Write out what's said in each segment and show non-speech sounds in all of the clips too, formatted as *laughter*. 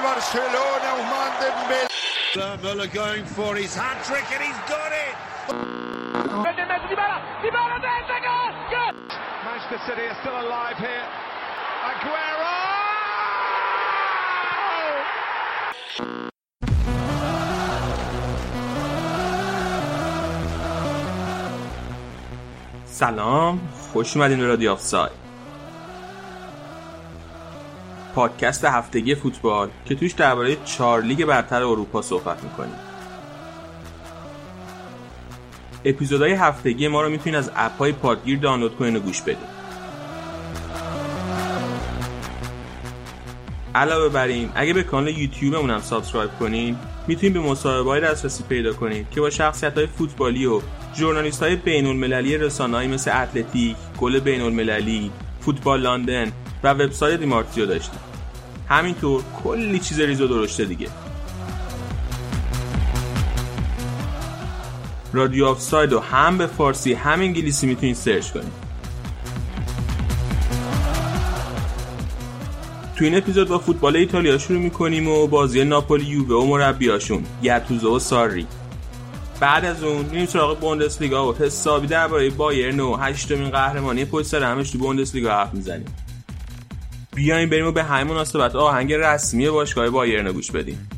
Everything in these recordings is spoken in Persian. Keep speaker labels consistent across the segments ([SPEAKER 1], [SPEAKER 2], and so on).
[SPEAKER 1] Barcelona, Ousmane Dembélé.
[SPEAKER 2] Muller going for his hat trick and he's got it.
[SPEAKER 3] Manchester City are still alive here. Aguero!
[SPEAKER 4] سلام خوش اومدین به رادیو آفساید پادکست هفتگی فوتبال که توش درباره چهار لیگ برتر اروپا صحبت می‌کنیم. اپیزودهای هفتگی ما رو می‌تونید از app های پادگیر دانلود کنین و گوش بدین. علاوه بر این اگه به کانال یوتیوبمون هم subscribe کنین می‌تونید به مصاحبه دسترسی پیدا کنید که با شخصیت های فوتبالی و ژورنالیست های بین المللی رسانه‌ای مثل اتلتیک، گل بین المللی، فوتبال لندن و وبسایت دی مارتزیو داشتیم. همینطور کلی چیز ریز و درشته دیگه. رادیو آف ساید رو هم به فارسی هم انگلیسی می‌تونید سرچ کنید. تو این اپیزود با فوتبال ایتالیا شروع می‌کنیم و بازی ناپولی یووه و مربیاشون گتوزو و ساری بعد از اون میریم سراغ بوندسلیگا و حسابی درباره بایرن و هشتمین قهرمانی پشت سر همش تو بوندسلیگا حرف می‌زنیم بیاین بریم و به همین مناسبت آهنگ رسمی باشگاه بایرن گوش بدیم.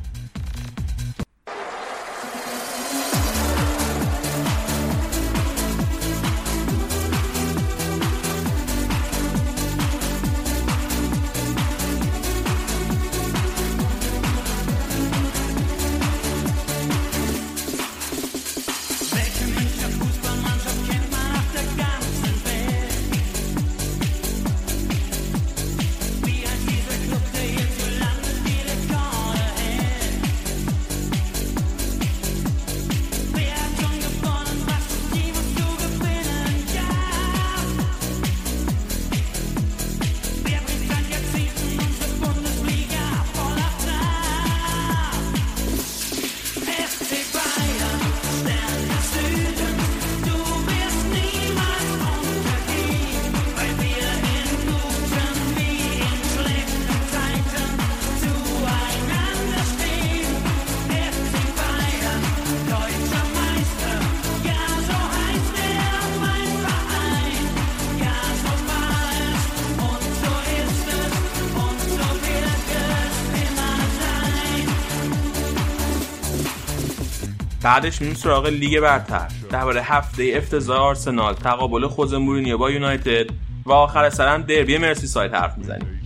[SPEAKER 4] بعدش میریم سراغ لیگ برتر. درباره هفته افتضاح آرسنال تقابل خوز مورینیو با یونایتد و آخر سرم دربی مرسی سایت حرف می‌زنیم.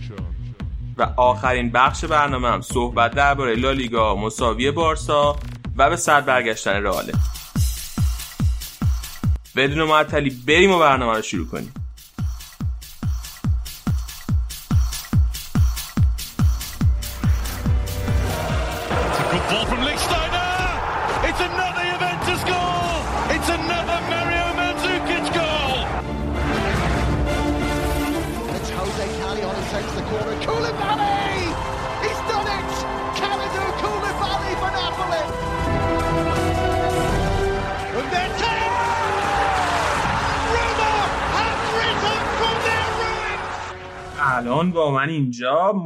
[SPEAKER 4] و آخرین بخش برنامه هم صحبت درباره لالیگا مساوی بارسا و به صد برگشتن رئاله بدون معطلی بریم و برنامه رو شروع کنیم.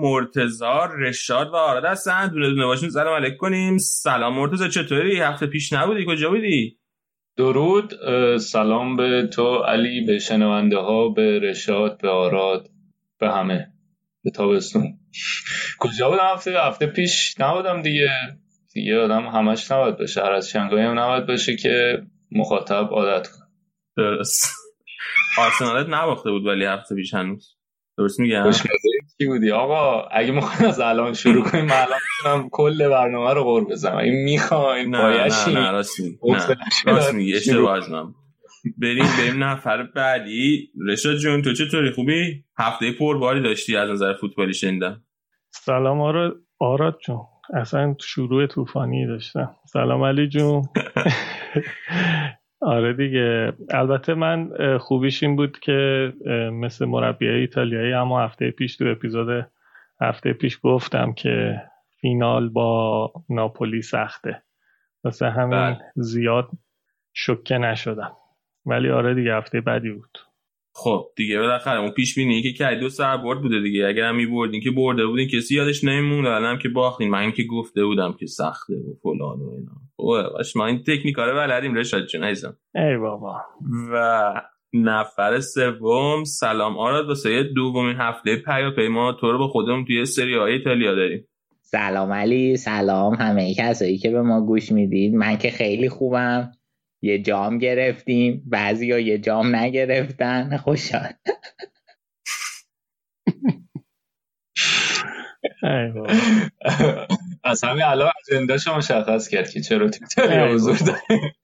[SPEAKER 4] مرتزا رشاد و آراد هستن. دونه دونه باشون سلام علیک کنیم. سلام مرتزا چطوری؟ هفته پیش نبودی؟ کجا بودی؟
[SPEAKER 5] درود. سلام به تو علی به شنونده ها به رشاد به آراد به همه. به تابستون. کجا بودم؟ هفته هفته پیش نبودم دیگه. دیگه آدم همش نباید باشه. هر از شنگایی هم نباید باشه که مخاطب عادت کنه.
[SPEAKER 4] درست. آرسنالت نباخته بود ولی هفته پیش هنوز. درست میگم؟
[SPEAKER 5] چی بودی؟ آقا اگه می‌خواین از الان شروع کنیم من الان می‌تونم کل برنامه رو قور بزنم. اگه می‌خواین
[SPEAKER 4] نه نه نه راست میگی. اشتباه بریم بریم نفر بعدی. رشاد جون تو چطوری؟ خوبی؟ هفته پرباری داشتی از نظر فوتبالی شنیدم.
[SPEAKER 6] سلام آراد آراد جون. اصلا شروع طوفانی داشتم. سلام علی جون. *laughs* آره دیگه. البته من خوبیش این بود که مثل مربی ایتالیایی اما هفته پیش تو اپیزود هفته پیش گفتم که فینال با ناپولی سخته. واسه همین زیاد شکه نشدم. ولی آره دیگه هفته بعدی بود.
[SPEAKER 4] خب دیگه بالاخره اون پیش بینی که کردی دو سر برد بوده دیگه. اگر هم میبردین که برده بودین کسی یادش نمیمونه الان که باختین. من که گفته بودم که سخته و فلان و اینا. اوه باش ما این تکنیکا رو بلدیم رشاد جون عزیزم.
[SPEAKER 6] ای بابا.
[SPEAKER 4] و نفر سوم سلام آراد. واسه دومین هفته پیاپی ما تو رو به خودمون توی سری های ایتالیا داریم.
[SPEAKER 7] سلام علی سلام همه کسایی که به ما گوش می‌دید. من که خیلی خوبم. یه جام گرفتیم بعضی ها یه جام نگرفتن. خوشحال.
[SPEAKER 5] از همین الان اجندهش مشخص کرد که چرا تیم حضور داره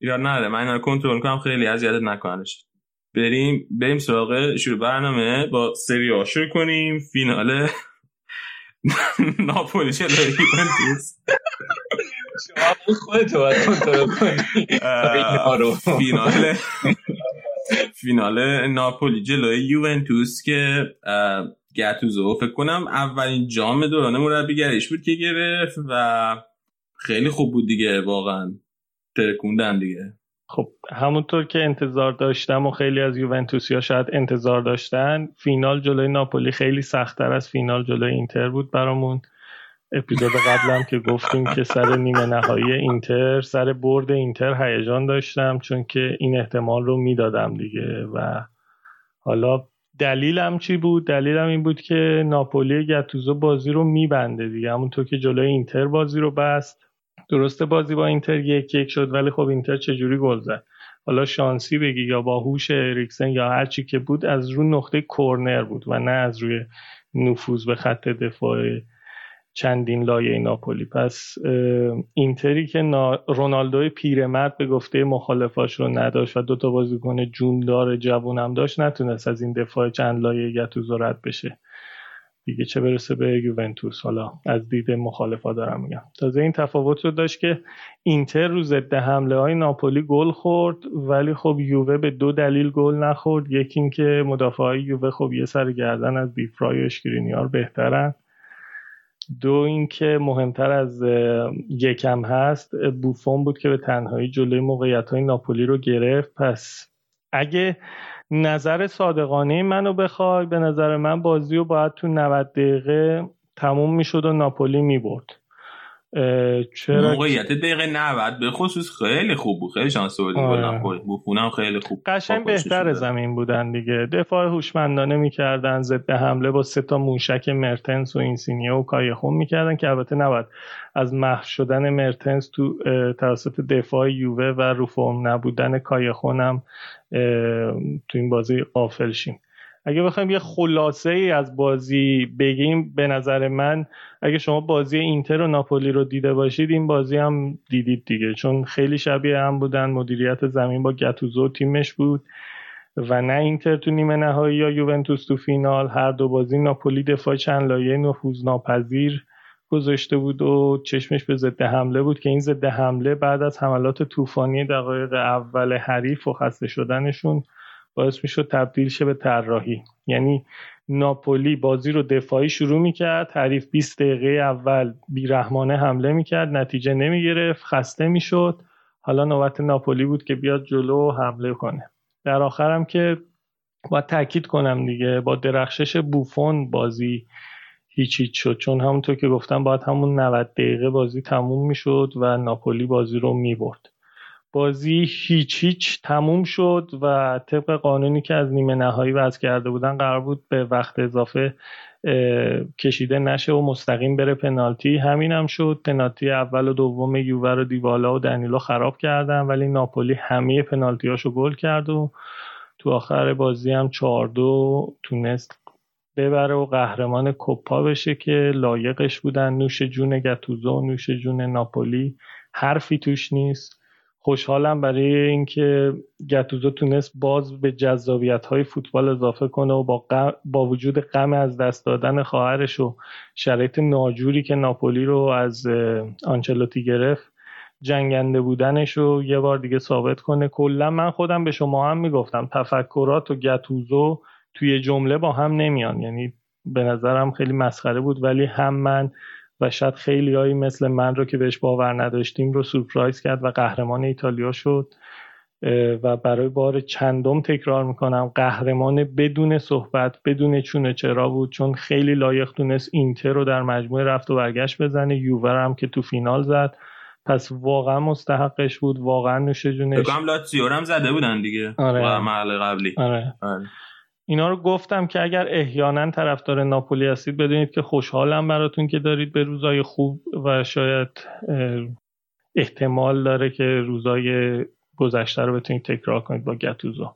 [SPEAKER 4] یا نه من اینا کنترل کنم خیلی اذیتت نکننش بریم بریم سراغ شروع برنامه. با سری آ شروع کنیم. فینال *laughs* ناپولی چلو یوونتوس *laughs*
[SPEAKER 5] شما خودتو باید کنترل کنی.
[SPEAKER 4] فینال فینال ناپولی جلوی یوونتوس که گتوزو فکر کنم اولین جام دوران مربیگریش بود که گرفت و خیلی خوب بود دیگه واقعا. ترکوندن دیگه.
[SPEAKER 6] خب همونطور که انتظار داشتم و خیلی از ها شاید انتظار داشتن فینال جلوی ناپولی خیلی سختتر از فینال جلوی اینتر بود برامون. اپیزود قبلم که گفتیم که سر نیمه نهایی اینتر سر برد اینتر هیجان داشتم چون که این احتمال رو می‌دادم دیگه و حالا دلیلم چی بود؟ دلیلم این بود که ناپولی گتوزو بازی رو میبنده دیگه. همونطور که جلوی اینتر بازی رو بست. درسته بازی با اینتر یک یک شد ولی خب اینتر چجوری گل زد؟ حالا شانسی بگی یا با هوش اریکسن یا هر چی که بود از روی نقطه کورنر بود و نه از روی نفوذ به خط دفاع چندین لایه ناپولی. پس اینتری که رونالدوی پیرمرد به گفته مخالفاش رو نداشت و دوتا بازیکن جوندار جوونم داشت نتونست از این دفاع چند لایه گتوزو رد بشه. دیگه چه برسه به یوونتوس؟ حالا از دید مخالفا دارم میگم. تازه این تفاوت رو داشت که اینتر رو ضد حمله های ناپولی گل خورد ولی خب یووه به دو دلیل گل نخورد. یکی اینکه مدافع های یووه خب یه سر گردن از بیفرای و اشکرینیار بهترن. دو اینکه مهمتر از یکم هست بوفون بود که به تنهایی جلوی موقعیت های ناپولی رو گرفت. پس اگه نظر صادقانه منو بخوای به نظر من بازی رو باید تو 90 دقیقه تموم می‌شد و ناپولی می‌برد.
[SPEAKER 4] چرا موقعیت دقیقه 90 به خصوص خیلی خوب بود. خیلی شانس آوردیم آره. بوفونم خیلی خوب.
[SPEAKER 6] قشنگ بهتر زمین بودن دیگه. دفاع هوشمندانه می‌کردن ضد حمله با سه تا موشک مرتنس و اینسینیو و کایخون می‌کردن که البته نباید از محو شدن مرتنس تو توسط دفاع یووه و رو فرم نبودن کایخون هم تو این بازی قافل شیم. اگه بخوایم یه خلاصه ای از بازی بگیم به نظر من اگه شما بازی اینتر و ناپولی رو دیده باشید این بازی هم دیدید دیگه. چون خیلی شبیه هم بودن. مدیریت زمین با گتوزو تیمش بود. و نه اینتر تو نیمه نهایی یا یوونتوس تو فینال. هر دو بازی ناپولی دفاع چند لایه نفوذ ناپذیر گذاشته بود و چشمش به ضد حمله بود که این ضد حمله بعد از حملات طوفانی دقایق اول حریف و خسته شدنشون باعث می‌شد تبدیل شه به طراحی. یعنی ناپولی بازی رو دفاعی شروع می‌کرد حریف 20 دقیقه اول بیرحمانه حمله می‌کرد نتیجه نمی‌گرفت خسته می‌شد. حالا نوبت ناپولی بود که بیاد جلو و حمله کنه. در آخرم که باید تاکید کنم دیگه با درخشش بوفون بازی هیچ هیچ شد. چون همونطور که گفتم باید همون 90 دقیقه بازی تموم می‌شد و ناپولی بازی رو می‌برد. بازی هیچ هیچ تموم شد و طبق قانونی که از نیمه نهایی وضع کرده بودن قرار بود به وقت اضافه کشیده نشه و مستقیم بره پنالتی. همین هم شد. پنالتی اول و دوم یوور و دیوالا و دنیلو خراب کردن ولی ناپولی همه پنالتیاشو گل کرد و تو آخر بازی هم چهار دو تونست ببره و قهرمان کوپا بشه که لایقش بودن. نوش جون گتوزو نوش جون ناپولی حرفی توش نیست. خوشحالم برای اینکه گتوزو تونست باز به جذابیت های فوتبال اضافه کنه و با, با وجود غم از دست دادن خواهرش و شرایط ناجوری که ناپولی رو از آنچلوتی گرفت جنگنده بودنش رو یه بار دیگه ثابت کنه. کلا من خودم به شما هم می‌گفتم تفکرات و گتوزو توی جمله با هم نمیان. یعنی به نظرم خیلی مسخره بود ولی هم من و شاید خیلی هایی مثل من رو که بهش باور نداشتیم رو سورپرایز کرد و قهرمان ایتالیا شد. و برای بار چندم تکرار می‌کنم قهرمان بدون صحبت بدون چونه چرا بود؟ چون خیلی لایق تونست اینتر رو در مجموعه رفت و برگشت بزنه. یوور هم که تو فینال زد. پس واقعا مستحقش بود. واقعا نوش جونش.
[SPEAKER 4] هم هم زده بودن دیگه.
[SPEAKER 6] آره.
[SPEAKER 4] قبلی.
[SPEAKER 6] آره. آره. اینا رو گفتم که اگر احیانا طرفدار ناپولی هستید بدونید که خوشحالم براتون که دارید به روزای خوب و شاید احتمال داره که روزای گذشته رو بتونید تکرار کنید با گتوزو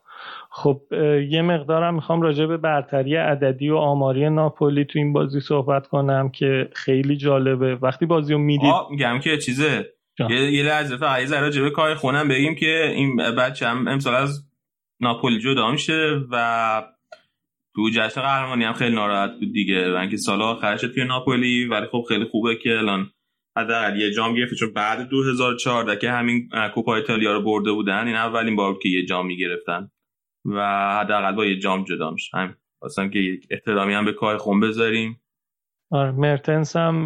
[SPEAKER 6] خب یه مقدارم می‌خوام راجع به برتری عددی و آماری ناپولی تو این بازی صحبت کنم که خیلی جالبه. وقتی بازی رو می‌دید
[SPEAKER 4] میگم که چیزه. یه, یه لحظه فقط یه ذره جبه کار خونم بگیم که این بچه هم امسال از ناپولی جدا میشه و تو جشن قهرمانی هم خیلی ناراحت بود دیگه و اینکه سال آخرش توی ناپولی ولی خب خیلی خوبه که الان حداقل یه جام گرفته. چون بعد 2014 که همین کوپا ایتالیا رو برده بودن این اولین بار که یه جام می‌گرفتن و حداقل با یه جام جدا میشه همین. واسه که یک احترامی هم به کار خون بذاریم.
[SPEAKER 6] آره مرتنس هم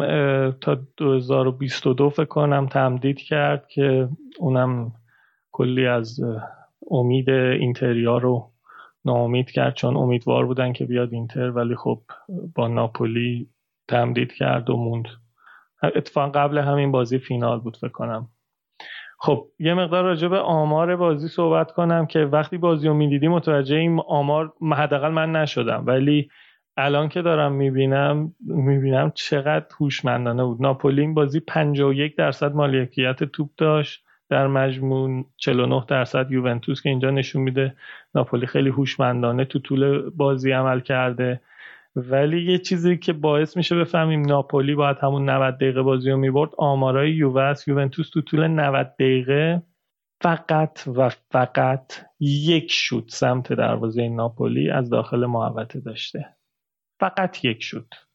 [SPEAKER 6] تا 2022 فکر کنم تمدید کرد که اونم کلی از امید اینتریا رو ناامید کرد چون امیدوار بودن که بیاد اینتر ولی خب با ناپولی تمدید کرد و موند. اتفاقا قبل همین بازی فینال بود فکر کنم. خب یه مقدار راجع به آمار بازی صحبت کنم که وقتی بازی رو می‌دیدی متوجه این آمار حداقل من نشدم ولی الان که دارم می‌بینم می‌بینم چقدر هوشمندانه بود. ناپولی این بازی 51 درصد مالکیت توپ داشت. در مجموع 49 درصد یوونتوس که اینجا نشون میده ناپولی خیلی هوشمندانه تو طول بازی عمل کرده. ولی یه چیزی که باعث میشه بفهمیم ناپولی باید همون 90 دقیقه بازی رو می‌برد آمارای یووه یوونتوس تو طول 90 دقیقه فقط و فقط یک شوت سمت دروازه ناپولی از داخل محوطه داشته. فقط یک شوت.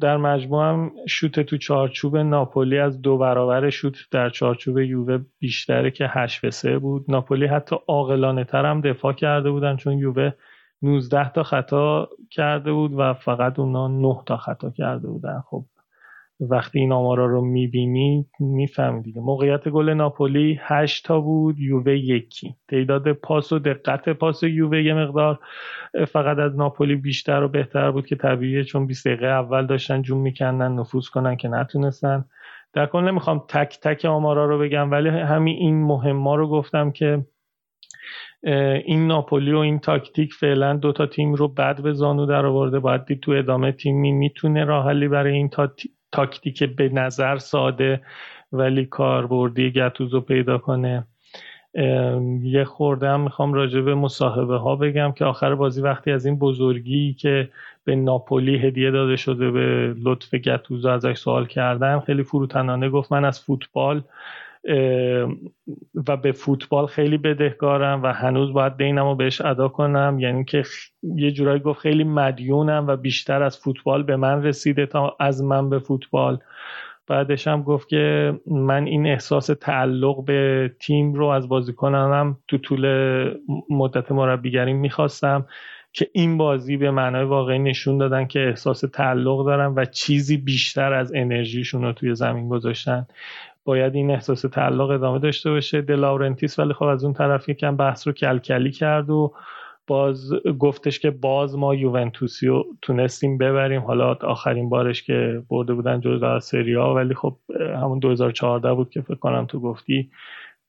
[SPEAKER 6] در مجموع هم شوت تو چارچوب ناپولی از دو برابر شوت در چارچوب یووه بیشتره که 8 به 3 بود. ناپولی حتی عاقلانه تر هم دفاع کرده بودن چون یووه 19 تا خطا کرده بود و فقط اونا 9 تا خطا کرده بودن. خب وقتی این آمارا رو می‌بینی می‌فهمی دیگه. موقعیت گل ناپولی 8 تا بود یووه یکی. تعداد پاس و دقت پاس یووه یه مقدار فقط از ناپولی بیشتر و بهتر بود که طبیعیه چون 20 دقیقه اول داشتن جون میکندن نفوذ کنن که نتونستن. در کل نمی‌خوام تک تک آمارا رو بگم ولی همین این مهما رو گفتم که این ناپولی و این تاکتیک فعلا دو تا تیم رو بد به زانو در آورده باید دید تو ادامه تیمی می‌تونه راه برای این تا تاکتیک به نظر ساده ولی کاربردی گتوزو پیدا کنه. یه خورده هم می‌خوام راجع به مصاحبه ها بگم که آخر بازی وقتی از این بزرگی که به ناپولی هدیه داده شده به لطف گتوزو ازش سوال کردن خیلی فروتنانه گفت من از فوتبال و به فوتبال خیلی بدهکارم و هنوز باید دینم رو بهش ادا کنم. یعنی که یه جورایی گفت خیلی مدیونم و بیشتر از فوتبال به من رسیده تا از من به فوتبال. بعدش هم گفت که من این احساس تعلق به تیم رو از بازیکنانم تو طول مدت مربیگری می‌خواستم که این بازی به معنای واقعی نشون دادن که احساس تعلق دارن و چیزی بیشتر از انرژیشون رو توی زمین گذاشتن. باید این احساس تعلق ادامه داشته باشه. دلائورنتیس ولی خب از اون طرف یکم بحث رو کلکلی کرد و باز گفتش که باز ما یوونتوسی رو تونستیم ببریم. حالا آخرین بارش که برده بودن جزء سری آ ولی خب همون 2014 بود که فکر کنم تو گفتی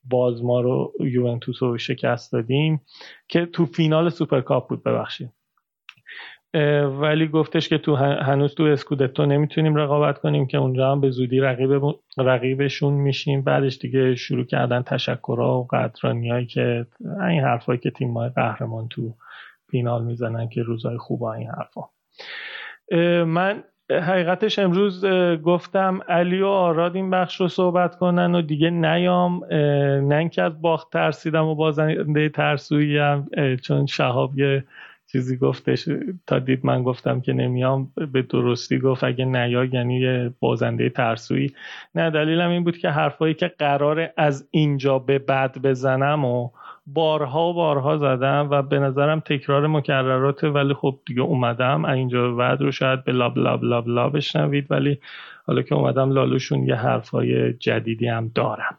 [SPEAKER 6] باز ما رو یوونتوس رو شکست دادیم که تو فینال سوپرکاپ بود ببخشید. ولی گفتش که تو هنوز تو اسکودتو نمی‌تونیم رقابت کنیم که اونجا هم به زودی رقیب رقیبشون میشیم. بعدش دیگه شروع کردن تشکرها و قدرانیایی که این حرفایی که تیم قهرمان تو فینال می‌زنن که روزای خوب این حرفا. من حقیقتش امروز گفتم علی و آراد این بخش رو صحبت کنن و دیگه نیام. نه از باخت ترسیدم و بازنده ترسوییم چون شهاب چیزی گفتش تا دید من گفتم که نمیام به درستی گفت اگه نیا یعنی یه بازنده ترسویی. نه دلیلم این بود که حرفایی که قرار از اینجا به بعد بزنم و بارها و بارها زدم و به نظرم تکرار مکررات ولی خب دیگه اومدم. اینجا بعد رو شاید به لاب لاب لاب لاب بشنوید ولی حالا که اومدم لالوشون یه حرفای جدیدی هم دارم.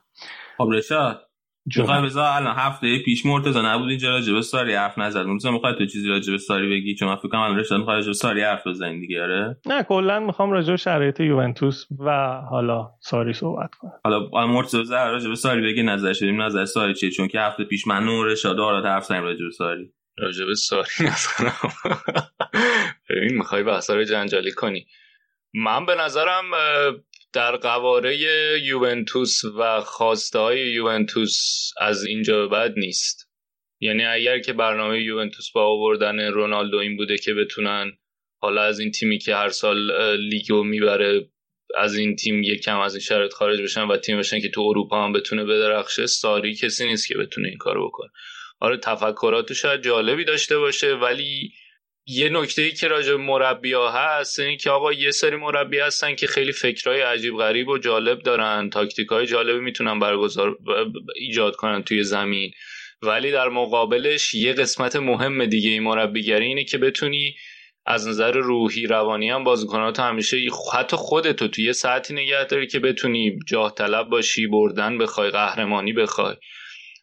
[SPEAKER 4] خب رشاد. می‌خوای بذار الان هفته پیش مرتضی نبود اینجا راجع به ساری حرف نزد. مرتضی می‌خوای تو چیزی راجع به ساری بگی؟ چون فکر کنم الان رشاد می‌خواد راجع به ساری حرف بزنی دیگه آره؟
[SPEAKER 6] نه کلا می‌خوام راجع به شرایط یوونتوس و حالا ساری صحبت کنم.
[SPEAKER 4] حالا مرتضی راجع به ساری بگی نظرش بدیم نظر ساری چیه چون که هفته پیش من و رشاد آراد حرف زدیم راجع به ساری.
[SPEAKER 8] راجع به ساری *laughs* نزنم ببین می‌خوای بحثا رو جنجالی کنی. من به نظرم در قواره یوونتوس و خواسته های یوونتوس از اینجا به بعد نیست. یعنی اگر که برنامه یوونتوس با آوردن رونالدو این بوده که بتونن حالا از این تیمی که هر سال لیگو می‌بره از این تیم یک کم از این شرط خارج بشن و تیم بشن که تو اروپا هم بتونه بدرخشه ساری کسی نیست که بتونه این کارو بکنه. آره تفکراتو شاید جالبی داشته باشه ولی یه نکته ای که راجع مربی ها هست این که آقا یه سری مربی هستن که خیلی فکرهای عجیب غریب و جالب دارن تاکتیک های جالبی می‌تونن برگزار ایجاد کنن توی زمین. ولی در مقابلش یه قسمت مهم دیگه این مربیگری اینه که بتونی از نظر روحی روانی هم بازیکنات همیشه حتی خودتو توی یه ساعتی نگه داری که بتونی جاه طلب باشی بردن بخوای قهرمانی بخوای.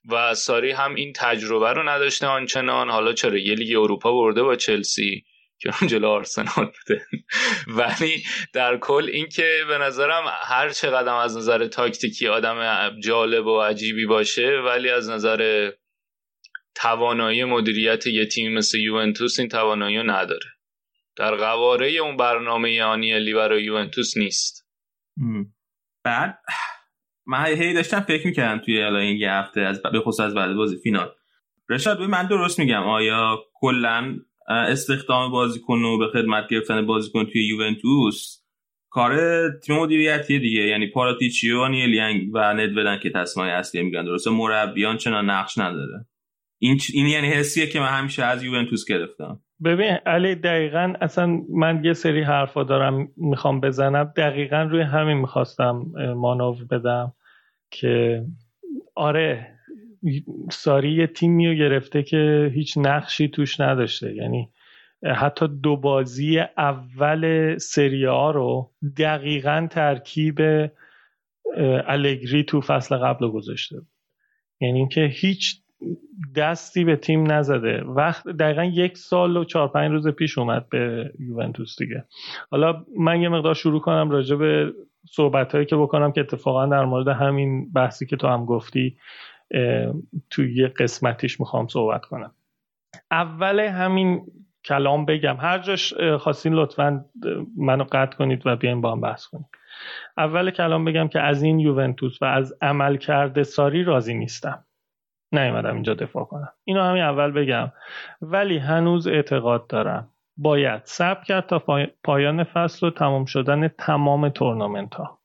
[SPEAKER 8] و ساری هم این تجربه رو نداشته آنچنان. حالا چرا یه لیگ اروپا برده با چلسی؟ که اون جلو آرسنال بوده. *laughs* ولی در کل اینکه به نظرم هر چقدر از نظر تاکتیکی آدم جالب و عجیبی باشه ولی از نظر توانایی مدیریت یه تیم مثل یوونتوس این توانایی نداره. در قواره اون برنامه آنیلی برای یوونتوس نیست.
[SPEAKER 4] بعد من هی داشتم فکر می‌کردم توی الان این یه هفته از به خصوص از بعد بازی فینال. رشاد من درست میگم. آیا کلا استخدام بازیکن و به خدمت گرفتن بازیکن توی یوونتوس کار تیم مدیریتی دیگه. یعنی پاراتیچیو و نیلیانگ و ندودن که تصمیم اصلی میگن درسته؟ مربیان چنان نقش نداره. این این یعنی حسیه که من همیشه از یوونتوس گرفتم.
[SPEAKER 6] ببین علی دقیقا اصلا من یه سری حرفا دارم می‌خوام بزنم. دقیقا روی همین می‌خواستم مانور بدم که آره ساری یه تیمی رو گرفته که هیچ نقشی توش نداشته. یعنی حتی دو بازی اول سری ها رو دقیقا ترکیب الگری تو فصل قبل گذاشته یعنی اینکه هیچ دستی به تیم نزده. وقت دقیقا یک سال و چهار پنج روز پیش اومد به یوونتوس دیگه. حالا من یه مقدار شروع کنم راجع به صحبت هایی که بکنم که اتفاقا در مورد همین بحثی که تو هم گفتی توی یه قسمتیش می‌خوام صحبت کنم. اول همین کلام بگم. هر جاش خواستین لطفا منو قطع کنید و بیاین با هم بحث کنید اول کلام بگم که از این یوونتوس و از عمل کرده ساری راضی نیستم. نیومدم اینجا دفاع کنم. اینو همین اول بگم. ولی هنوز اعتقاد دارم. باید صبر کرد تا پایان فصل و تمام شدن تمام تورنمنت ها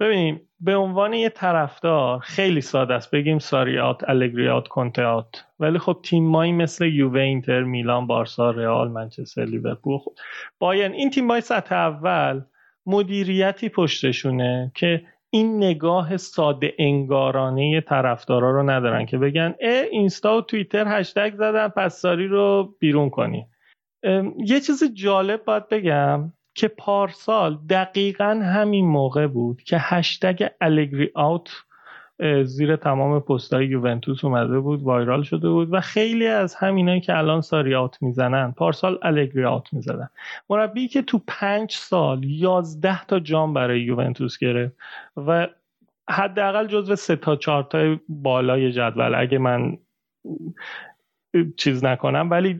[SPEAKER 6] ببینیم به عنوان یه طرفدار خیلی ساده است بگیم ساریات الگریات کنتئات ولی خب تیمایی مثل یووه اینتر میلان بارسا رئال منچستر لیورپول خب باین این تیمای سطح اول مدیریتی پشتشونه که این نگاه ساده انگارانه طرفدارا رو ندارن که بگن اه اینستا و توییتر هشتگ زدن پس ساری رو بیرون کنی. یه چیز جالب باید بگم که پارسال دقیقا همین موقع بود که هشتگ الگری آوت زیر تمام پستای یوونتوس اومده بود وایرال شده بود و خیلی از همینایی که الان ساری آوت می‌زنن پارسال الگری آوت می‌زدن. مربی که تو پنج سال یازده تا جام برای یوونتوس گرفت و حداقل جزو سه تا چهار تا بالای جدول اگه من چیز نکنم ولی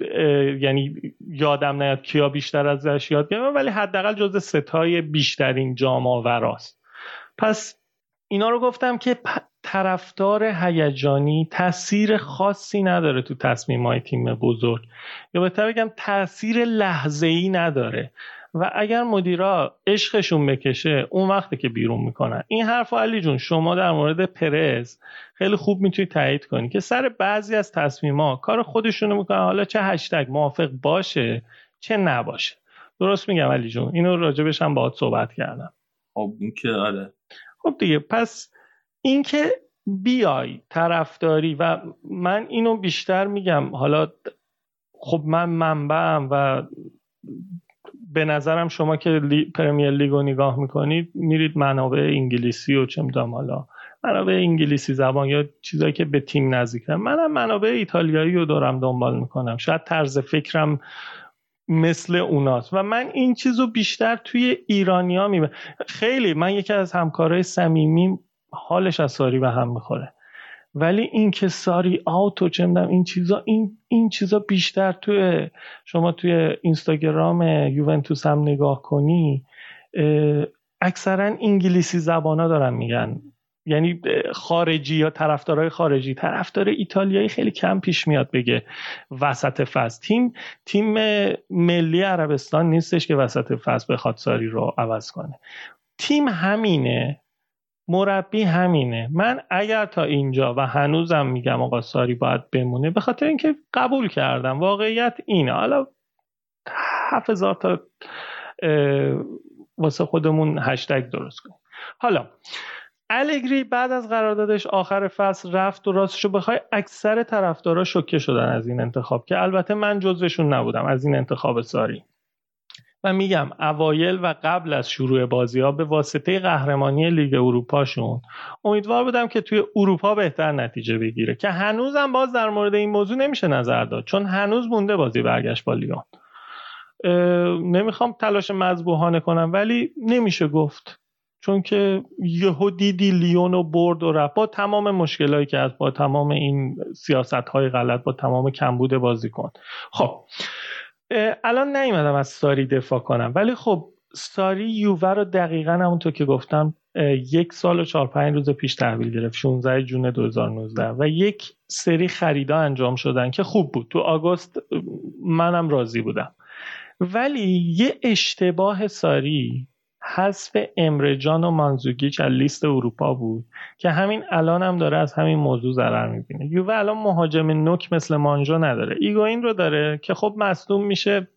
[SPEAKER 6] یعنی یادم نیاد کیا بیشتر ازش یاد گرفتم ولی حداقل جزو ستای بیشترین جام آوراست. پس اینا رو گفتم که طرفدار هیجانی تاثیر خاصی نداره تو تصمیم های تیم بزرگ. یا بهتر بگم تاثیر لحظه ای نداره. و اگر مدیرا عشقشون بکشه اون وقتی که بیرون می‌کنن. این حرف علی جون شما در مورد پرز خیلی خوب می‌تونی تایید کنی که سر بعضی از تصمیما کار خودشونو می‌کنن. حالا چه هشتگ موافق باشه چه نباشه. درست میگم علی جون. اینو راجبش هم باهات صحبت کردم.
[SPEAKER 4] خب این که آره.
[SPEAKER 6] خب دیگه پس اینکه بیای طرفداری و من اینو بیشتر میگم حالا خب من منبعم و به نظرم شما که لی، پرمیر لیگ رو نگاه می‌کنید میرید منابع انگلیسی و چه می‌دونم حالا منابع انگلیسی زبان یا چیزایی که به تیم نزدیکن. منم منابع ایتالیایی رو دارم دنبال می‌کنم. شاید طرز فکرم مثل اوناست. و من این چیز رو بیشتر توی ایرانیا می‌بینم. خیلی من یکی از همکارای صمیمی حالش از ساری به هم می‌خوره. ولی این که ساری آوت و چه این چیزا این این چیزا بیشتر توی شما توی اینستاگرام یوونتوس هم نگاه کنی اکثرا انگلیسی زبانا دارن میگن. یعنی خارجی یا طرفدارای خارجی. طرفدار ایتالیایی خیلی کم پیش میاد بگه وسط فصل. تیم تیم ملی عربستان نیستش که وسط فصل بخواد ساری رو عوض کنه. تیم همینه. مربی همینه. من اگر تا اینجا و هنوزم میگم آقا ساری باید بمونه به خاطر اینکه قبول کردم. واقعیت اینه. حالا هزار تا واسه خودمون هشتگ درست کنیم. حالا الگری بعد از قراردادش آخر فصل رفت و راستشو بخوای اکثر طرفدارا شوکه شدن از این انتخاب که البته من جزوشون نبودم از این انتخاب ساری. و میگم اوایل و قبل از شروع بازی ها به واسطه قهرمانی لیگ اروپاشون امیدوار بودم که توی اروپا بهتر نتیجه بگیره که هنوزم باز در مورد این موضوع نمیشه نظر داد چون هنوز مونده بازی برگشت با لیون. نمی‌خوام تلاش مذبوحانه کنم ولی نمیشه گفت. چون که یهو دیدی لیون و برد و رفت. با تمام مشکلایی که هست با تمام این سیاست های غلط با تمام کمبود بازیکن خب الان نیومدم از ساری دفاع کنم. ولی خب ساری یووه رو دقیقا همونطور که گفتم یک سال و چهار پنج روز پیش تحویل گرفت 16 جون 2019 و یک سری خریدا انجام شدن که خوب بود. تو آگوست منم راضی بودم. ولی یه اشتباه ساری حذف امره جان و مانزوکیچ از لیست اروپا بود که همین الان هم داره از همین موضوع ضرر می‌بینه. یووه الان مهاجم نوک مثل مانجو نداره. ایگواین رو داره که خب مصدوم میشه.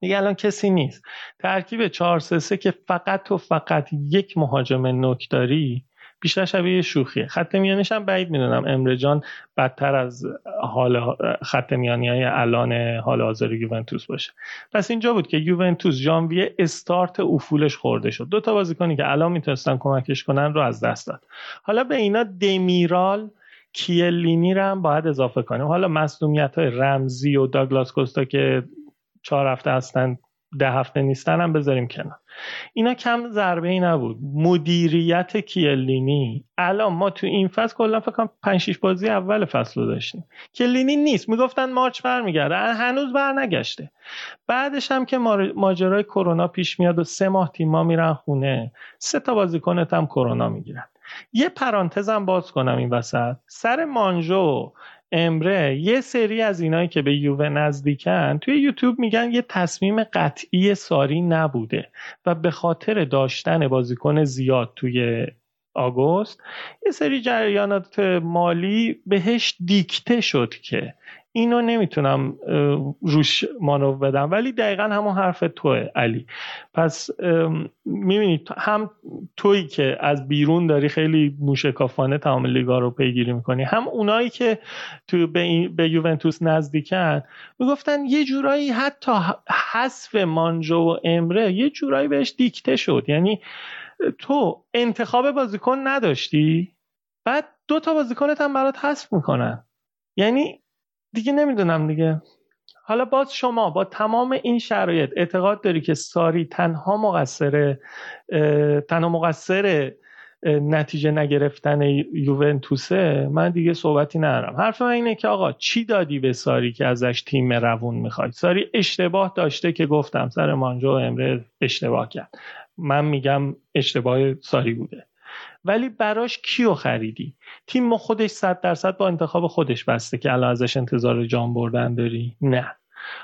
[SPEAKER 6] دیگه الان کسی نیست. ترکیب 4 3 که فقط و فقط یک مهاجم نوک داری بیشتر شبیه شوخیه. خط میانیش هم بعید می‌دونم. امرجان بدتر از حال خط میانی های الان حال حاضر یوونتوس باشه. پس اینجا بود که یوونتوس ژانویه استارت افولش خورده شد. دو تا بازیکنی که الان می‌تونستن کمکش کنن رو از دست داد. حالا به اینا دمیرال کیلینی رو هم باید اضافه کنیم. حالا مسئولیت های رمزی و داگلاس کوستا که چهار هفته هستن ده هفته نیستن هم بذاریم کنار. اینا کم ضربه ای نبود. مدیریت کیلینی. الان ما تو این فصل کلا فکر کنم 5 6 بازی اول فصل رو داشتیم. کیلینی نیست. می‌گفتن مارچ برمیگرده. هنوز برنگشته بعدش هم که ماجرای کرونا پیش میاد و سه ماه تیما میرن خونه. سه تا بازیکنت هم کرونا می‌گیرن. یه پرانتزم باز کنم این وسط. سر مانجو امره. یه سری از اینایی که به یووه نزدیکن توی یوتیوب میگن یه تصمیم قطعی ساری نبوده و به خاطر داشتن بازیکن زیاد توی آگوست یه سری جریانات مالی بهش دیکته شد که اینو نمی‌تونم روش مانو بدم. ولی دقیقا همون حرف توه علی. پس می‌بینید هم تویی که از بیرون داری خیلی موشکافانه تمام لیگا رو پیگیری می‌کنی هم اونایی که تو به, به یوونتوس نزدیکن می‌گفتن یه جورایی حتی حذف مانجو و امره یه جورایی بهش دیکته شد. یعنی تو انتخاب بازیکن نداشتی بعد دو تا بازیکنت هم برات حذف می‌کنن. یعنی دیگه نمی‌دونم دیگه. حالا باز شما با تمام این شرایط اعتقاد داری که ساری تنها مقصر تنها مقصر نتیجه نگرفتن یوونتوسه؟ من دیگه صحبتی ندارم. حرف من اینه که آقا چی دادی به ساری که ازش تیم روون می‌خوای؟ ساری اشتباه داشته که گفتم سر مانجو امره اشتباه کرد. من میگم اشتباه ساری بوده. ولی براش کیو خریدی؟ تیم ما خودش صد درصد با انتخاب خودش بسته که الان ازش انتظار جام بردن داری. نه.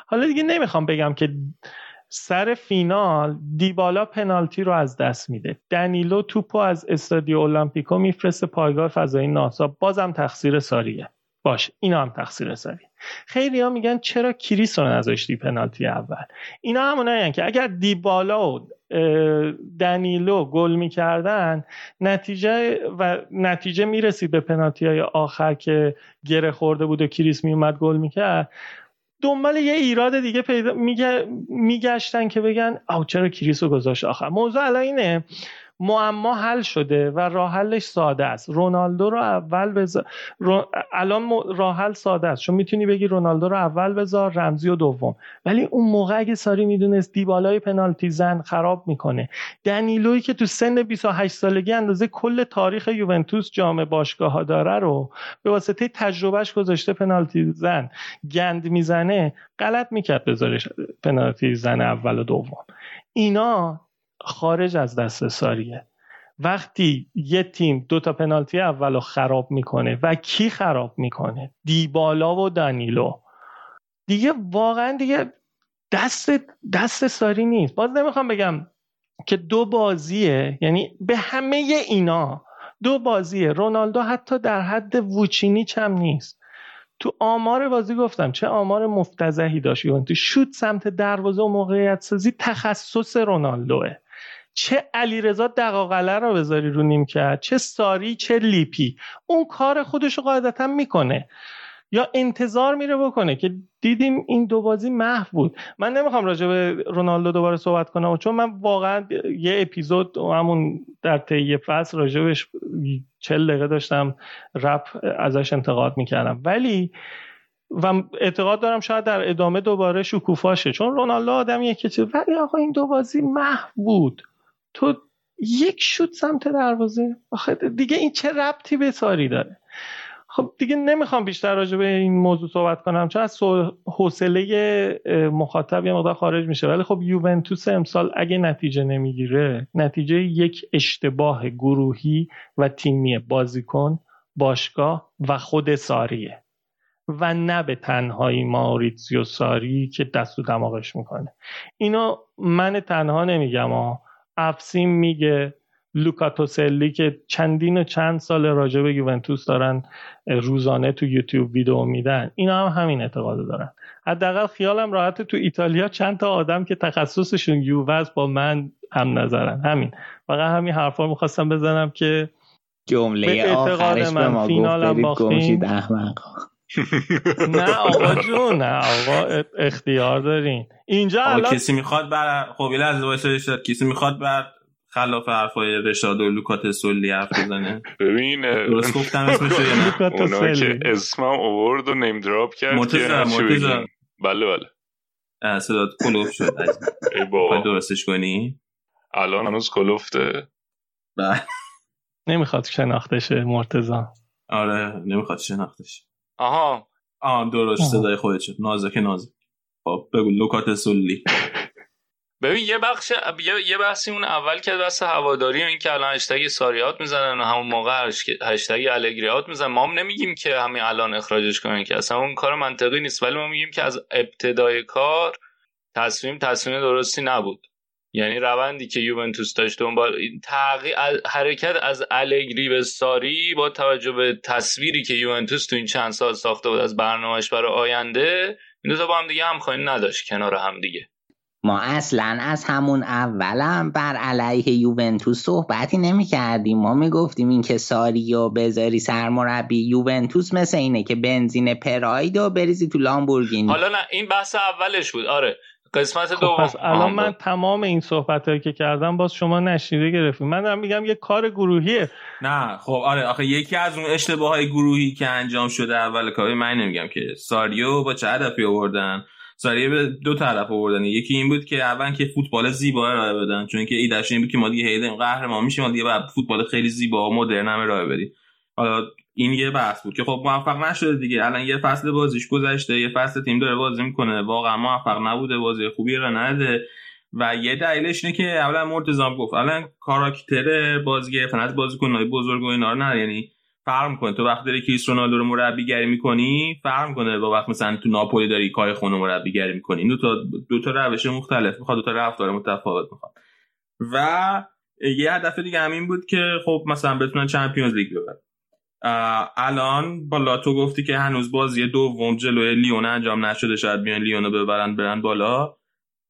[SPEAKER 6] حالا دیگه نمی‌خوام بگم که سر فینال دیبالا پنالتی رو از دست میده. دنیلو توپو از استادیو المپیکو میفرسته پایگاه فضایی ناسا. بازم تقصیر ساریه. باشه اینا هم تقصیر ساری خیلی ها میگن چرا کریس رو نذاشتی پنالتی اول؟ اینا همونایی که اگر دیبالا و دنیلو گل می‌کردن نتیجه و نتیجه می‌رسید به پنالتی های آخر که گره خورده بود و کریس میومد گل می‌کرد. دنبال یه ایراد دیگه پیدا میگشتن که بگن آقا چرا کریس رو گذاشت آخر؟ موضوع الان اینه معما حل شده و راه حلش ساده است. رونالدو رو اول بذار الان راه حل ساده است. چون می‌تونی بگی رونالدو رو اول بذار رمزی و دوم. ولی اون موقع اگه ساری می‌دونست دیبالای پنالتی زن خراب می‌کنه. دنیلوی که تو سن 28 سالگی اندازه کل تاریخ یوونتوس جام باشگاه ها داره رو به واسطه تجربهش گذاشته پنالتی زن گند می‌زنه غلط می‌کرد بذارش پنالتی زن اول و دوم. اینا خارج از دست ساریه. وقتی یه تیم دو تا پنالتی اول رو خراب می‌کنه و کی خراب می‌کنه؟ دیبالا و دانیلو. دیگه واقعا دیگه دست دست ساری نیست. باز نمی‌خوام بگم که دو بازیه یعنی به همه اینا دو بازیه. رونالدو حتی در حد ووچینی چم نیست. تو آمار بازی گفتم چه آمار مفتزهی داشت تو شوت سمت دروازه و موقعیت سازی تخصص رونالدوه. چه علیرضا دقاقله رو بذاری رو نیم کرد چه ساری چه لیپی. اون کار خودش رو قاعدتا می‌کنه. یا انتظار میره بکنه که دیدیم این دو بازی محو بود. من نمی‌خوام راجع به رونالدو دوباره صحبت کنم چون من واقعا یه اپیزود همون در طی فصل راجبش چل دقیقه داشتم رپ ازش انتقاد می‌کردم. ولی و اعتقاد دارم شاید در ادامه دوباره شکوفاشه چون رونالدو آدمیه که ولی آقا این دو بازی محو بود. تو یک شوت سمت دروازه. آخه دیگه این چه ربطی به ساری داره؟ خب دیگه نمی‌خوام بیشتر راجع به این موضوع صحبت کنم. چون از حوصله مخاطب یه مقدار خارج میشه. ولی خب یوونتوس امسال اگه نتیجه نمی‌گیره نتیجه یک اشتباه گروهی و تیمی بازیکن باشگاه و خود ساریه. و نه به تنهایی ماریتزیو ساری که دست و دماغش می‌کنه. اینو من تنها نمیگم ها افسیم میگه لوکاتوسلی که چندین و چند سال راجع به یوونتوس دارن روزانه تو یوتیوب ویدیو میدن. اینا هم همین اعتقاد دارن. حداقل خیالم راحت تو ایتالیا چند تا آدم که تخصصشون یووه با من هم نظرن. همین. فقط همین حرفا می‌خواستم بزنم که
[SPEAKER 7] جمله آخرش به ما گفت
[SPEAKER 6] نه *laughs* آقا جون نه آقا اختیار دارین. اینجا الان
[SPEAKER 4] کسی می‌خواد بر خب یه لحظه کسی می‌خواد بر خلاف حرفای رشاد و لوکات سولی حرف بزنه؟
[SPEAKER 8] ببین
[SPEAKER 4] درست گفتم اسمش *laughs*
[SPEAKER 8] اونا که اسمم اوورد و نیم دراپ کرد
[SPEAKER 4] مرتضی مرتضی
[SPEAKER 8] بله بله.
[SPEAKER 4] صدات کلوف شد.
[SPEAKER 8] ای بابا.
[SPEAKER 4] درستش کنی؟
[SPEAKER 8] الان هنوز کلوفته
[SPEAKER 4] بله.
[SPEAKER 6] نمی‌خواد شناخته شه مرتضی.
[SPEAKER 4] آره نمی‌خواد شناخته شه
[SPEAKER 8] آها.
[SPEAKER 4] آه درست صدای خودت شد. نازک نازک. خب بگو لوکات سولی. *laughs*
[SPEAKER 5] ببین یه بخش یه بحثی اون اول که بحث هواداری این که الان هشتگ ساریات می‌زنن و همون موقع هشتگ الگریات می‌زنن. ما هم نمیگیم که همین الان اخراجش کنن که. اصلا اون کار منطقی نیست. ولی ما میگیم که از ابتدای کار تصمیم تصمیم درستی نبود. یعنی روندی که یوونتوس داشت دنبال تغییر حرکت از الگری به ساری با توجه به تصویری که یوونتوس تو این چند سال ساخته بود از برنامهش برای آینده این دو تا با هم دیگه همخوانی نداشت کنار هم دیگه.
[SPEAKER 7] ما اصلا از همون اولم بر علیه یوونتوس صحبتی نمی کردیم ما می گفتیم این که ساریو بذاری سرمربی یوونتوس مثل اینه که بنزین پراید و بریزی تو لامبورگینی.
[SPEAKER 5] حالا نه این بحث اولش بود. آره. قسمت
[SPEAKER 6] خب
[SPEAKER 5] دوم.
[SPEAKER 6] پس الان من تمام این صحبت هایی که کردم باز شما نشیده گرفتیم. من دارم میگم یه کار گروهیه.
[SPEAKER 4] نه خب آره آخه یکی از اون اشتباه های گروهی که انجام شده اول کاری من نمیگم که ساریو با چه هدفی آوردن؟ سریع به دو طرف آوردن. یکی این بود که اول که فوتبال زیبا ارائه بدن چون که ایدهش این بود که ما دیگه هیدن قهرمان میشیم ما دیگه بعد فوتبال خیلی زیبا و مدرن هم ارائه بدیم حالا این یه بحث بود که خب موفق نشده دیگه. الان یه فصل بازیش گذشته یه فصل تیم داره بازی می‌کنه. واقعا موفق نبوده بازی خوبی رو نده. و یه دلیلش اینه که اولا مرتضام گفت الان کاراکتر بازی گرفتن. از بازیکن‌های بزرگ و اینا رو نه یعنی فرق می‌کنه تو وقتی داری کریس رونالدو رو مربیگری می‌کنی فرق می‌کنه با وقت مثلا تو ناپولی داری کای خونه مربیگری می‌کنی. این دو تا دو تا روش مختلف می‌خواد دو تا رفتار متفاوت می‌خواد. و یه هدف دیگه همین بود که خب مثلا بتونن چمپیونز لیگ ببرن. الان بالا تو گفتی که هنوز بازی دوم جلوی لیون انجام نشده شاید بیان لیون رو ببرن برن بالا.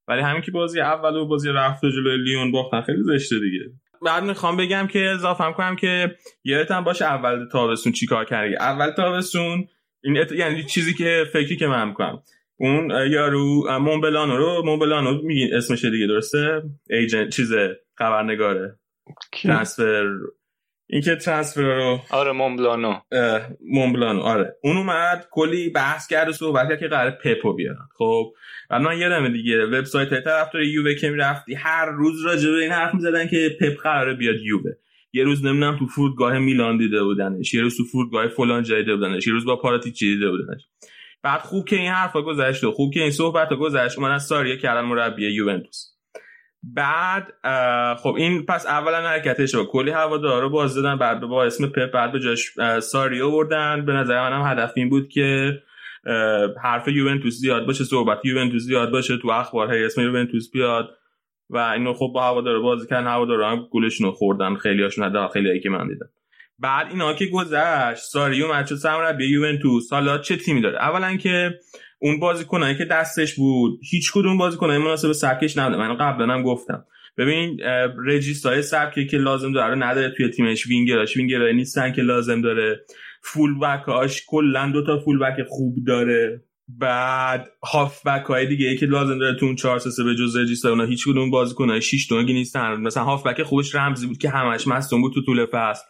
[SPEAKER 4] ولی همین که بازی اول و بازی رفته جلوی لیون باختن خیلی زشته دیگه. بعد می‌خوام بگم که اضافه کنم که یادتم باشه اول تابستون چیکار کردی اول تابستون این ات... یعنی چیزی که فکری که من می‌کنم. اون یارو مونبلانو رو مونبلانو میگین اسمش دیگه درسته؟ ایجنت چیز خبرنگاره. ترانسفر اینکه ترانسفر رو
[SPEAKER 8] آره مونبلانو
[SPEAKER 4] مونبلانو آره. اون اومد کلی بحث کرد و صحبت کرد که قرار پپو بیارن. خب و من یادمه دیگه. وبسایت طرفدار یووه که می‌رفتی. هر روز راجع به این حرف می‌زدن که پپ قراره بیاد یووه. یه روز نمی‌دونم تو فرودگاه میلان دیده بودنش. یه روز تو فرودگاه فلان جای دیده بودنش. یه روز با پاراتیچی دیده بودنش. بعد خوب که این حرفا گذشت و خوب که این صحبت گذشت. من از ساریه کردن مربی یوونتوس. بعد خب این پس اولا حرکتش با کلی هوادارا باز دادن بعد با اسم پپ بعد به جاش ساریو بردن به نظر منم هدف این بود که حرف یوونتوس زیاد باشه صحبت یوونتوس زیاد باشه تو اخبار هی اسم یوونتوس بیاد. و اینو خب با هوادارا بازی کردن هوادارا هم گولشون خوردن خیلی هاشون حداقل خیلی که من دیدم. بعد اینا که گذشت ساریو مچو سمربی یوونتوس. حالا چه تیمی داره؟ اولا که اون بازیکنایی که دستش بود هیچ کدوم بازیکنای مناسب سبکش نبوده من قبلا هم گفتم. ببین رجیستای سبکی که لازم داره نداره توی تیمش. وینگراش وینگرای نیستن که لازم داره. فول بکاش کلا دو تا فول بک خوب داره. بعد هاف بک های دیگه ای که لازم داره تو اون 4 3 به جز رجیستا اونا هیچ کدوم بازیکنای 6 تونگی نیستن. مثلا هاف بک خوبش رمزی بود که همش مصدوم بود تو طول فصل.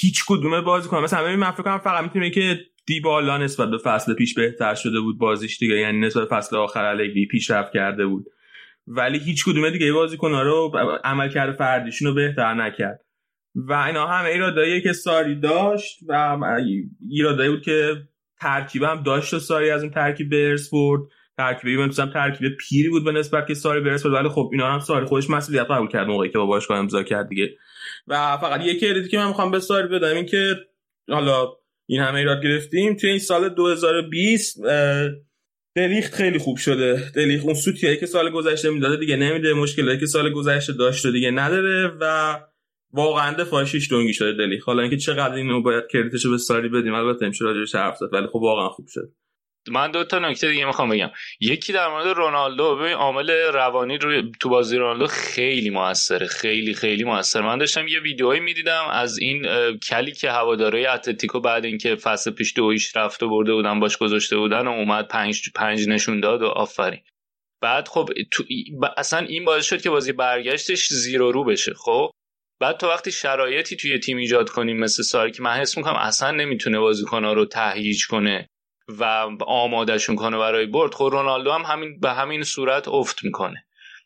[SPEAKER 4] هیچ کدوم بازیکن مثلا ببین من فکر کنم فقط می‌تونه که دیبالا نسبت به فصل پیش بهتر شده بود بازیش دیگه. یعنی نسبت فصل آخر الگری پیشرفت کرده بود. ولی هیچ کدوم دیگه بازیکن رو عمل کرده فردیشون رو بهتر نکرد. و اینا همه ایرادایی که ساری داشت و ایرادایی بود که ترکیب هم داشت و ساری از این ترکیب برس برد ترکیب یوونتوس هم ترکیب پیری بود به نسبت که ساری برس برد ولی خب اینا هم ساری خودش مسئولیت قبول کرد موقعی که با باشگاه امضا کرد دیگه. و فقط یکی کردیتی که من می‌خوام به ساری بدم این که حالا این همه ایراد گرفتیم. توی این سال 2020 دلیخت خیلی خوب شده. دلیخت اون سوتیایی که سال گذشته می‌داده دیگه نمیده. مشکلاتی که سال گذشته داشته دیگه نداره و واقعا دفاعش دونگی شده دلیخت. حالا اینکه چقدر اینو باید کردیتشو به ساری بدیم البته امشب راجعش حرف زد ولی خب واقعا خوب شد.
[SPEAKER 8] من دو تا نکته دیگه می‌خوام بگم. یکی در مورد رونالدو. ببین عامل روانی روی تو بازی رونالدو خیلی موثره. خیلی خیلی موثر من داشتم یه ویدیوهایی می‌دیدم از این کلی که هواداری اتلتیکو بعد اینکه فصل پیش دویش رفته برده بودن باش گذاشته بودن و اومد پنج پنج نشون داد و آفرین. بعد خب اصلا این باعث شد که بازی برگشتش زیرو رو بشه خب؟ بعد تو وقتی شرایطی توی تیم ایجاد کنیم مثل ساری که من حس می‌کنم اصلا نمی‌تونه بازیکن‌ها رو تهییج کنه. و آمادهشون کنه برای برد. خب رونالدو هم همین به همین صورت افت می‌کنه.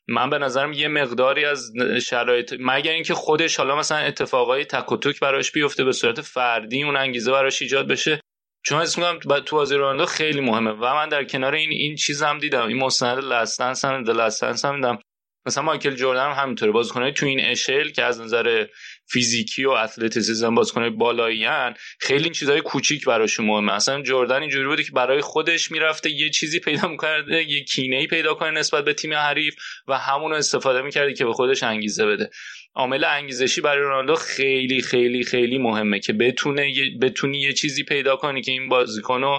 [SPEAKER 8] من به نظرم یه مقداری از شرایط مگر اینکه خودش حالا مثلا اتفاقای تک و براش بیفته به صورت فردی اون انگیزه براش ایجاد بشه. چون اسم میگم تو بازی رونالدو خیلی مهمه و من در کنار این این چیز هم دیدم. این مستند لستنس هم لستنس هم دیدم. مثلا مایکل جردن هم همینطوره. بازیکنای تو این اشل که از نظر فیزیکی و اتلتیسیسم بازیکنای بالاییان خیلی این چیزای کوچیک براشون مهمه. اصلا جردن اینجوری بوده که برای خودش می‌رفته یه چیزی پیدا می‌کرده یه کینه ای پیدا کنه نسبت به تیم حریف و همون استفاده می‌کرده که به خودش انگیزه بده. عامل انگیزشی برای رونالدو خیلی خیلی خیلی مهمه که بتونه بتونی یه چیزی پیدا کنی که این بازیکنو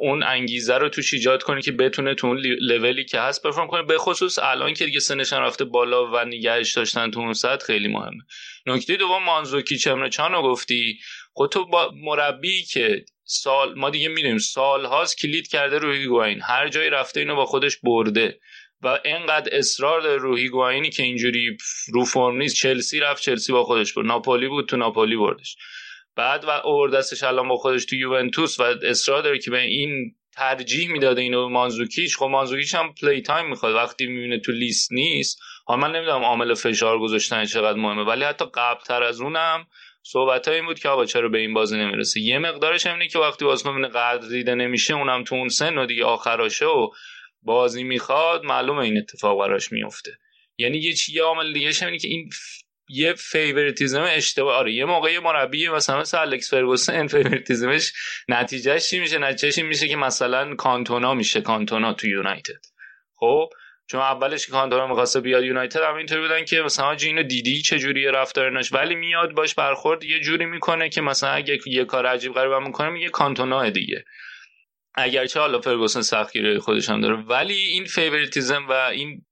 [SPEAKER 8] اون انگیزه رو توش ایجاد کنی که بتونه تو اون لولی که هست پرفورم کنه به خصوص الان که دیگه سنش رفته بالا و نگهش داشتن تو اون سطح خیلی مهمه. نکته دوم مانزوکی چمره چانو گفتی. خود تو با مربی که سال ما دیگه می‌دونیم سال هاست کلید کرده روی گواین هر جایی رفته اینو با خودش برده و اینقدر اصرار داره روحی گواینی که اینجوری رو فرم نیست. چلسی رفت چلسی با خودش برد. ناپولی بود تو ناپولی بردش. بعد و اوردستش الان با خودش تو یوونتوس و اصرار داره که به این ترجیح می‌داده اینو مانزوکیچ. خب مانزوکیچ هم play time می‌خواد. وقتی می‌بینه تو لیست نیست. حالا من نمی‌دونم عامل فشار گذاشتن چقدر مهمه ولی حتی قبلتر از اونم صحبت این بود که آقا چرا به این بازی نمی‌رسه. یه مقدارش اینه که وقتی بازیکن قدر دیده نمیشه اونم تو اون سن و دیگه آخراشه و بازی می‌خواد معلومه این اتفاق براش میفته یعنی یه چیه عامل دیگه اینه که این یه favoritism اشتباه آره یه موقع یه مربی مثلا مثل الکس فرگوسن favoritism ش نتیجهش چی میشه؟ نتیجهش این میشه که مثلا کانتونا میشه کانتونا تو یونایتد. خب؟ چون اولش که کانتونا می‌خواسته بیاد یونایتد هم اینطوری بودن که مثلا اینو دیدی؟ چه جوری رفتارش؟ ولی میاد باش برخورد یه جوری می‌کنه که مثلا اگه یه کار عجیب غریب می‌کنه میگه کانتونا دیگه. اگرچه حالا فرگوسن سختگیری خودش هم داره. ولی این favoritism و این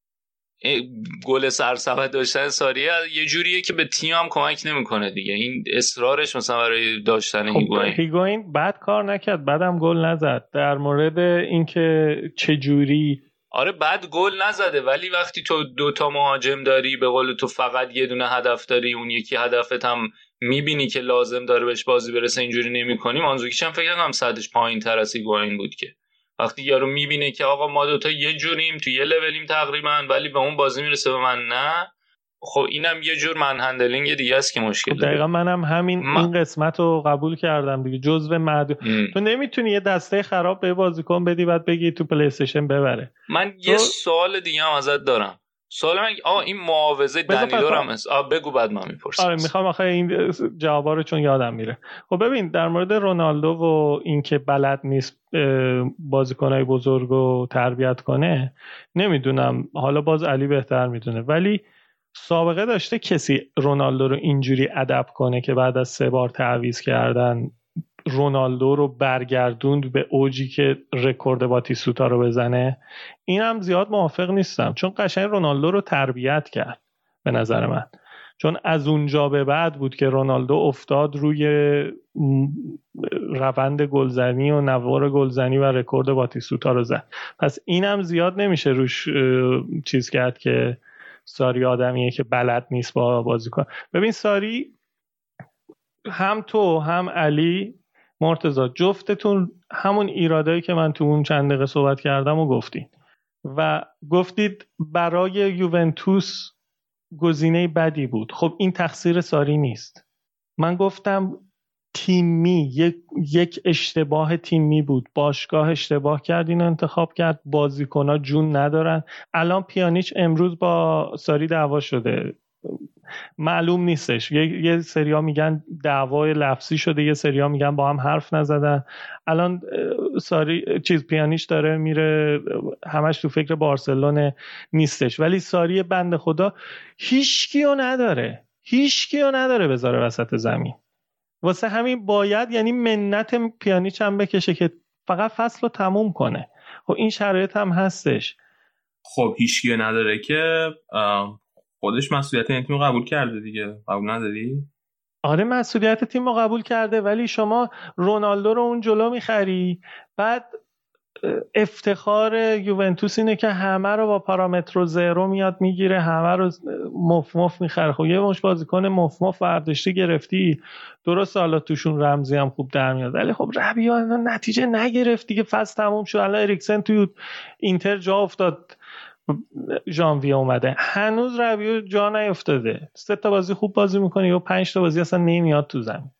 [SPEAKER 8] گل سرسبد داشتن ساریه یه جوریه که به تیم هم کمک نمی‌کنه دیگه. این اصرارش مثلا برای داشتن
[SPEAKER 6] خب
[SPEAKER 8] هیگوین
[SPEAKER 6] هیگوین بد کار نکرد بعدم گل نزد. در مورد اینکه چه جوری
[SPEAKER 5] آره بعد گل نزده ولی وقتی تو دوتا مهاجم داری به قول تو فقط یه دونه هدف داری اون یکی هدفت هم می‌بینی که لازم داره بهش بازی برسه اینجوری نمی‌کنی. مانزوکیش هم فکر کنم صدش پایین تر از این بود که. وقتی یارو می‌بینه که آقا ما دوتا یه جوریم تو یه لولیم تقریبا ولی به اون بازی می‌رسه به من نه. خب اینم یه جور man handling دیگه است که مشکل
[SPEAKER 6] خب دقیقا منم همین این قسمت رو قبول کردم دیگه جزء معدود تو نمی‌تونی یه دسته خراب به بازیکن بدی بعد بگی تو play ببره.
[SPEAKER 5] من یه سوال دیگه هم ازت دارم. سوال من آه این معاوضه دنیلو هم بگو بعد من می‌پرسم.
[SPEAKER 6] آره می‌خوام آخه این جوابا رو چون یادم میره. خب ببین در مورد رونالدو و اینکه بلد نیست بازیکنهای بزرگ رو تربیت کنه نمی‌دونم. حالا باز علی بهتر می‌دونه. ولی سابقه داشته کسی رونالدو رو اینجوری ادب کنه که بعد از سه بار تعویض کردن رونالدو رو برگردوند به اوجی که رکورد باتیسوتا رو بزنه. اینم زیاد موافق نیستم چون قشنگ رونالدو رو تربیت کرد به نظر من. چون از اونجا به بعد بود که رونالدو افتاد روی روند گلزنی و نوار گلزنی و رکورد باتیسوتا رو زد. پس اینم زیاد نمیشه روش چیز کرد که ساری آدمیه که بلد نیست با بازی کن ببین ساری هم تو هم علی مرتزا جفتتون همون ایرادایی که من تو اون چند دقیقه صحبت کردم و گفتین. و گفتید برای یوونتوس گزینه بدی بود. خب این تقصیر ساری نیست. من گفتم تیمی یک, یک اشتباه تیمی بود. باشگاه اشتباه کرد اینو انتخاب کرد. بازیکن جون ندارن. الان پیانیچ امروز با ساری دعوا شده. معلوم نیستش. یه, یه سریا میگن دعوای لفظی شده یه سریا میگن با هم حرف نزدن. الان ساری چیز پیانیش داره میره همش تو فکر بارسلون نیستش. ولی ساری بند خدا هیچکیو نداره. هیچکیو نداره بذاره وسط زمین. واسه همین باید یعنی منت پیانیچ هم بکشه که فقط فصل رو تموم کنه. خب این شرایط هم هستش.
[SPEAKER 4] خب هیچکیو نداره که خودش مسئولیت این تیم قبول کرده دیگه. قبول نداری؟
[SPEAKER 6] آره مسئولیت تیم رو قبول کرده ولی شما رونالدو رو اون جلو می‌خری. بعد افتخار یوونتوس اینه که همه رو با پارامتر زیرو میاد می‌گیره همه رو مف مف می‌خره. خب یه مش بازیکن مف مف برداشتی گرفتی. درست حالا توشون رمزی هم خوب در میاد. ولی خب ربی نتیجه نگرفت دیگه. فصل تموم شد. الان اریکسن توی اینتر جا افتاد. ژانویه اومده. هنوز رویو جا نیفتاده سه تا بازی خوب بازی می‌کنه و پنج تا بازی اصلا نمیاد تو زمین.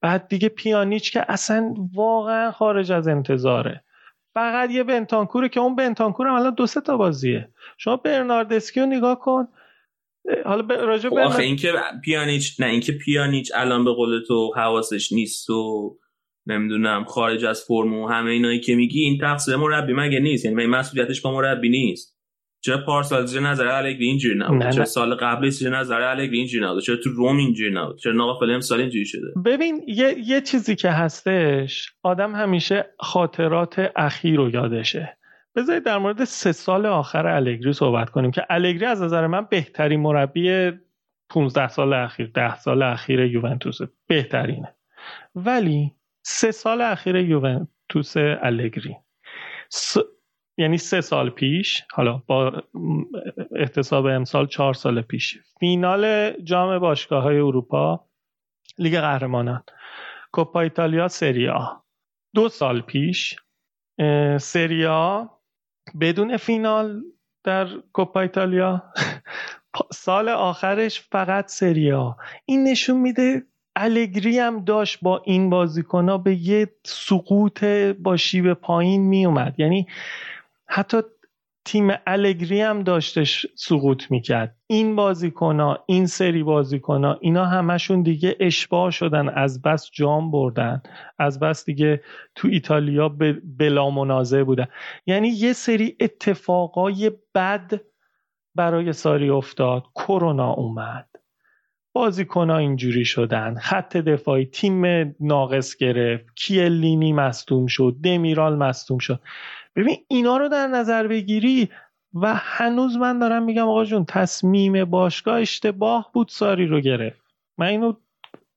[SPEAKER 6] بعد دیگه پیانیچ که اصلا واقعا خارج از انتظاره. فقط یه بنتانکوره که اون بنتانکور هم الان دو سه تا بازیه. شما برناردسکی رو نگاه کن. حالا راجع
[SPEAKER 4] به خب اینکه پیانیچ نه اینکه پیانیچ الان به قول تو حواسش نیست و نمی‌دونم خارج از فرم و همه اینایی که میگی این تقصیر مربی مگه نیست؟ یعنی مسئولیتش با مربی نیست؟ چرا پارسال زیر نظر الگری اینجوری نبود؟ چرا سال قبلی زیر نظر الگری اینجوری نبود؟ چرا تو روم اینجوری نبود؟ چرا ناقا امسال اینجوری شده؟
[SPEAKER 6] ببین یه, یه چیزی که هستش آدم همیشه خاطرات اخیر رو یادشه. بذارید در مورد سه سال آخر الگری صحبت کنیم که الگری از نظر من بهترین مربی 15 سال اخیر 10 سال اخیر یوونتوس. بهترینه. ولی سه سال اخیر یوونتوس الگری. یعنی سه سال پیش حالا با احتساب امسال چهار سال پیش. فینال جام باشگاه های اروپا لیگ قهرمانان. کوپا ایتالیا سریا دو سال پیش سریا بدون فینال در کوپا ایتالیا. *laughs* سال آخرش فقط سریا این نشون میده الگری هم داشت با این بازیکن به یه سقوط با شیب پایین میومد یعنی حتی تیم الگری هم داشتش سقوط می‌کرد. این بازیکن این سری بازیکن اینا همشون دیگه اشباه شدن از بس جام بردن از بس دیگه تو ایتالیا بلا منازه بودن. یعنی یه سری اتفاقای بد برای ساری افتاد. کرونا اومد. بازیکن اینجوری شدن. خط دفاعی تیم ناقص گرفت. کیلینی مصدوم شد. دمیرال مصدوم شد. ببین اینا رو در نظر بگیری و هنوز من دارم میگم آقا جون تصمیم باشگاه اشتباه بود ساری رو گرفت. من اینو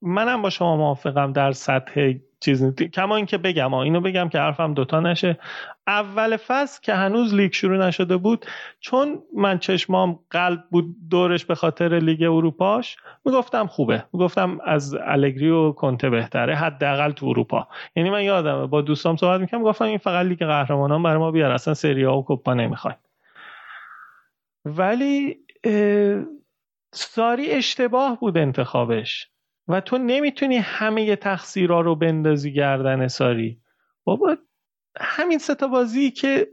[SPEAKER 6] منم با شما موافقم در سطح چیز کما اینکه بگم اینو بگم که حرفم دوتا نشه. اول فصل که هنوز لیگ شروع نشده بود چون من چشمام قلب بود دورش به خاطر لیگ اروپاش می‌گفتم خوبه. می‌گفتم از الگری و کنته بهتره حداقل تو اروپا. یعنی من یادمه با دوستام صحبت می‌کنم گفتم این فقط لیگ قهرمانان برای ما بیار اصلا سری ها و کوپا نمی‌خوایم. ولی ساری اشتباه بود انتخابش. و تو نمی‌تونی همه تقصیرها رو بندازی گردن ساری. بابا همین ستا بازی که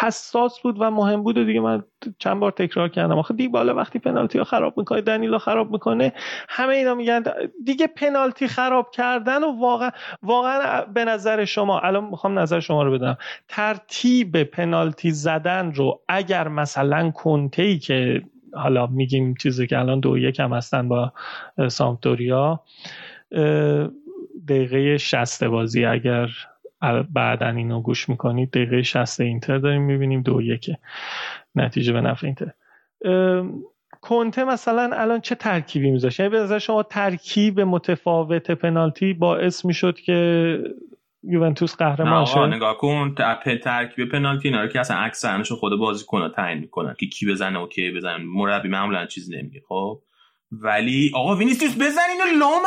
[SPEAKER 6] حساس بود و مهم بود و دیگه من چند بار تکرار کردم. آخه دیبالا وقتی پنالتی ها خراب می‌کنه دنیلو خراب می‌کنه همه اینا میگن دیگه پنالتی خراب کردن و واقعا واقعا به نظر شما الان می‌خوام نظر شما رو بدم. ترتیب پنالتی زدن رو اگر مثلا کنته که حالا میگیم چیزی که الان دو یک هم هستن با سامتوریا دقیقه شست بازی اگر بعدا اینو گوش می‌کنید دقیقه شست اینتر داریم می‌بینیم دو یکه نتیجه به نفع اینتر. کنته مثلا الان چه ترکیبی میذاشت؟ یعنی به شما ترکیب متفاوت پنالتی باعث می‌شد که یوونتوس قهرمان شه؟
[SPEAKER 4] نگاه کن ترکیب پنالتی اینا رو که اصلا اکثرش خود بازیکن تعیین می‌کنن که کی بزنه و کی بزنه. مربی معمولا چیزی نمیگه خب؟ ولی آقا وینیسیوس بزن اینو لام *laughs*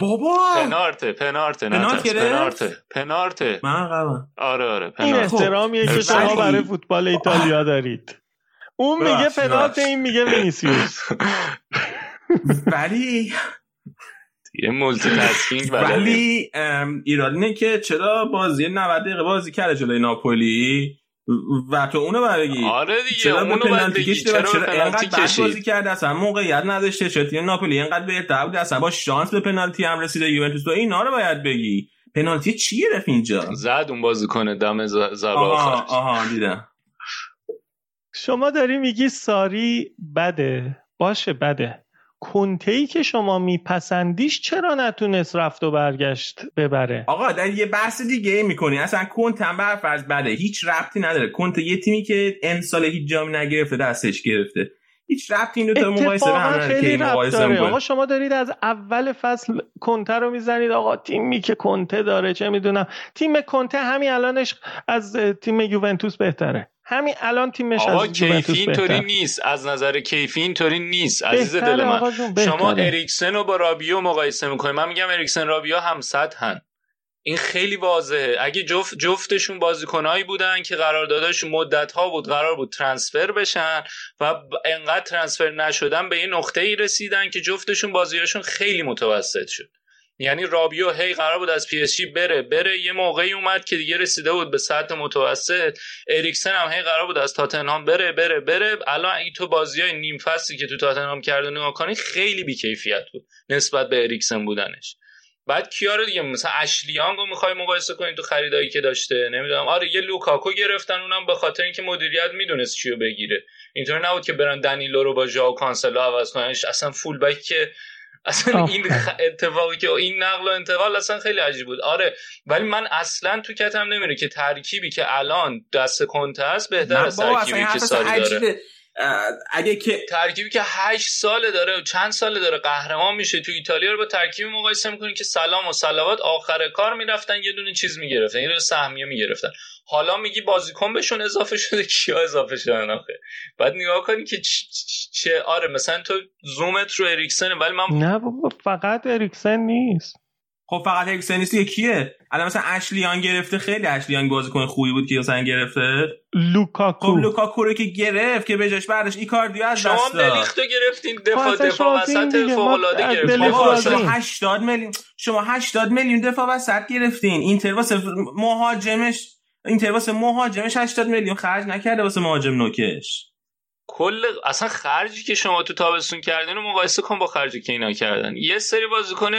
[SPEAKER 4] بابا!
[SPEAKER 8] پنارته پنارته پنارت پنارته پنارته
[SPEAKER 4] من قبل
[SPEAKER 8] آره آره
[SPEAKER 6] این احترامیه که شما برای فوتبال ایتالیا دارید. اون میگه پنارت این میگه وینیسیوس. *laughs*
[SPEAKER 4] ولی
[SPEAKER 8] یه مولتی تاسکینگ
[SPEAKER 4] ولی ایراد اینه که چرا بازی 90 دقیقه بازی کرده جلوی ناپولی؟ و تو اونو بگی.
[SPEAKER 8] آره دیگه
[SPEAKER 4] چرا
[SPEAKER 8] اونو
[SPEAKER 4] پنالتی
[SPEAKER 8] چرا
[SPEAKER 4] چرا
[SPEAKER 8] پنالتی
[SPEAKER 4] کشید؟ بازی کرده؟ اصلا موقعیت نداشته. چرا تیم ناپولی اینقدر بهتر بود؟ اصلا با شانس به پنالتی هم رسیده. یوونتوس تو اینا رو باید بگی. پنالتی چی گرفت اینجا؟
[SPEAKER 8] زد اون بازیکن دم ضربه
[SPEAKER 4] آها آها دیدم.
[SPEAKER 6] شما داری میگی ساری بده. باشه بده. کنته ای که شما میپسندیش چرا نتونست رفت و برگشت ببره؟
[SPEAKER 4] آقا در یه بحث دیگه می‌کنی. اصلا کنت هم برفرض بده. هیچ ربطی نداره. کنت یه تیمی که امسال هیچ جامی نگرفته دستش گرفته. هیچ ربطی این دو تا مقایسه به هم
[SPEAKER 6] خیلی آقا شما دارید از اول فصل کنته رو می‌زنید. آقا تیمی که کنته داره چه می‌دونم. تیم کنته همین الانش از تیم یوونتوس بهتره. همین الان تیمش
[SPEAKER 8] آقا
[SPEAKER 6] از
[SPEAKER 8] کیفی اینطوری نیست. از نظر کیفی اینطوری نیست. عزیز دل من. شما اریکسن رو با رابیو مقایسه می‌کنید من میگم اریکسن رابیو هم هن. این خیلی واضحه. اگه جفت جفتشون بازیکنایی بودن که قراردادشون مدت ها بود قرار بود ترانسفر بشن و انقدر ترانسفر نشدن به این نقطه ای رسیدن که جفتشون بازیاشون خیلی متوسط شد. یعنی رابیو هی قرار بود از پی اس بره. بره یه موقعی اومد که دیگه رسیده بود به سطح متوسط. اریکسن هم هی قرار بود از تاتنهام بره بره بره. الان این تو بازیای نیم فصلی که تو تاتنهام کرده نگاه کنی خیلی بیکیفیت بود نسبت به اریکسن بودنش. بعد کیا رو دیگه؟ مثلا اشلی یانگو می‌خوای مقایسه کنی تو خریدایی که داشته؟ نمی‌دونم. آره یه لوکاکو گرفتن اونم به خاطر اینکه مدیریت می‌دونست چیو بگیره. اینطور نبود که برن دنیلو رو با ژائو کانسلو عوض کنن. اصلا full back که اصلا این اتفاقی که این نقل و انتقال اصلا خیلی عجیب بود. آره ولی من اصلا تو کتم نمیره که ترکیبی که الان دست کنته است بهتر از ترکیبی که ساری داره.
[SPEAKER 4] اگه که
[SPEAKER 8] ترکیبی که 8 ساله داره چند ساله داره قهرمان میشه تو ایتالیا رو با ترکیب مقایسه می‌کنی که سلام و صلوات آخر کار می‌رفتن یه دونه چیز می‌گرفتن یه دونه سهمیه می‌گرفتن. حالا میگی بازیکن بهشون اضافه شده کیا اضافه شدن آخه؟ بعد نگاه کنی که چه آره مثلا تو زومت رو اریکسن ولی من
[SPEAKER 6] نه بابا فقط اریکسن نیست.
[SPEAKER 4] خب فقط اریکسن نیست کیه الان مثلا اشلی یانگ گرفته خیلی اشلی یانگ بازیکن خوبی بود که مثلا گرفته.
[SPEAKER 6] لوکاکو.
[SPEAKER 4] خب لوکاکو رو که گرفت که بجاش بعدش ایکاردیو از
[SPEAKER 8] شما
[SPEAKER 4] دست داد.
[SPEAKER 8] دلیختو گرفتین دفاع دفاع وسط فوق العاده گرفتین.
[SPEAKER 4] شما 80 میلیون شما 80 میلیون دفاع وسط گرفتین. اینتر واسه مهاجمش اینتر واسه مهاجمش 80 میلیون خرج نکرده واسه مهاجم نوکش.
[SPEAKER 8] کل اصلا خرجی که شما تو تابستون کردین رو مقایسه کن با خرجی که اینا کردن. یه سری بازیکن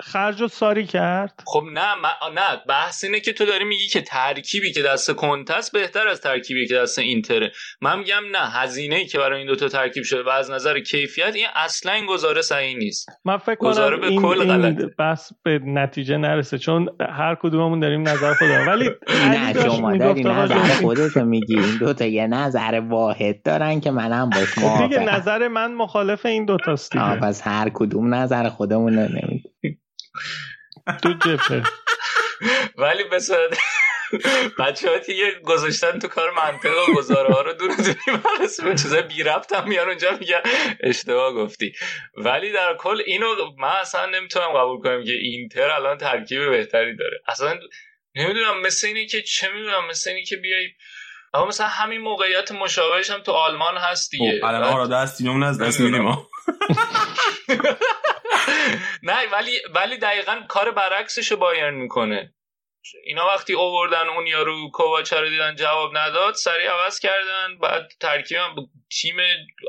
[SPEAKER 6] خرج رو ساری کرد؟
[SPEAKER 8] خب نه نه بحث اینه که تو داری میگی که ترکیبی که دست کنتس بهتر از ترکیبی که دست اینتره. من میگم نه هزینه ای که برای این دوتا ترکیب شده و از نظر کیفیت این اصلا این گزاره صحیح نیست.
[SPEAKER 6] من فکر کنم به این, کل این بحث به نتیجه نرسه چون هر کدوممون داریم نظر خودمون ولی
[SPEAKER 7] نه شما داری نظر خودت میگی. این دوتا یه نظر واحد دارن که منم باش
[SPEAKER 6] خب دیگه نظر من مخالف این دوتاست دیگه.
[SPEAKER 7] پس هر کدوم نظر خودمون نمید
[SPEAKER 6] تو جبهه.
[SPEAKER 8] ولی بسید بچه ها یه گذاشتن تو کار منطق و گزاره ها رو دور دوری برسه به چیزای بی ربط هم میان اونجا میگن اشتباه گفتی. ولی در کل اینو من اصلا نمی‌تونم قبول کنم که اینتر الان ترکیب بهتری داره. اصلا نمی‌دونم مثل اینی که چه می‌دونم مثل اینی که بیای اما مثلا همین موقعیت مشابهش هم تو آلمان هست دیگه.
[SPEAKER 4] خب، الان آراده اون از دست میدیم. *laughs*
[SPEAKER 8] نه ولی ولی دقیقا کار برعکسش رو بایرن می‌کنه. اینا وقتی اووردن اون یارو کوواچا رو دیدن جواب نداد سریع عوض کردن بعد ترکیبم تیم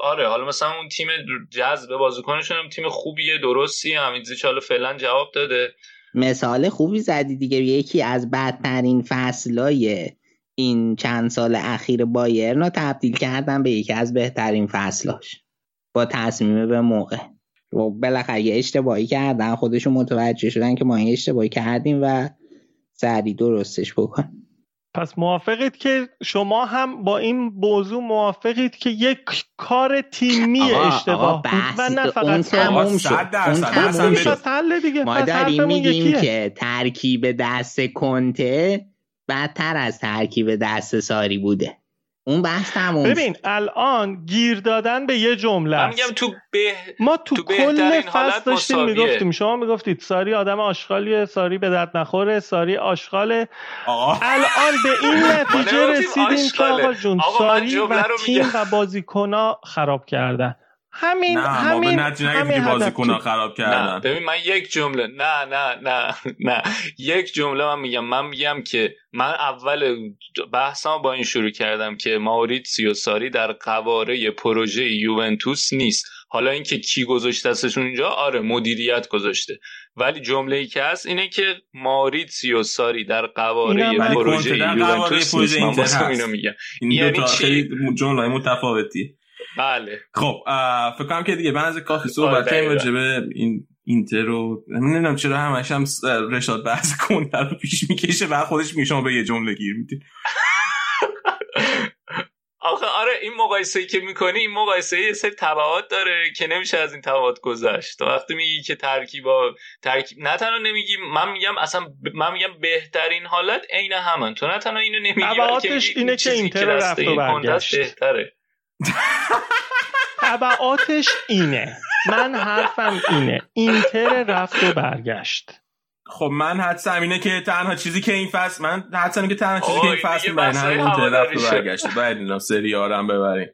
[SPEAKER 8] آره حالا مثلا اون تیم جذب بازیکنشون هم تیم خوبیه درستی همین چاله فعلا جواب داده.
[SPEAKER 7] مثال خوبی زدی دیگه یکی از بدترین فصلای این چند سال اخیر بایرن رو تبدیل کردن به یکی از بهترین فصلاش. با تصمیم به موقع. و بالاخره یه اشتباهی کردن خودشون متوجه شدن که ما این اشتباهی کردیم و سریع درستش بکن.
[SPEAKER 6] پس موافقید که شما هم با این موضوع موافقید که یک کار تیمی اشتباه بود و نه فقط
[SPEAKER 7] اون تموم شد. اون
[SPEAKER 6] تموم
[SPEAKER 7] دیگه. ما داریم میگیم که ترکیب دست کنته بدتر از ترکیب دست ساری بوده. اون بحث تموم
[SPEAKER 6] ببین الان گیر دادن به یه جمله
[SPEAKER 8] من میگم تو به...
[SPEAKER 6] ما تو, تو کل فصل داشتیم می‌گفتیم شما می‌گفتید ساری آدم آشغالیه ساری به درد نخوره ساری آشغاله. الان به این *laughs* نتیجه رسیدیم که آقا جون ساری و تیم و بازیکنا خراب کردن. همین
[SPEAKER 4] نه
[SPEAKER 6] همین
[SPEAKER 4] ما به همین بازیکن خراب کردن.
[SPEAKER 8] ببین من یک جمله نه نه نه نه. یک جمله من میگم. من میگم که من اول بحثم با این شروع کردم که ماوریتسیو ساری در قواره پروژه یوونتوس نیست. حالا اینکه کی گذاشته دستشون اینجا؟ آره مدیریت گذاشته. ولی جمله ای که هست اینه که ماریتسیو ساری در قواره پروژه یوونتوس نیست. من اینو میگم.
[SPEAKER 4] این یعنی چی؟ جمله متفاوتی.
[SPEAKER 8] بله.
[SPEAKER 4] خب فکر کنم که دیگه بعضی کافی صحبت کنیم راجع به این اینتر رو نمی‌دونم چرا همش هم رشاد بحث کنتر رو پیش می‌کشه و خودش میگه شما به یه جمله گیر می‌دید *laughs*
[SPEAKER 8] آخه آره این مقایسه که می‌کنی این مقایسه یه سری تبعات داره که نمیشه از این تبعات گذشت. تو وقتی میگی که ترکیبا ترکیب نه تنها نمیگی من میگم اصلا من میگم بهترین حالت عین همن. تو نه تنها اینو نمیگی
[SPEAKER 6] تبعاتش اینه که اینتر رفت و برگشت.
[SPEAKER 8] بهتره.
[SPEAKER 6] طبعاتش اینه. من حرفم اینه. اینتر رفت و برگشت.
[SPEAKER 4] خب من حدسم اینه که تنها چیزی که این فصل من حدسم اینه که تنها چیزی که این فصل باید همین اینتر رفت و برگشت. باید اینا سری آرم ببریم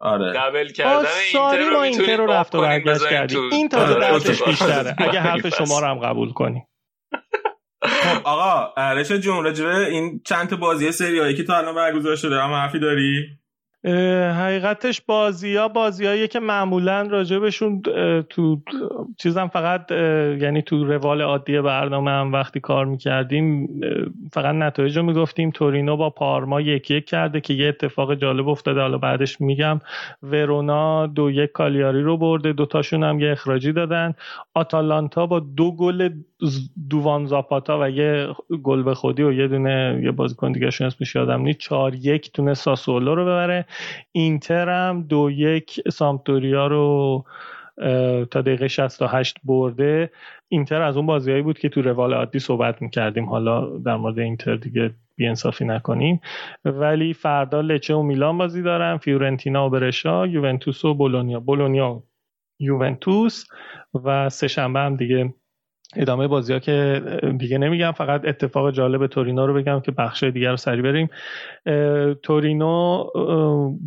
[SPEAKER 4] آره.
[SPEAKER 8] دبل کردن
[SPEAKER 6] اینتر رو اینتر رو رفت و برگشت کردیم این تازه آره. درسش بیشتره. اگه حرف شما رو هم قبول کنیم
[SPEAKER 4] خب آقا رشا جون راجبه این چند تا بازی سریایی که تا الان برگزار شده اما حرفی داری؟
[SPEAKER 6] حقیقتش بازی ها بازی هایی که معمولا راجبشون تو چیزم فقط یعنی تو روال عادی برنامه هم وقتی کار می‌کردیم فقط نتایج رو می‌گفتیم. تورینو با پارما یک یک کرده که یه اتفاق جالب افتاده. حالا بعدش میگم ورونا دو یک کالیاری رو برده. دوتاشون هم یه اخراجی دادن. آتالانتا با دو گل دووان زاپاتا و یه گل به خودی و یه دونه یه بازیکن دیگه اسمش یادم نیست. چهار یک تونه ساسولو رو ببره. اینتر هم دو یک سامپدوریا رو تا دقیقه 68 برده. اینتر از اون بازیهایی بود که تو روال عادی صحبت می‌کردیم. حالا در مورد اینتر دیگه بیانصافی نکنیم. ولی فردا لچه و میلان بازی دارن. فیورنتینا و برشا یوونتوس و بولونیا. بولونیا یوونتوس و سهشنبه هم دیگه ادامه بازی ها که دیگه نمیگم فقط اتفاق جالب تورینو رو بگم که بخش دیگر رو سری بریم. تورینو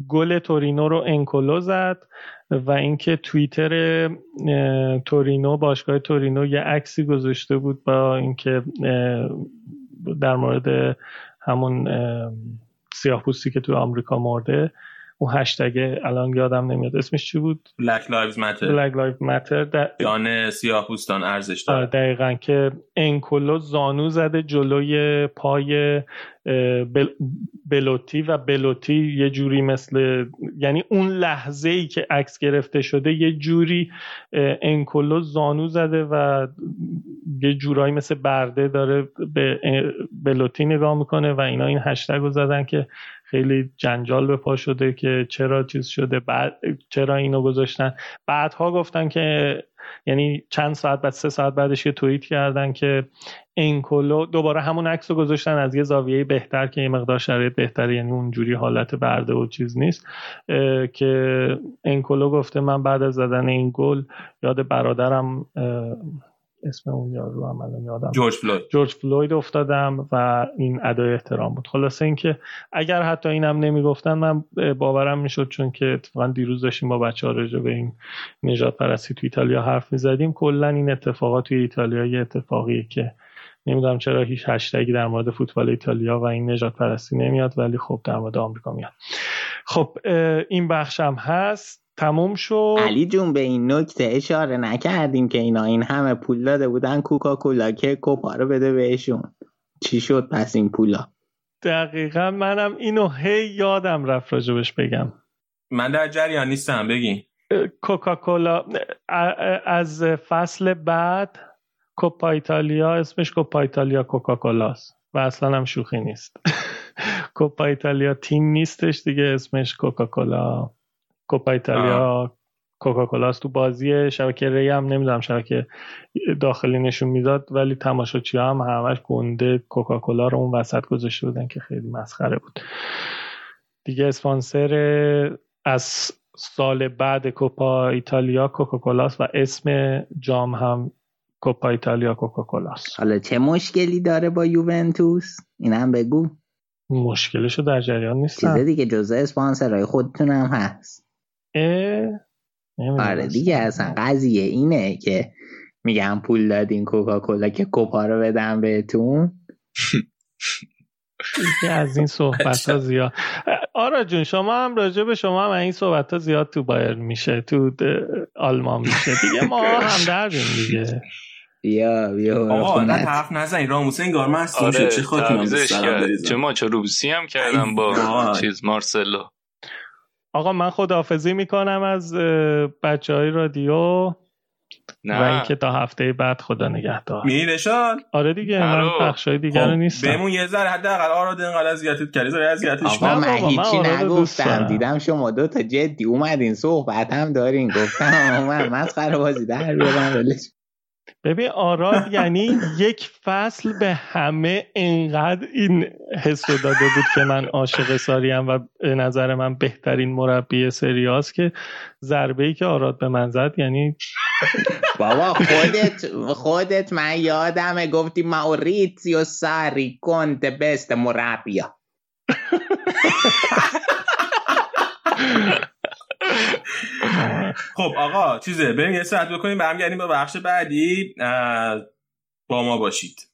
[SPEAKER 6] گل تورینو رو انکولو زد و اینکه توییتر تورینو باشگاه تورینو یه عکسی گذاشته بود با اینکه در مورد همون سیاه که تو آمریکا مرده. اون هشتگ الان یادم نمیاد. اسمش چی بود؟
[SPEAKER 4] Black Lives Matter.
[SPEAKER 6] Black Lives Matter.
[SPEAKER 4] جان سیاه پوستان ارزش داره.
[SPEAKER 6] دقیقا که انکولو زانو زده جلوی پای بل... بلوتی و بلوتی یه جوری مثل یعنی اون لحظه ای که عکس گرفته شده یه جوری انکولو زانو زده و یه جورایی مثل برده داره به بلوتی نگاه می‌کنه و اینا این هشتگ رو زدن که خیلی جنجال به پا شده که چرا چیز شده بعد چرا اینو گذاشتن. بعدها گفتن که یعنی چند ساعت بعد سه ساعت بعدش یه توییت کردن که انکولو دوباره همون عکس رو گذاشتن از یه زاویه بهتر که یه مقدار شرایط بهتره یعنی اونجوری حالت برده و چیز نیست. که انکولو گفته من بعد از زدن این گل یاد برادرم اسم اون یارو هم الان یادم
[SPEAKER 4] جورج فلوید.
[SPEAKER 6] جورج فلوید افتادم و این ادای احترام بود. خلاصه اینکه اگر حتی اینم نمی‌گفتن من باورم می‌شد چون که اتفاقا دیروز داشتیم با بچه ها رجا به این نجات پرستی تو ایتالیا حرف می‌زدیم. کلا این اتفاقات توی ایتالیا یه اتفاقیه که نمی‌دونم چرا هیچ هشتگی در مورد فوتبال ایتالیا و این نجات پرستی نمیاد ولی خب در مورد آمریکا میاد. خب این بخشم هست. تموم شد.
[SPEAKER 7] علی جون به این نکته اشاره نکردیم که اینا این همه پول داده بودن کوکاکولا که کوپا رو بده بهشون. چی شد پس این پولا؟
[SPEAKER 6] دقیقا منم اینو هی یادم رفت راجبش بگم.
[SPEAKER 4] من در جریان نیستم بگی.
[SPEAKER 6] کوکاکولا از فصل بعد کوپا ایتالیا اسمش کوپا ایتالیا کوکاکولاست و اصلا هم شوخی نیست. *laughs* کوپا ایتالیا تیم نیستش دیگه اسمش کوکاکولا. کوپا ایتالیا کوکاکولاست تو بازی. شبکه ری هم نمی‌دونم شبکه داخلی نشون می‌داد ولی تماشاچی هم همش گنده کوکاکولا رو اون وسط گذاشته بودن که خیلی مسخره بود. دیگه اسپانسر از سال بعد کوپا ایتالیا کوکاکولاست و اسم جام هم کوپا ایتالیا کوکاکولاست
[SPEAKER 7] حالا چه مشکلی داره با یوونتوس؟ اینم بگو.
[SPEAKER 6] مشکلشو در جریان نیستم
[SPEAKER 7] چیز دیگه جزء اسپانسرهای خودتون هم هست. آره دیگه اصلا قضیه اینه که میگم پول دادین کوکاکولا که کوپا رو بدم بهتون.
[SPEAKER 6] از این صحبت ها زیاد. آرا جون شما هم راجع به شما هم این صحبت ها زیاد تو بایر میشه تو آلمان میشه. دیگه ما هم دردیم دیگه.
[SPEAKER 7] بیا بیا
[SPEAKER 4] آقا نه حرف نزنی. راموس انگار مستون آره چه خاطی
[SPEAKER 8] چه ما چه روبسی هم کردم با چیز مارسلو.
[SPEAKER 6] آقا من خداحافظی می‌کنم از بچه های رادیو نه. و اینکه تا هفته بعد خدا نگهدار.
[SPEAKER 4] میرشان
[SPEAKER 6] آره دیگه من های دیگر رو خب، نیستم.
[SPEAKER 4] بهمون یه ذره حداقل آراد اینقدر اذیتت کردی ذره اذیتش
[SPEAKER 7] آقا من هیچی نگفتم. دیدم شما دو تا جدی اومدین صحبت هم دارین. گفتم من مسخره بازی در بیارم
[SPEAKER 6] ببین آراد یعنی *laughs* یک فصل به همه انقدر این حس داده بود که من عاشق ساریم و به نظر من بهترین مربی سریاس که ضربه ای که آراد به من زد یعنی *laughs*
[SPEAKER 7] بابا خودت خودت من یادمه گفتی ماوریتسیو ساری کنت بست مربیا. *laughs*
[SPEAKER 4] خب آقا چیزه بریم یه ساعت بکنیم برمیگردیم به بخش بعدی با ما باشید.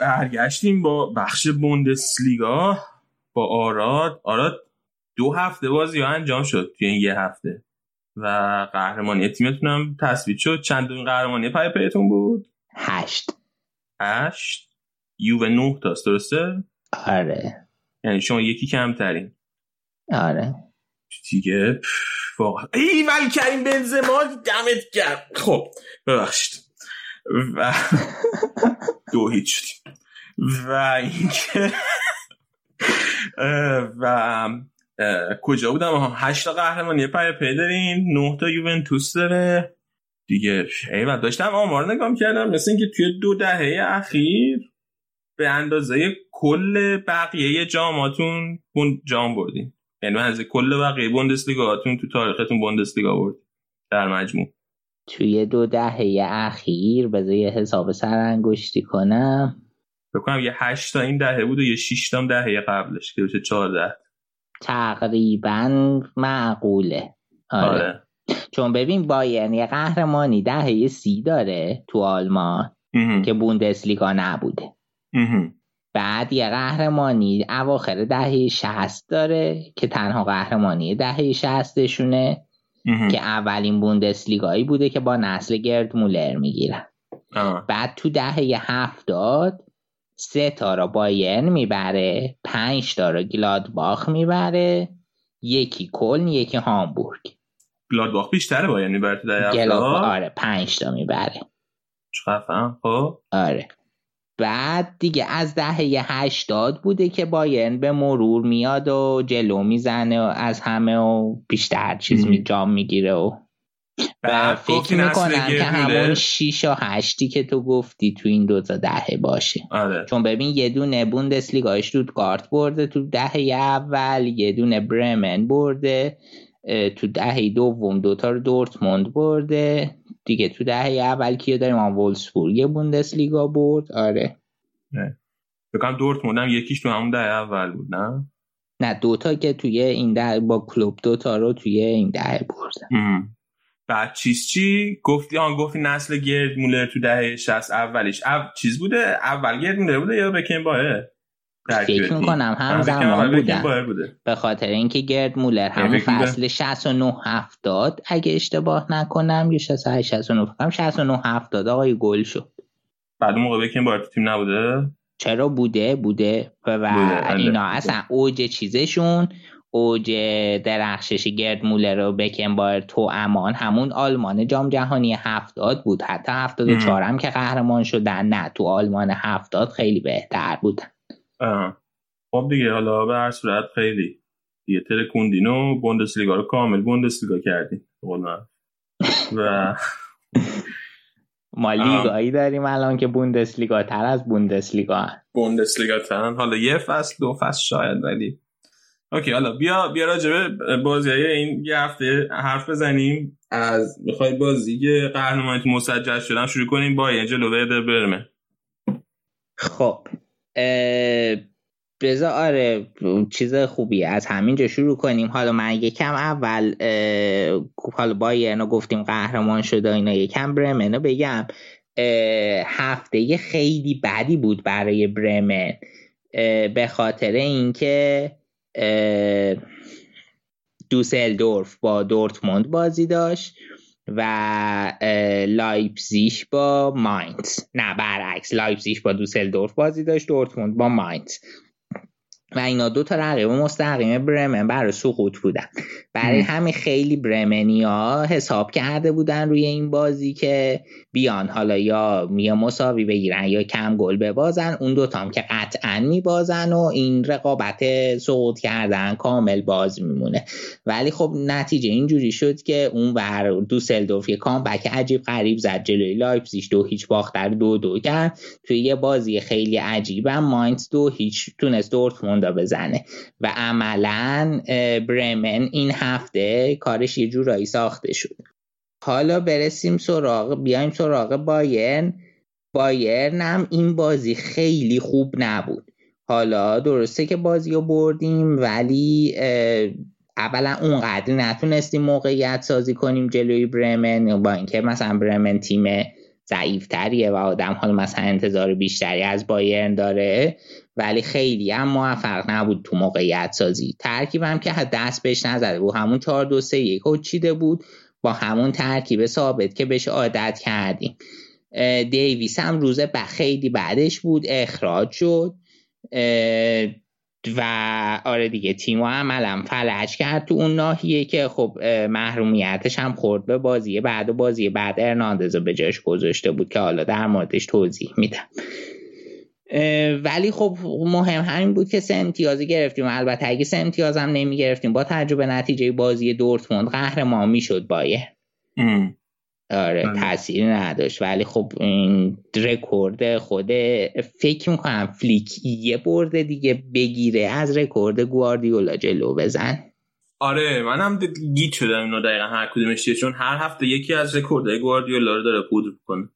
[SPEAKER 4] برگشتیم با بخش بوندسلیگا با آراد. آراد دو هفته بازی ها انجام شد توی این یه هفته و قهرمانی تیمتون هم تصویت شد. چندمین قهرمانی پای پیتون بود؟
[SPEAKER 7] هشت.
[SPEAKER 4] هشت. یووه نه تاست درسته؟
[SPEAKER 7] آره.
[SPEAKER 4] یعنی شما یکی کمترین.
[SPEAKER 7] آره.
[SPEAKER 4] دیگه واقعا. ای ولی کریم بنزما دمت گرم. خب ببخشید. و *laughs* دو هیچ شدیم و اینکه و کجا بودم؟ هشت تا قهرمانی پای پی دارین نه تا یوونتوس داره. دیگه و داشتم آمار نگاه کردم مثل اینکه توی دو دهه اخیر به اندازه کل بقیه جاماتون جام بردین. یعنی از کل بقیه بوندسلیگاتون تو تاریختون بوندسلیگا برد در مجموع.
[SPEAKER 7] توی دو دهه اخیر بذار یه حساب سرانگشتی کنم.
[SPEAKER 4] بکنم یه هشت تا این دهه بود و یه شیش تا دهه قبلش که بشه چهارده.
[SPEAKER 7] تقریبا معقوله. آره. آره. چون ببین بایرن یه قهرمانی دهه سی داره تو آلمان که بوندسلیگا نبوده. بعد یه قهرمانی اواخر دهه شهست داره که تنها قهرمانی دهه شهستشونه که اولین بوندسلیگایی بوده که با نسل گرد مولر می‌گیرن. بعد تو دهه هفتاد سه تا را باین می‌بره پنج تا را گلادباخ می‌بره یکی کلن یکی هامبورگ.
[SPEAKER 4] گلادباخ بیشتره باین می‌بره تو دهه
[SPEAKER 7] آره پنج تا می‌بره.
[SPEAKER 4] چقدر خب.
[SPEAKER 7] آره. بعد دیگه از دهه هشتاد بوده که باین به مرور میاد و جلو می‌زنه و از همه و بیشتر چیز می جام می‌گیره و و فکر می‌کنم که همون شیش و هشتی که تو گفتی تو این دوتا دهه باشه.
[SPEAKER 4] آره.
[SPEAKER 7] چون ببین یه دونه بوندسلیگاش کارت برده تو دهه اول یه دونه برمن برده تو دهه دوم دوتا رو دورتموند برده. دیگه تو دهه اول کیو داریم؟ آن وولسبورگ بوندسلیگا برد. آره.
[SPEAKER 4] نه. بکنم دورتموند هم یکیش تو همون دهه اول بود نه؟
[SPEAKER 7] نه دوتا که توی این دهه با کلوب دوتا رو توی این دهه بردن
[SPEAKER 4] بعد چیز چی؟ گفتی آن گفتی نسل گرد مولر تو دهه 60 اولیش او... چیز بوده؟ اول گرد مولر بوده یا بکن باه
[SPEAKER 7] فکر می‌کنم هم زمان بوده. به خاطر اینکه گرد مولر همون فصل 69 70 اگه اشتباه نکنم یا 68 69 فکرم 69 70 آقای گل شد.
[SPEAKER 4] بعد موقع بکن بار تیم نبوده؟
[SPEAKER 7] چرا بوده؟ بوده. و بوده. اینا اصلا اوج چیزشون اوج درخشش گرد مولر و بکن بار تو امان همون آلمان جام جهانی هفتاد بود. حتی هفتاد و چهارم که قهرمان شدن نه تو آلمان هفتاد خیلی بهتر بودن
[SPEAKER 4] خب دیگه حالا به هر صورت خیلی. دیگه ترکوندین و بوندسلیگا رو کامل بوندسلیگا کردیم. و *laughs*
[SPEAKER 7] ما لیگایی داریم الان که بوندسلیگا تر از بوندسلیگا.
[SPEAKER 4] بوندسلیگا تر حالا یه فصل دو فصل شاید ولی اوکی حالا بیا بیا راجبه بازی این یه هفته حرف بزنیم. از می‌خوای بازی قهرمانی مسجل شدن شروع کنیم با یه جلو برمه.
[SPEAKER 7] خب بذار آره چیز خوبی از همینجا شروع کنیم. حالا من یکم اول حالا بایرن گفتیم قهرمان شده اینا یکم برمن رو بگم هفته خیلی بدی بود برای برمن. به خاطر اینکه دوسلدورف با دورتموند بازی داشت و لایپزیش با ماینز نه برعکس لایپزیش با دوسلدورف بازی داشت دورتموند با ماینز و اینا دو تا رقیب مستقیم برمن برای سقوط بودن. برای همین خیلی برمنی ها حساب کرده بودن روی این بازی که بیان حالا یا می مساوی بگیرن یا کم گل ببازن. اون دوتا هم که قطعا میبازن و این رقابت سقوط کردن کامل باز میمونه. ولی خب نتیجه اینجوری شد که اون ور دوسلدورف یه comeback عجیب غریب زد جلوی لایپزیگ. دو هیچ باختر دو دو کرد. توی یه بازی خیلی عجیبم ماینز دو هیچ تونست دورتموند بزنه. و عملا برمن این هفته کارش یه جورایی ساخته شد. حالا برسیم سراغ بیایم سراغ بایرن. بایرن هم این بازی خیلی خوب نبود. حالا درسته که بازی رو بردیم ولی اولا اونقدر نتونستیم موقعیت سازی کنیم جلوی برمن. با اینکه مثلا برمن تیم ضعیفتریه و آدم حالا مثلا انتظار بیشتری از بایرن داره. ولی خیلی هم موفق نبود تو موقعیت سازی. ترکیبم که دست بهش نزده بود. همون 4 2 3 1 چیده بود. با همون ترکیب ثابت که بهش عادت کردیم. دیویس هم روز خیلی بعدش بود. اخراج شد. و آره دیگه تیم عملا فلج کرد تو اون ناحیه که خب محرومیتش هم خورد به بازی بعد و بازی بعد. ارناندز به جاش گذاشته بود که حالا در موردش توضیح میدم. ولی خب مهم همین بود که سه امتیازی گرفتیم. البته اگه سه امتیاز هم نمی گرفتیم با تجربه نتیجه بازی دورتموند قهرمان می‌شد بایه. آره تاثیری نداشت. ولی خب این رکورد خود فکر می‌کنم فلیک یه برده دیگه بگیره از رکورد گواردیولا جلو بزن.
[SPEAKER 4] آره منم گیج شدم اینو دقیقا هر کدومش چون هر هفته یکی از رکوردهای گواردیولا رو داره پودر کنه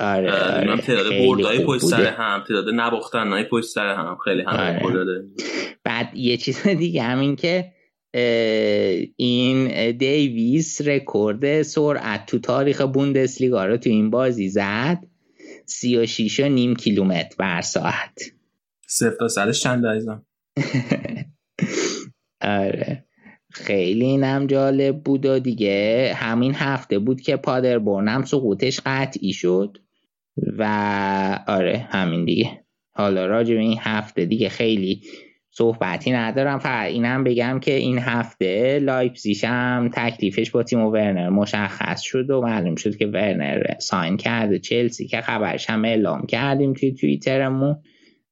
[SPEAKER 7] آره, آره
[SPEAKER 4] تعداد بردهای پشت سر هم تعداد نباختن های پشت سر هم خیلی هم آره.
[SPEAKER 7] بعد یه چیز دیگه همین که این دیویس رکورد سرعت تو تاریخ بوندسلیگا رو تو این بازی زد سی و شیش و نیم کیلومتر بر ساعت.
[SPEAKER 4] صفر تا سرش چند عزیزم *laughs*
[SPEAKER 7] آره. خیلی اینم جالب بود و دیگه همین هفته بود که پادر برنم سقوطش قطعی شد. و آره همین دیگه. حالا راجع به این هفته دیگه خیلی صحبتی ندارم. فقط اینم بگم که این هفته لایپزیش هم تکلیفش با تیم ورنر مشخص شد و معلوم شد که ورنر sign کرده. چلسی که خبرش هم اعلام کردیم توی توییترمون.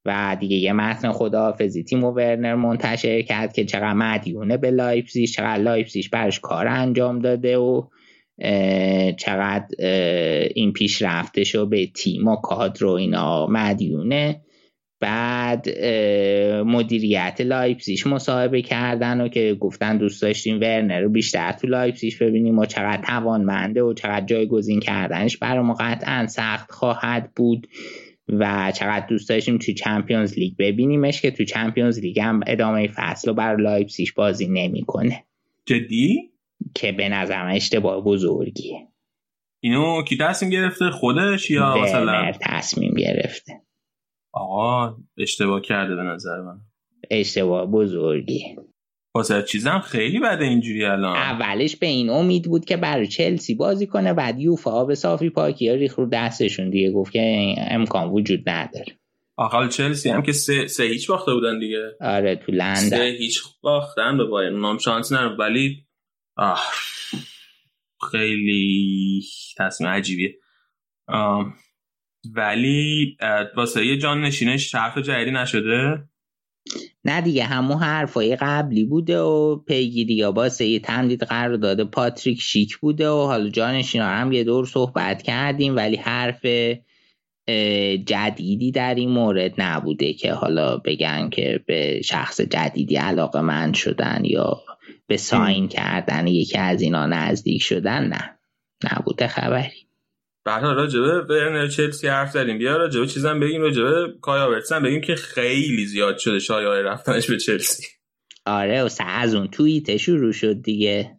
[SPEAKER 7] و دیگه یه متن خداحافظی تیم ورنر منتشر کرد که چقدر مدیونه به لایپزیش چقدر لایپزیش برش کار انجام داده و چقدر این پیشرفتش رو به تیم و کادر و اینا مدیونه. بعد مدیریت لایپزیش مصاحبه کردن و که گفتن دوست داشتیم ورنر رو بیشتر تو لایپزیش ببینیم و چقدر توانمنده و چقدر جایگزین کردنش برای ما قطعا سخت خواهد بود و چقدر دوست داشتیم تو Champions League ببینیمش که تو Champions League هم ادامه فصل رو برای لایپزیش بازی نمی‌کنه.
[SPEAKER 4] جدی؟
[SPEAKER 7] که به نظرم اشتباه بزرگیه.
[SPEAKER 4] اینو کی تصمیم گرفته؟ خودش یا مثلا
[SPEAKER 7] تصمیم گرفته.
[SPEAKER 4] آقا اشتباه کرده به نظر من.
[SPEAKER 7] اشتباه بزرگی
[SPEAKER 4] واسه چیزم خیلی بده اینجوری الان.
[SPEAKER 7] اولش به این امید بود که برای چلسی بازی کنه بعد یوفا به صافی پاکی ریخ رو دستشون دیگه گفت که امکان وجود نداره.
[SPEAKER 4] آخال چلسی هم که سه, سه هیچ باخته بودن دیگه.
[SPEAKER 7] آره تو لندن.
[SPEAKER 4] سه هیچ باختن به بایر اونام شانس نرم ولی آه خیلی تصمیم عجیبیه. ولی واسه یه جان نشینش حرف جدیدی نشده؟
[SPEAKER 7] نه دیگه همون حرفای قبلی بوده و پیگیری یا واسه یه تمدید قرار داده. پاتریک شیک بوده و حالا جانشینا هم یه دور صحبت کردیم ولی حرف جدیدی در این مورد نبوده که حالا بگن که به شخص جدیدی علاقه من شدن یا به ساین کردن یکی از اینا نزدیک شدن نه. نبوده خبری.
[SPEAKER 4] بعد راجبه ورنر چلسی حرف زدیم. بیا راجبه چیزم بگیم راجبه کایا هم بگیم که خیلی زیاد شده شایعه رفتنش به چلسی.
[SPEAKER 7] آره و از اون توییت شروع شد دیگه.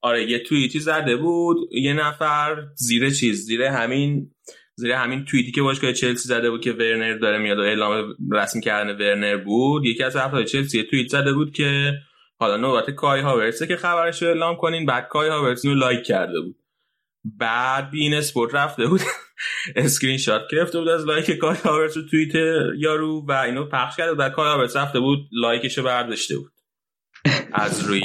[SPEAKER 4] آره یه توییتی زده بود. یه نفر زیر چیز زیر همین زیر همین توییتی که باشگاه چلسی زده بود که ورنر داره میاد و اعلام رسمی کردن ورنر بود. یکی از افراد چلسی توییت زده بود که حالا نوبت کای هاورتسه که خبرش رو اعلام کنین بعد کای هاورتس رو لایک کرده بود. بعد beIN Sport رفته بود. *laughs* اسکرین شات گرفته بود از لایک کای هاورتس رو توییت یارو و اینو پخش کرده بعد کای هاورتس رفته بود لایکش رو برداشته بود. از روی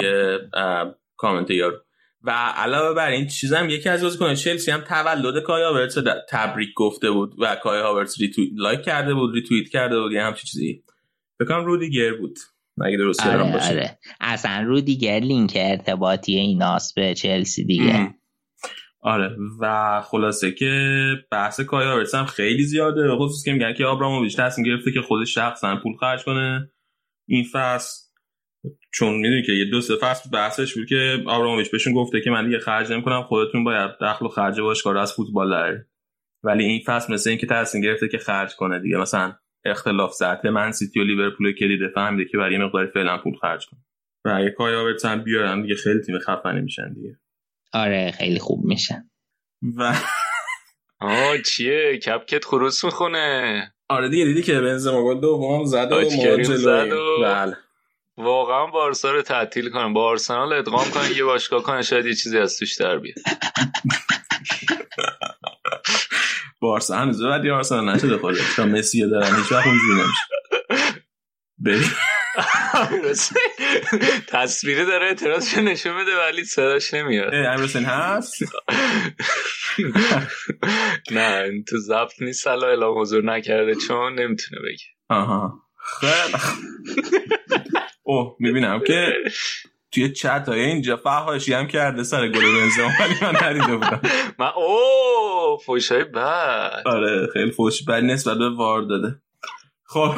[SPEAKER 4] کامنت یارو. و علاوه بر این چیزم یکی از بازیکن چلسی هم تولد کای هاورتس تبریک گفته بود و کای هاورتس ریتویت لایک کرده بود ریتوییت کرده بود یه همچین چیزی. بکنم رو دیگر بود. مگه درست آره باشه؟ آره.
[SPEAKER 7] اصلا رو دیگر لینک ارتباطی ایناست به چلسی دیگه.
[SPEAKER 4] آره و خلاصه که بحث کای هاورتس هم خیلی زیاده. خصوص که میگن که آبراموویچ تصمیم گرفته که خودش شخصا پول خرج کنه. این فصل چون می‌دونی که یه دو سه فصل بحثش بود که آبراموویچ بهشون گفته که من دیگه خرج نمی‌کنم خودتون باید دخل و خرج باشگاه از فوتبال داره ولی این فصل مثل اینکه تصمیم گرفته که خرج کنه دیگه. مثلا اختلاف سطح من سیتی و لیورپول کلیده فهمیده که برای مقدار فعلا پول خرج کنه. و اگه کای آورتس هم بیارن دیگه خیلی تیم خفنی میشن دیگه.
[SPEAKER 7] آره خیلی خوب میشن.
[SPEAKER 4] و *laughs*
[SPEAKER 8] آه چیه؟ کپکت خروس می‌خونه.
[SPEAKER 4] آره دیگه دیدی که بنزما گل دوم زد و زد و بله.
[SPEAKER 8] واقعا بارسا رو تعطیل کنن با آرسنال ادغام کنن یه باشگاه کنن شاید یه چیزی از توش در بیاد. *laughs*
[SPEAKER 4] بارسا هنوز بعد یه آرسنال نشده خودش تا مسی دارن هیچ وقت اونجوری نمیشه.
[SPEAKER 8] تصویری داره اعتراضش نشون بده ولی صداش نمیاد.
[SPEAKER 4] امرسن هست؟ *laughs*
[SPEAKER 8] نه تو ضبط نیست الان اعلام حضور نکرده چون نمی‌تونه بگه.
[SPEAKER 4] آها. خیلی. اوه می‌بینم که توی چت های اینجا فحاشی هم کرده سر گل بنزما ولی من ندیده بودم.
[SPEAKER 8] من اوه فوشای بد.
[SPEAKER 4] آره خیلی فوش بد نسبت به وار داده. خب.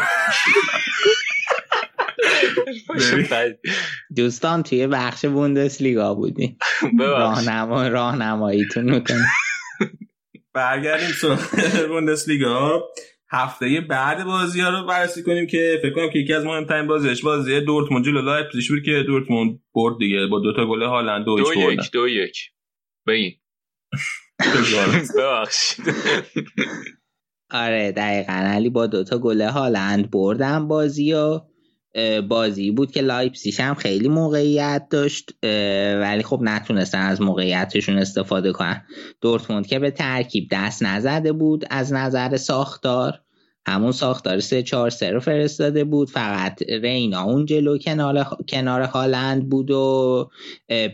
[SPEAKER 7] دوستان توی بخش بوندسلیگا بودیم. راهنما راهنماییتون می‌کنیم.
[SPEAKER 4] برگردیم سراغ بوندسلیگا. هفته بعد بازی ها رو بررسی کنیم که فکر کنم که یکی از مهمترین بازیش بازی دورتموند جلو لایپزیگ بود که دورتموند برد دیگه با دو تا گل هالند دو,
[SPEAKER 8] دو یک دو یک. ببین ببخشید. *laughs*
[SPEAKER 7] آره دقیقا. علی با دوتا گل هالند بردن بازی و بازی بود که لایپسیش هم خیلی موقعیت داشت ولی خب نتونستن از موقعیتشون استفاده کنن. دورتموند که به ترکیب دست نزده بود از نظر ساختار همون ساختار سه چهار سه رو فرستاده بود. فقط رینا اون جلو کنار, کنار هالند بود و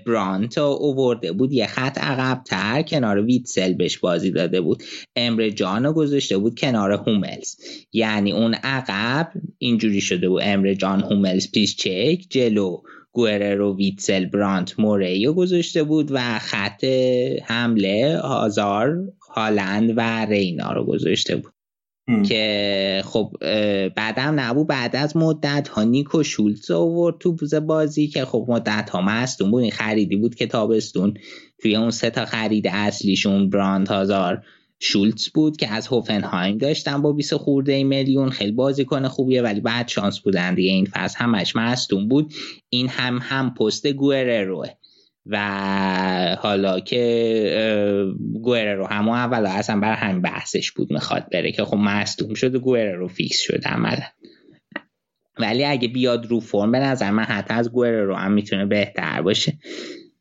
[SPEAKER 7] برانت اوورده بود. یه خط عقب تر کنار ویتسل بهش بازی داده بود. امر جان گذاشته بود کنار هوملز. یعنی اون عقب اینجوری شده بود. امر جان هوملز پیش چک جلو رو ویتسل برانت موریو گذاشته بود و خط حمله هازار هالند و رینا رو گذاشته بود. که خب بعدم نبود. بعد از مدت ها نیکو شولتز آورد تو بوز بازی که خب مدت ها مستون بود. این خریدی بود که تابستون توی اون سه تا خرید اصلیشون براند هازار شولتز بود که از هوفنهایم داشتن با 20 خورده میلیون. خیلی بازیکن خوبیه ولی بعد شانس بودن دیگه. این فصل همش مستون بود. این هم هم پست روه و حالا که گوره رو همون اول اصلا برای همین بحثش بود می‌خواد بره که خب مصدوم شده گوره رو فیکس شده عملا. ولی اگه بیاد رو فرم به نظر من حتی از گوره رو هم می‌تونه بهتر باشه.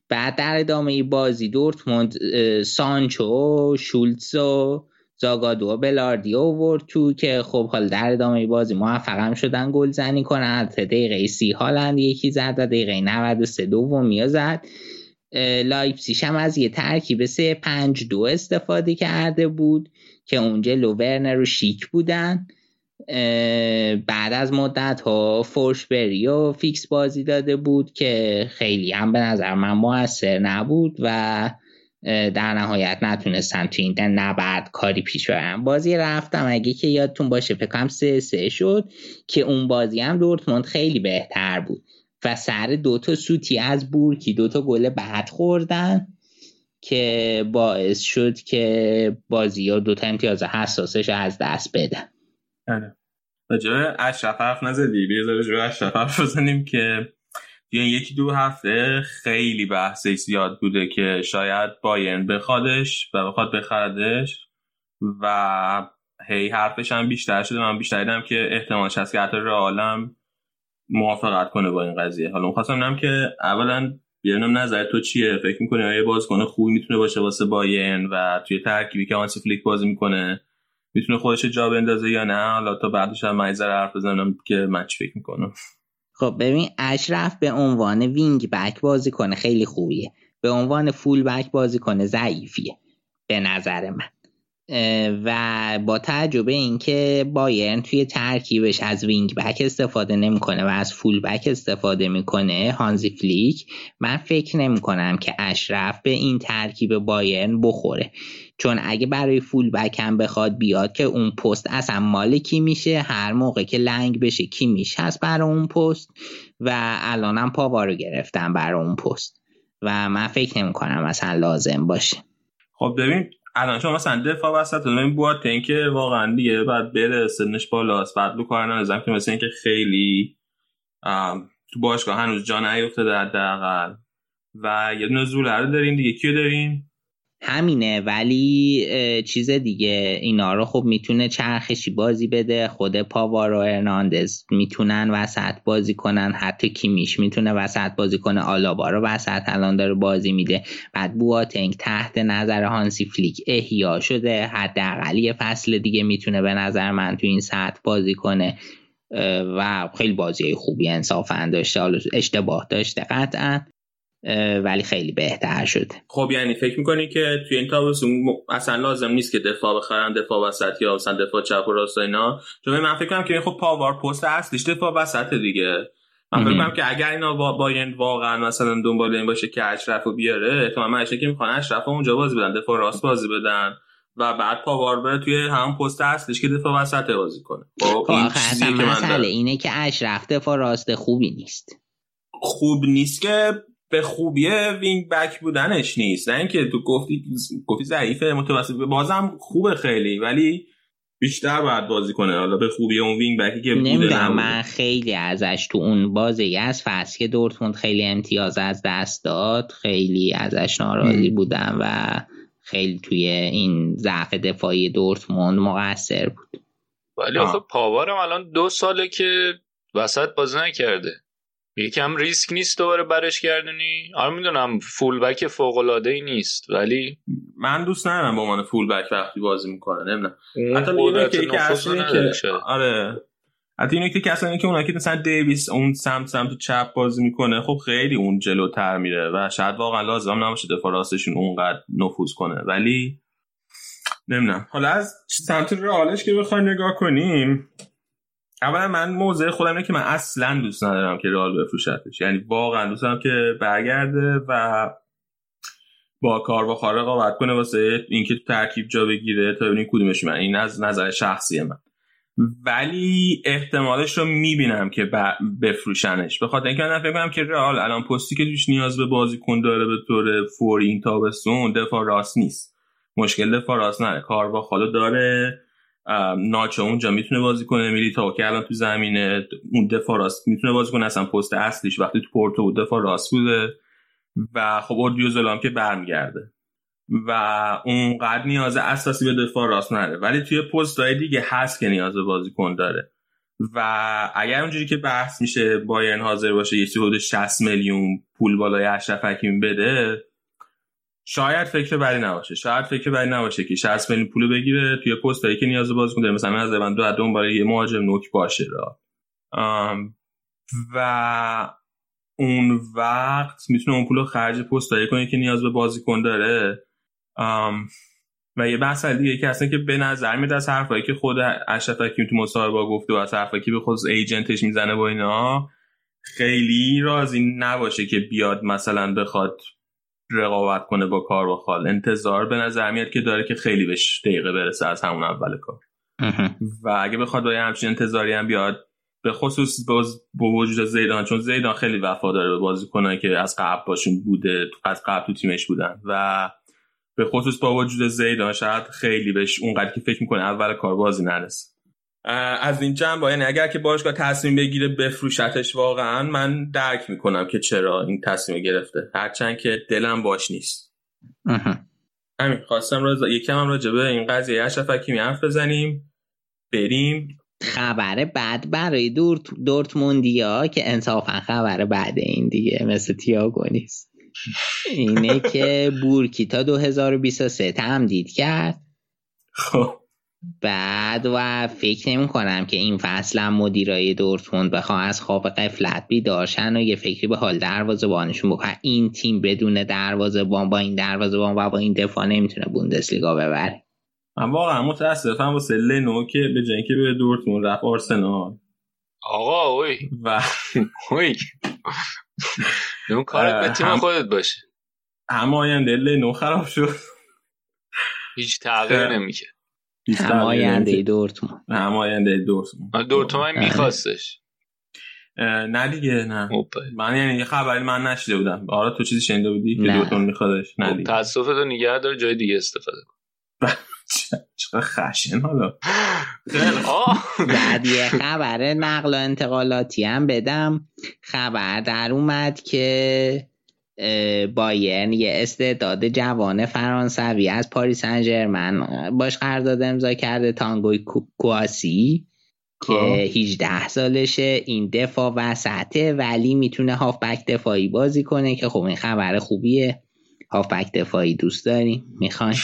[SPEAKER 7] بعد در ادامه بازی دورتموند سانچو شولتز و زاگادو و بلاردی اوورد تو که خب حال در ادامه بازی موفق هم شدن گل زنی کنن. دقیقه سی هالند یکی زد و دقیقه 93 دومی زد. لایپسیش هم از یه ترکیب سه پنج دو استفاده کرده بود که اونجا جلو ورنر و شیک بودن. بعد از مدت ها فورسبری رو fix بازی داده بود که خیلی هم به نظر من موثر نبود و در نهایت نتونستن تو این نبرد کاری پیش برن بازی رفتم. اگه که یادتون باشه فکر کنم سه سه شد که اون بازی هم دورتموند خیلی بهتر بود. و سر دوتا سوتی از بورکی دوتا گل بعد خوردن که باعث شد که بازی ها دوتا امتیاز حساسش از دست بدن.
[SPEAKER 4] آره. راجع اشرف حرف نزدی. راجع اشرف حرف بزنیم که توی یکی دو هفته خیلی بحثی زیاد بوده که شاید بایرن بخوادش و بخواد بخردش و هی حرفش هم بیشتر شده. من بیشتر دیدم که احتمالش هست که حتی رئالم موافقت کنه با این قضیه. حالا می‌خواستم ببینم که اولا بیارم نظر تو چیه؟ فکر می‌کنی آیا بازیکن خوبی می‌تونه باشه واسه بایرن و توی ترکیبی که هانسی فلیک بازی می‌کنه می‌تونه خودش جا بندازه یا نه؟ حالا تا بعدش هم حرف بزنم که من چی فکر می‌کنم.
[SPEAKER 7] خب ببین اشرف به عنوان wing back بازی کنه. خیلی خوبیه. به عنوان full back بازی کنه. ضعیفیه. به نظر من. و با توجه به اینکه بایرن توی ترکیبش از wing back استفاده نمی‌کنه و از full back استفاده می‌کنه هانزی فلیک من فکر نمی کنم که اشرف به این ترکیب بایرن بخوره. چون اگه برای فول بک هم بخواد بیاد که اون پست اصلا مال کی میشه؟ هر موقع که لنگ بشه کی میشه هست برای اون پست؟ و الانم پاوا گرفتم برای اون پست. و من فکر نمی کنم اصلا لازم باشه.
[SPEAKER 4] خب ببین الان شما مثلا دفاع وسط این بود که واقعا دیگه بعد بره سنش بالاست. بعد لو کار نظرم که مثلا اینکه خیلی تو باشگاه هنوز جا نیفتاده حداقل. و یه دونه زوله رو داریم دیگه. کیو داریم
[SPEAKER 7] همینه ولی چیز دیگه اینا رو خب می‌تونه چرخشی بازی بده. خود پاوار و ارناندز می‌تونن وسط بازی کنن حتی کیمیش می‌تونه وسط بازی کنه. آلابا رو وسط الان داره بازی میده. بعد بواتنگ تحت نظر هانسی فلیک احیا شده. حداقل یه فصل دیگه می‌تونه به نظر من تو این سطح بازی کنه. و خیلی بازی خوبی انصافا داشته. اشتباه داشته قطعا. ولی خیلی بهتر شده.
[SPEAKER 4] خب یعنی فکر می‌کنی که توی این تابستون اصلا لازم نیست که دفاع بخرن دفاع وسط یا اصلا دفاع چپ و راست اینا؟ چون من فکر کنم که خب پاور پست اصلیش دفاع وسط دیگه. من فکر کنم که اگر اینا با باین واقعا مثلا دنبال این باشه که اشرف رو بیاره احتمال من که می‌خوان اشرف اونجا بازی بدن دفاع راست بازی بدن و بعد پاوار بره توی همون پست اصلیش که دفاع وسط بازی کنه.
[SPEAKER 7] خب, این مسئله اینه که اشرف دفاع راست خوبی نیست.
[SPEAKER 4] خوب نیست که به خوبی wing back بودنش نیست. نه اینکه تو گفتی گفتی ضعیفه متوسط. بازم خوبه خیلی ولی بیشتر باید بازی کنه. حالا به خوبی اون wing back ی که
[SPEAKER 7] بوده من خیلی ازش تو اون بازی از فصل که دورتموند خیلی امتیاز از دست داد خیلی ازش ناراضی بودم و خیلی توی این ضعف دفاعی دورتموند مقصر بود.
[SPEAKER 8] ولی آخه پاوارم الان دو ساله که وسط بازی نکرده. یکم ریسک نیست دوباره برش گردونی؟ آره می‌دونم فول بک فوق العاده ای نیست ولی
[SPEAKER 4] من دوست ندارم با عنوان فول بک وقتی بازی می‌کنه نمی‌دونم. حتی میگم که که آره. حتی اینو که کسانی که اونایی که مثلا دیویس اون سمت سمت چپ بازی می‌کنه خب خیلی اون جلوتر میره و شاید واقعا لازم نباشه دفاع راستشون اونقدر نفوذ کنه. ولی نمی‌دونم. حالا از سمت رئالش که بخوای نگاه کنیم اولا من موضع خودم اینه که من اصلا دوست ندارم که رئال بفروشتش. یعنی واقعا دوست دارم که برگرده و با کار و خارق رقابت کنه واسه اینکه تو ترکیب جا بگیره تا ببینیم کدومش من. این از نظر شخصی من. ولی احتمالش رو می‌بینم که بفروشنش. به خاطر اینکه من فکر کنم که رئال الان پستی که توش نیاز به بازیکن داره به طور فوری این تابستون دفاع راست نیست. مشکل دفاع راست نره کار با داره. ناچو اونجا می‌تونه بازی کنه میلی تا که الان تو زمینه اون دفاع راست می‌تونه بازی کنه اصلا پست اصلیش وقتی تو پورتو بود دفاع راست بوده و خب اردیو که برمیگرده و اونقدر نیاز اساسی به دفاع راست نره ولی توی پست های دیگه هست که نیاز به بازیکن داره. و اگر اونجوری که بحث میشه بایرن حاضر باشه یه حدود 60 میلیون پول بالای اشرف حکیم بده شاید فکر بدی نباشه. شاید فکر بدی نباشه که 60 میلیون پول بگیره توی پست که نیاز به بازیکن داره مثلا از دو دون برای یه مهاجم نوک باشه را. و اون وقت می‌تونه اون پول رو خرج پست کنه که نیاز به بازیکن داره. و یه بحث دیگه که اصلا که به نظر میاد از حرفایی که خود اشرف حکیم تو مصاحبه گفته و از حرفایی که به خود ایجنتش می‌زنه با اینا خیلی راضی نباشه که بیاد مثلا بخواد رقابت کنه با کار و خال. انتظار به نظر میاد که داره که خیلی بهش دقیقه برسه از همون اول کار. و اگه بخواد با همچین انتظاری هم بیاد به خصوص باز با وجود زیدان چون زیدان خیلی وفا داره به بازیکنایی که از قبل باشون بوده از قبل تو تیمش بودن. و به خصوص با وجود زیدان شاید خیلی بهش اونقدر که فکر می‌کنه اول کار بازی نرسه. از این جنبه یعنی اگر که باشگاه تصمیم بگیره بفروشتش واقعا من درک می‌کنم که چرا این تصمیم گرفته. هرچند که دلم باش نیست. همین خواستم راز... یکم هم راجبه این قضیه اشرف حکیمی حرف بزنیم بریم.
[SPEAKER 7] خبر بعد برای دورت دورتموندیا که انصافا خبر بعد این دیگه مثل تیاگو نیست. اینه که بورکیتا 2023 تمدید کرد. خب. بعد و فکر نمی کنم که این فصل هم مدیرای دورتموند بخواه از خواب قفلت بیدارشن و یه فکری به حال دروازه بانشون بکنن این تیم بدون دروازه بان با این دروازه بان و با این دفاع نمی‌تونه بوندسلیگا ببره.
[SPEAKER 4] من واقعا متاسفم واسه لنو که به جنگ که به دورتموند رفت آرسنال.
[SPEAKER 8] آقا اوی.
[SPEAKER 4] و
[SPEAKER 8] اوی. اون کارت به تیم خودت باشه.
[SPEAKER 4] هم آینده لنو خراب شد.
[SPEAKER 8] هیچ تغییر نمی‌کرد.
[SPEAKER 7] هماینده دورتموند.
[SPEAKER 4] هماینده دورتموند.
[SPEAKER 8] دورتموند میخواستش.
[SPEAKER 4] نه دیگه نه. من یعنی یه خبری من نشیده بودم. آره تو چیزی شنیده بودی که دورتموند میخوادش؟ نه دیگه.
[SPEAKER 8] تاسفتو نگه داره جای دیگه استفاده کن. *laughs*
[SPEAKER 4] چقدر خشن حالا.
[SPEAKER 7] بعد یه خبر نقل و انتقالاتی هم بدم. خبر در اومد که بایرن یه استعداد جوان فرانسوی از پاریس سن باش قرارداد امضا کرده تانگوی کواسی که 18 سالشه. این دفاع وسطه ولی می‌تونه هافبک دفاعی بازی کنه که خب این خبر خوبیه. هافبک دفاعی دوست داریم می‌خوایم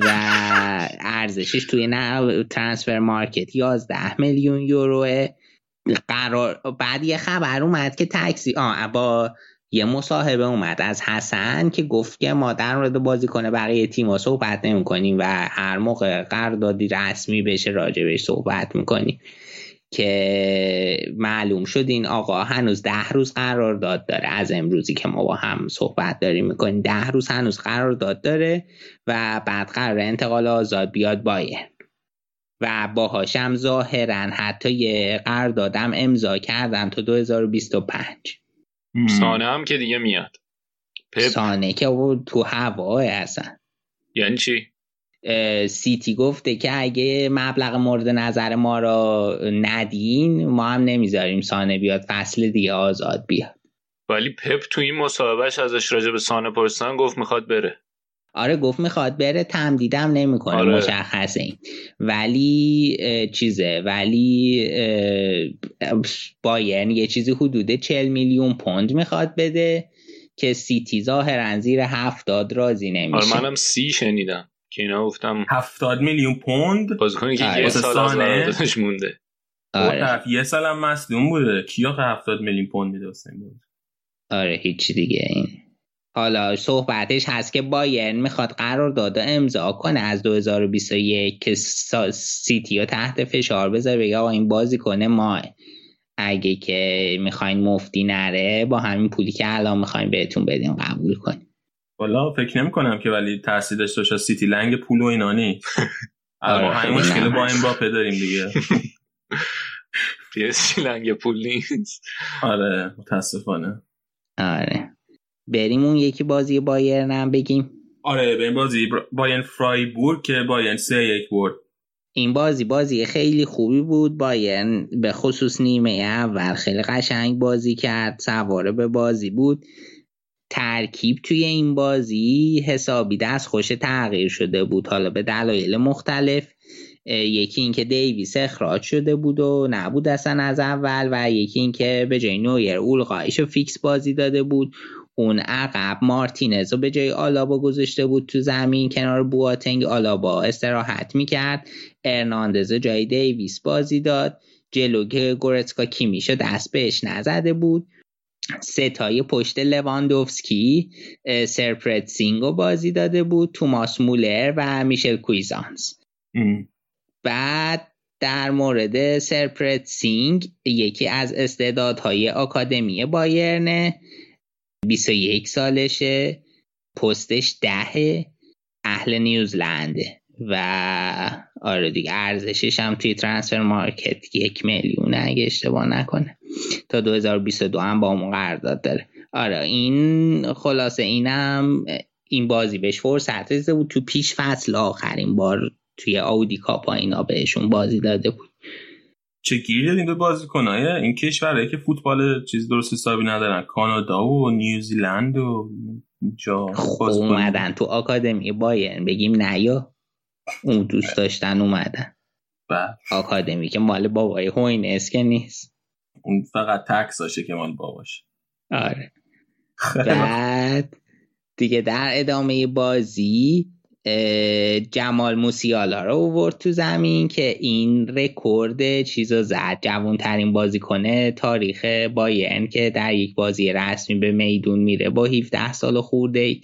[SPEAKER 7] و ارزشش توی نه ترانسفر مارکت 11 میلیون یوروه. قرار بعد یه خبر اومد که تاکسی آ با یه مصاحبه اومد از حسن که گفت که ما در مورد بازی کنه برای تیم صحبت نمی کنیم و هر موقع قراردادی رسمی بشه راجبش صحبت می‌کنیم. که معلوم شد این آقا هنوز ده روز قرار داد داره. از امروزی که ما با هم صحبت داریم می‌کنیم. ده روز هنوز قرار داد داره و بعد قرار انتقال آزاد بیاد باید و باهاشم ظاهرا حتی یه قراردادم امضا کردن تا 2025
[SPEAKER 8] سانه هم که دیگه میاد.
[SPEAKER 7] پپ. سانه که تو هواه اصلا
[SPEAKER 8] یعنی چی؟
[SPEAKER 7] سیتی گفته که اگه مبلغ مورد نظر ما را ندین ما هم نمی‌ذاریم سانه بیاد فصل دیگه آزاد بیاد.
[SPEAKER 8] ولی پپ تو این مصاحبهش ازش راجع به سانه پرسان گفت می‌خواد بره.
[SPEAKER 7] آره گفت می‌خواد بره تمدیدم نمی‌کنه آره. مشخصه این. ولی چیزه ولی بایرن یه چیزی حدود 40 میلیون پوند می‌خواد بده که سیتی ظاهرا زیر هفتاد راضی نمیشه.
[SPEAKER 8] آره منم سی شنیدم که اینا گفتم
[SPEAKER 4] هفتاد میلیون پوند؟
[SPEAKER 8] بازیکنی که آره. یه سال از مونده.
[SPEAKER 4] آره. یه سال هم مصدوم بوده. کیا که هفتاد میلیون پوند میده
[SPEAKER 7] آره هیچ دیگه. این حالا صحبتش هست که بایرن می‌خواد قرار داده امضا کنه از 2021 که سیتی رو تحت فشار بذاره بگه آقا این بازی کنه ما اگه که می‌خواین مفتی نره با همین پولی که الان می‌خوایم بهتون بدیم قبول کنیم
[SPEAKER 4] والا فکر نمی کنم که ولی تاثیر داشته باشه. سیتی لنگ پول و اینا نی. *laughs* آره همین مشکل با این با داریم دیگه. *laughs*
[SPEAKER 8] پیسی لنگ پول نیست.
[SPEAKER 4] آره متاسفانه.
[SPEAKER 7] آره. بریم اون یکی بازی بایرن هم بگیم.
[SPEAKER 4] آره به این بازی بایرن فرایبورگ که بایرن سه یک برد.
[SPEAKER 7] این بازی بازی خیلی خوبی بود. بایرن به خصوص نیمه اول خیلی قشنگ بازی کرد. سواره به بازی بود. ترکیب توی این بازی حسابی دست خوش تغییر شده بود. حالا به دلایل مختلف یکی اینکه دیویس اخراج شده بود و نبود اصلا از اول و یکی اینکه به جای نویر اولرایش رو fix بازی داده بود. اون عقب مارتینز رو به جای آلابا گذاشته بود تو زمین کنار بواتنگ آلابا استراحت می‌کرد. ارناندز جای دیویس بازی داد. جلو که گورتسکا کیمیشو دست بهش نزده بود. ستای پشت لواندوفسکی سرپریت سینگو بازی داده بود. توماس مولر و میشل کویزانس. بعد در مورد سرپریت سینگ یکی از استعدادهای آکادمی بایرنه. 21 سالشه پستش ده اهل نیوزلنده. و آره دیگه ارزشش هم توی Transfermarkt یک میلیون اگه اشتباه نکنه. تا 2022 هم با اون قرارداد داره. آره این خلاصه اینم این بازی بهش فرصت رسیده بود. تو پیش فصل آخرین بار توی آودی کاپا اینا بهشون بازی داده بود.
[SPEAKER 4] چه گیری دادیم به بازیکنای این کشورهایی که فوتبال چیز درست حسابی ندارن؟ کانادا و نیوزیلند و جا
[SPEAKER 7] خب اومدن تو آکادمی. باین بگیم نیا اون دوست داشتن اومدن.
[SPEAKER 4] بله.
[SPEAKER 7] آکادمی که مال بابای هوینس که نیست.
[SPEAKER 4] اون فقط تکس هاشه که مال باباش.
[SPEAKER 7] آره. بعد دیگه در ادامه بازی جمال موسیالا رو اوورد تو زمین که این رکورد چیزو زد. جوان ترین بازی کنه تاریخ بایرن که در یک بازی رسمی به میدون میره با 17 سال خورده.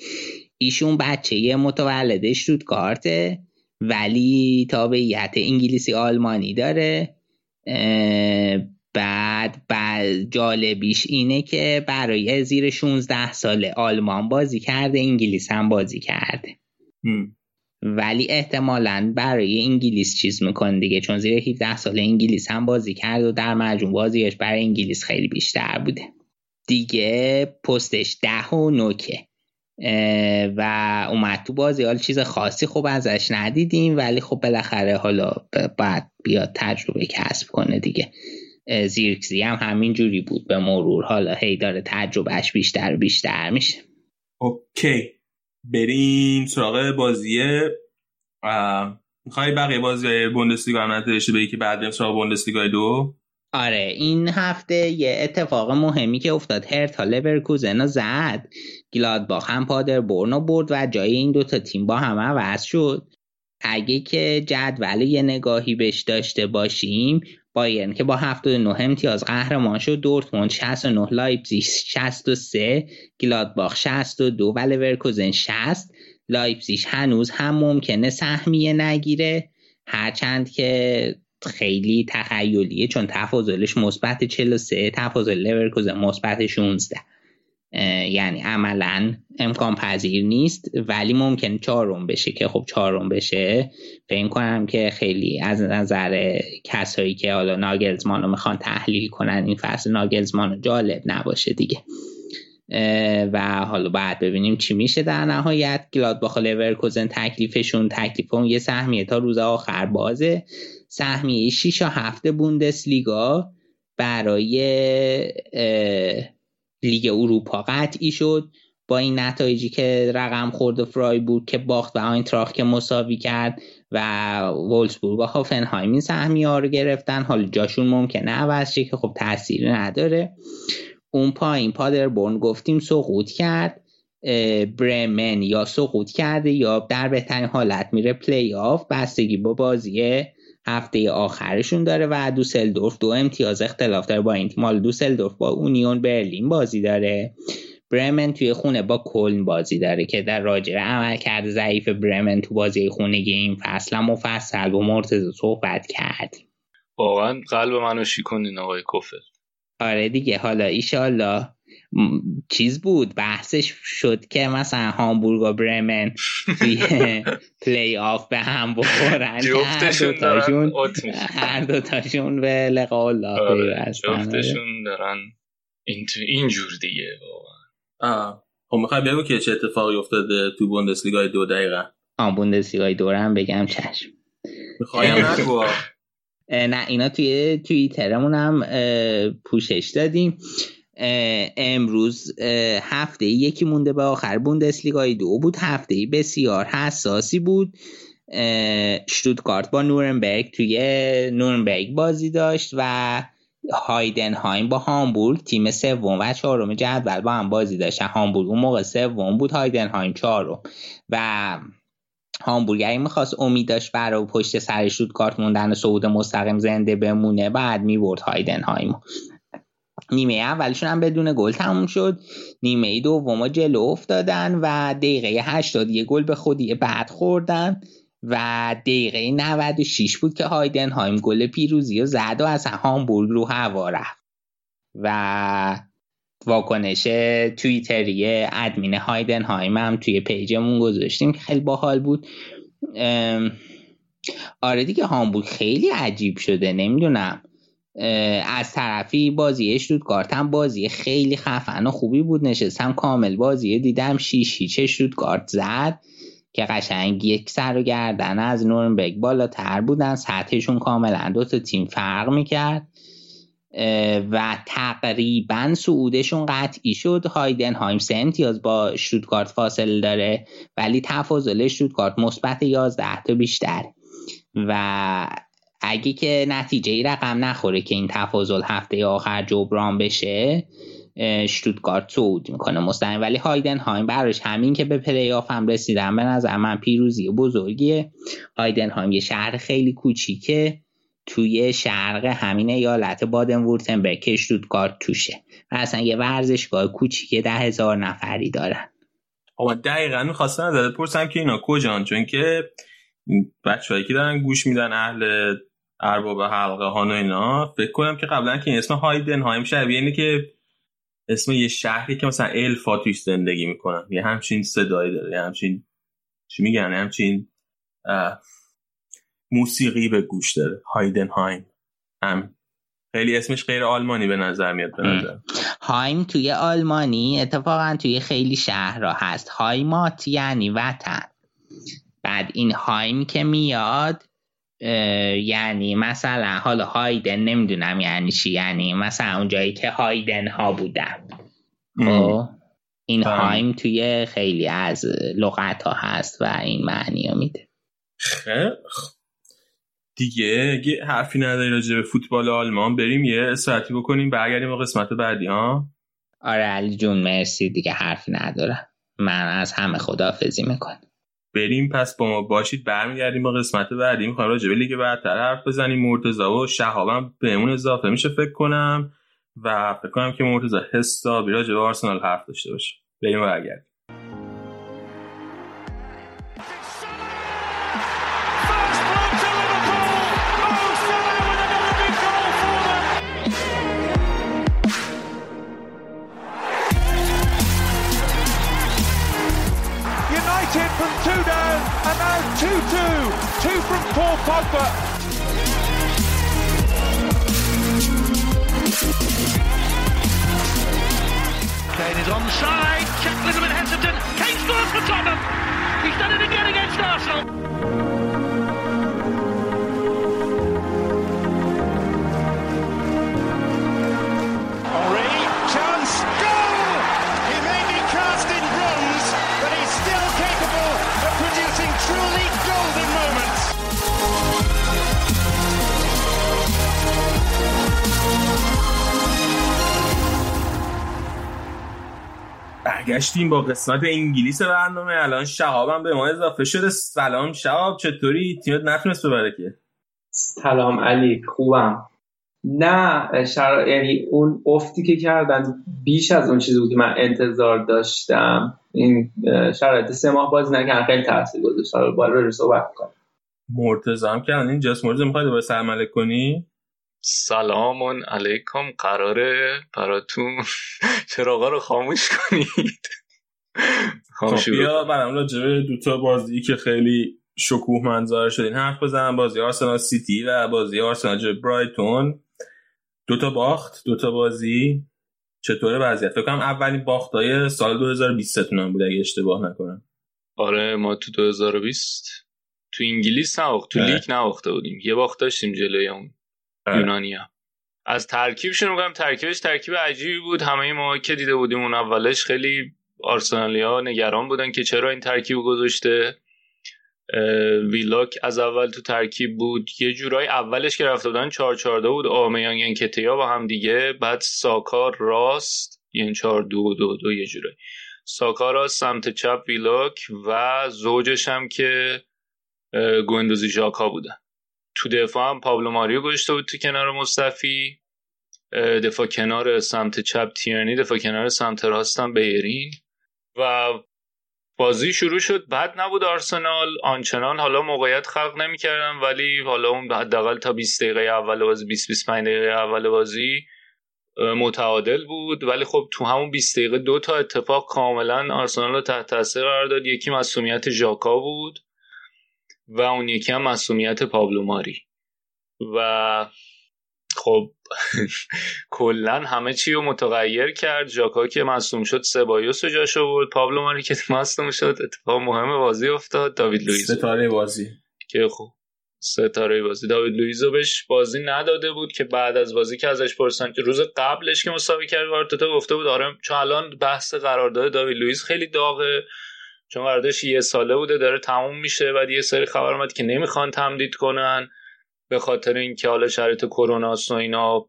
[SPEAKER 7] ایشون بچه متولدش شد کارته ولی تابعیت انگلیسی آلمانی داره. بعد بعد جالبیش اینه که برای زیر 16 سال آلمان بازی کرده انگلیس هم بازی کرده. ولی احتمالا برای انگلیس چیز می‌کنه دیگه چون زیر 17 سال انگلیس هم بازی کرد و در مجموع بازیش برای انگلیس خیلی بیشتر بوده. دیگه پستش ده و نوکه. و اومد تو بازی. حال چیز خاصی خوب ازش ندیدیم ولی خب بالاخره حالا بعد بیاد تجربه کسب کنه دیگه. زیرکزی هم همین جوری بود به مرور. حالا هی داره تجربهش بیشتر و بیشتر میشه.
[SPEAKER 4] اوکی. بریم سراغ بازیه. می‌خوای بقیه بازی بوندسلیگا هم نداشته بگی که بعد بریم سراغ بوندسلیگا دو؟
[SPEAKER 7] آره این هفته یه اتفاق مهمی که افتاد. هرتا لورکوزن زد. گلادباخ هم پادر برنو برد و جای این دوتا تیم با هم عوض شد. اگه که جدول یه نگاهی بهش داشته باشیم بایرن که با 79 امتیاز قهرمان شد دورتموند 69 لایپزیگ 63 گلادباخ 62 و لورکوزن 60 لایپزیگ هنوز هم ممکنه سهمیه نگیره. هرچند که خیلی تخیلیه چون تفاضلش مثبت 43 تفاضل لورکوزن مثبت 16 یعنی عملا امکان پذیر نیست ولی ممکن چهارم بشه که خب چهارم بشه. فکر کنم که خیلی از نظر کسایی که حالا ناگلزمان رو می‌خوان تحلیل کنن این فصل ناگلزمان جالب نباشه دیگه. و حالا بعد ببینیم چی میشه در نهایت. گلادباخ لورکوزن تکلیفشون تکلیف اون یه سهمیه تا روز آخر بازه. سهمیه 6 هفته لیگا برای لیگ اروپا قطعی شد. با این نتایجی که رقم خورد فرایبورگ که باخت و آینتراخت که مساوی کرد و وولفسبورگ و هوفنهایم این سهمیه ها رو گرفتن. حالا جاشون ممکنه عوض شه که خب تاثیری نداره. اون پایین پادربورن گفتیم سقوط کرد. برمن یا سقوط کرده یا در بهترین حالت میره پلی آف بستگی با بازی هفته آخرشون داره و دوسلدورف دو امتیاز اختلاف داره با این تیم حالا دوسلدورف با اونیون برلین بازی داره. برمن توی خونه با کلن بازی داره که در راجع عمل کرده ضعیف برمن تو بازی خونگی این فصل مفصل با مرتضی صحبت کردیم.
[SPEAKER 8] واقعا قلب منو شیکوندین آقای کفر
[SPEAKER 7] آره دیگه حالا ایشالله. چیز بود بحثش شد که مثلا هامبورگ و برمن توی *laughs* پلی آف به هم بخورن.
[SPEAKER 8] جفتشون
[SPEAKER 7] هر دوتاشون به لقا الله آره
[SPEAKER 8] جفتشون دارن اینجور دیگه
[SPEAKER 4] واقعا. خب می‌خوای بگو که چه اتفاقی افتاده تو بوندسلیگای دو دقیقه
[SPEAKER 7] آن بوندسلیگای دو هم بگم چشم.
[SPEAKER 4] می‌خوایم نگو.
[SPEAKER 7] نه اینا توی توییترمون هم پوشش دادیم. امروز هفته یکی مونده به آخر بوندسلیگای دو بود. هفته بسیار حساسی بود. شتوتگارت با نورنبرگ توی نورنبرگ بازی داشت و هایدنهایم با هامبورگ تیم سوم و چهارم جدول با هم بازی داشت هامبورگ اون موقع سوم بود هایدنهایم چهارم. و هامبورگری می‌خواست امید داشت برای پشت سر کارت موندن صعود مستقیم زنده بمونه بعد می‌برد هایدنهایم نیمه اولشون هم بدون گل تموم شد. نیمه دوم جلو افتادن و دقیقه 80 یه گل به خودی بعد خوردن و دقیقه 96 بود که هایدنهایم گل پیروزی و زد و از هامبورگ رو هوا رفت. و واکنش توییتری ادمین هایدنهایم هم توی پیجمون گذاشتیم. که خیلی باحال بود. آره دیگه هامبورگ خیلی عجیب شده. نمی‌دونم. از طرفی بازی شتوتگارت هم بازی خیلی خفن و خوبی بود. نشستم کامل بازی دیدم شیش هیچه شتوتگارت زد که قشنگ یک سر و گردن از نورنبرگ بالاتر بودن. سطحشون کاملا دو تا تیم فرق می‌کرد. و تقریبا صعودشون قطعی شد. هایدنهایم سه امتیاز با شتوتگارت فاصله داره ولی تفاضل شتوتگارت مثبت 11 تا بیشتر و اگه که نتیجه ای رقم نخوره که این تفاضل هفته آخر جبران بشه شتوتگارت صعود می‌کنه مستقیم. ولی هایدنهایم براش همین که به پلی آف هم رسیدن به نظر من پیروزی بزرگیه. هایدنهایم یه شهر خیلی کوچیکه. توی شرق همین ایالت بادن وورتنبرگ که شتوتگارت توشه. و اصلا یه ورزشگاه کوچیکه ده هزار نفری دارن.
[SPEAKER 4] اما دقیقا می‌خواستم ازت پرسم که اینا کجان؟ چون که بچه که دارن گوش میدن اهل ارباب حلقه ها و اینا فکر کنم که قبلا که اسم هایدن هایم شبیه اینه که اسم یه شهری که مثلا الفا توش زندگی می‌کنن. یه همچین صدایی داره یه همچین چی میگن؟ همچین موسیقی به گوش داره. هایدن هایم هم. خیلی اسمش غیر آلمانی به نظر میاد به نظر.
[SPEAKER 7] هایم توی آلمانی اتفاقا توی خیلی شهرها هست. هایمات یعنی وطن. بعد این هایم که میاد یعنی مثلا حالا هایدن نمی‌دونم یعنی چی یعنی مثلا اون جایی که هایدن ها بودن خب این بله. هایم توی خیلی از لغت ها هست و این معنی رو میده.
[SPEAKER 4] خیلی دیگه اگه حرفی نداری راجع به فوتبال آلمان؟ بریم یه ساعتی بکنیم برگردیم به قسمت بعدی ها؟
[SPEAKER 7] آره علی جون مرسی دیگه حرفی ندارم. من از همه خدافزی می‌کنم.
[SPEAKER 4] بریم پس با ما باشید برمیگردیم با قسمت بعدی. می‌خوایم راجع به لیگ برتر حرف بزنیم. مرتضی و شهابم بهمون اضافه میشه فکر کنم. و فکر کنم که مرتضی حسابی راجع به آرسنال حرف داشته باشه. بریم برگردیم.
[SPEAKER 3] Paul Pogba. Kane is onside. Check bit hesitant. Kane scores for Tottenham. He's done it again against Arsenal.
[SPEAKER 4] برگشتیم با قسمت انگلیس برنامه. الان شهابم به ما اضافه شده. سلام شهاب چطوری؟ تیمت نتونست ببره که؟
[SPEAKER 9] سلام علی خوبم. نه شر... یعنی اون افتی که کردن بیش از اون چیزی بود که من انتظار داشتم. این شرایط سه ماه بازی نکردن. خیلی تاثیر گذاشت. حالا بالا رو صحبت کنم
[SPEAKER 4] مرتضی هم کردن. این جاس مرتضی می‌خوای دوباره سرمله کنی؟
[SPEAKER 8] سلام علیکم. قراره براتون *laughs* چراغا رو خاموش کنید.
[SPEAKER 4] خب بیا برام راجبه دوتا بازی که خیلی شکوه منظار شدین حرف بزنم. بازی آرسنال سیتی و بازی آرسنال برایتون. دوتا باخت. دوتا بازی. چطوره وضعیت؟ فکر کنم اولین باختای سال 2020 تونم بود اگه اشتباه نکنم.
[SPEAKER 8] آره ما تو 2020 تو انگلیس نباخت تو لیگ نباخته بودیم. یه باخت داشتیم جلوی اون. یونانیا. از ترکیبشون میگم ترکیبش ترکیب عجیبی بود. همه ما که دیده بودیم اون اولش خیلی آرسنالیا نگران بودن که چرا این ترکیب گذاشته. ویلاک از اول تو ترکیب بود. یه جورای اولش که رفته بودن 4 4 بود. آمیان انکتیا با هم دیگه. بعد ساکار راست یعنی 4 2 2 2 یه جورایی. ساکا راست سمت چپ ویلاک و زوجش هم که گوندوزی ژاکا بودن. تو دفاع هم پابلو ماریو گذاشته بود تو کنار مصطفی. دفاع کنار سمت چپ تیرنی دفاع کنار سمت راستم بیرین. و بازی شروع شد. بد نبود آرسنال. آنچنان حالا موقعیت خلق نمی‌کردن ولی حالا اون حداقل تا 20 دقیقه اول بازی 20 25 دقیقه اول بازی متعادل بود. ولی خب تو همون 20 دقیقه دو تا اتفاق کاملا آرسنال رو تحت تاثیر قرار داد. یکی مسئولیت ژاکا بود. و اون یکی هم مصدومیت پابلو ماری. و خب *laughs* کلا همه چی رو متغیر کرد. ژاکا که مصدوم شد سبایوس رو جاش آورد. پابلو ماری که *laughs* مصدوم شد اتفاق مهم بازی افتاد. داوید لوئیز
[SPEAKER 4] ستاره بازی.
[SPEAKER 8] که خب ستاره بازی. داوید لوئیزو بهش بازی نداده بود که بعد از بازی که ازش پرسن که روز قبلش که مصاحبه کرد آرتتا گفته بود آره چون الان بحث قرارداد داوید لوئیز خیلی داغه. چون قراردادش یه ساله بوده داره تموم میشه. بعد یه سری خبر اومد که نمی‌خوان تمدید کنن. به خاطر اینکه حالا شرایط کرونا و اینا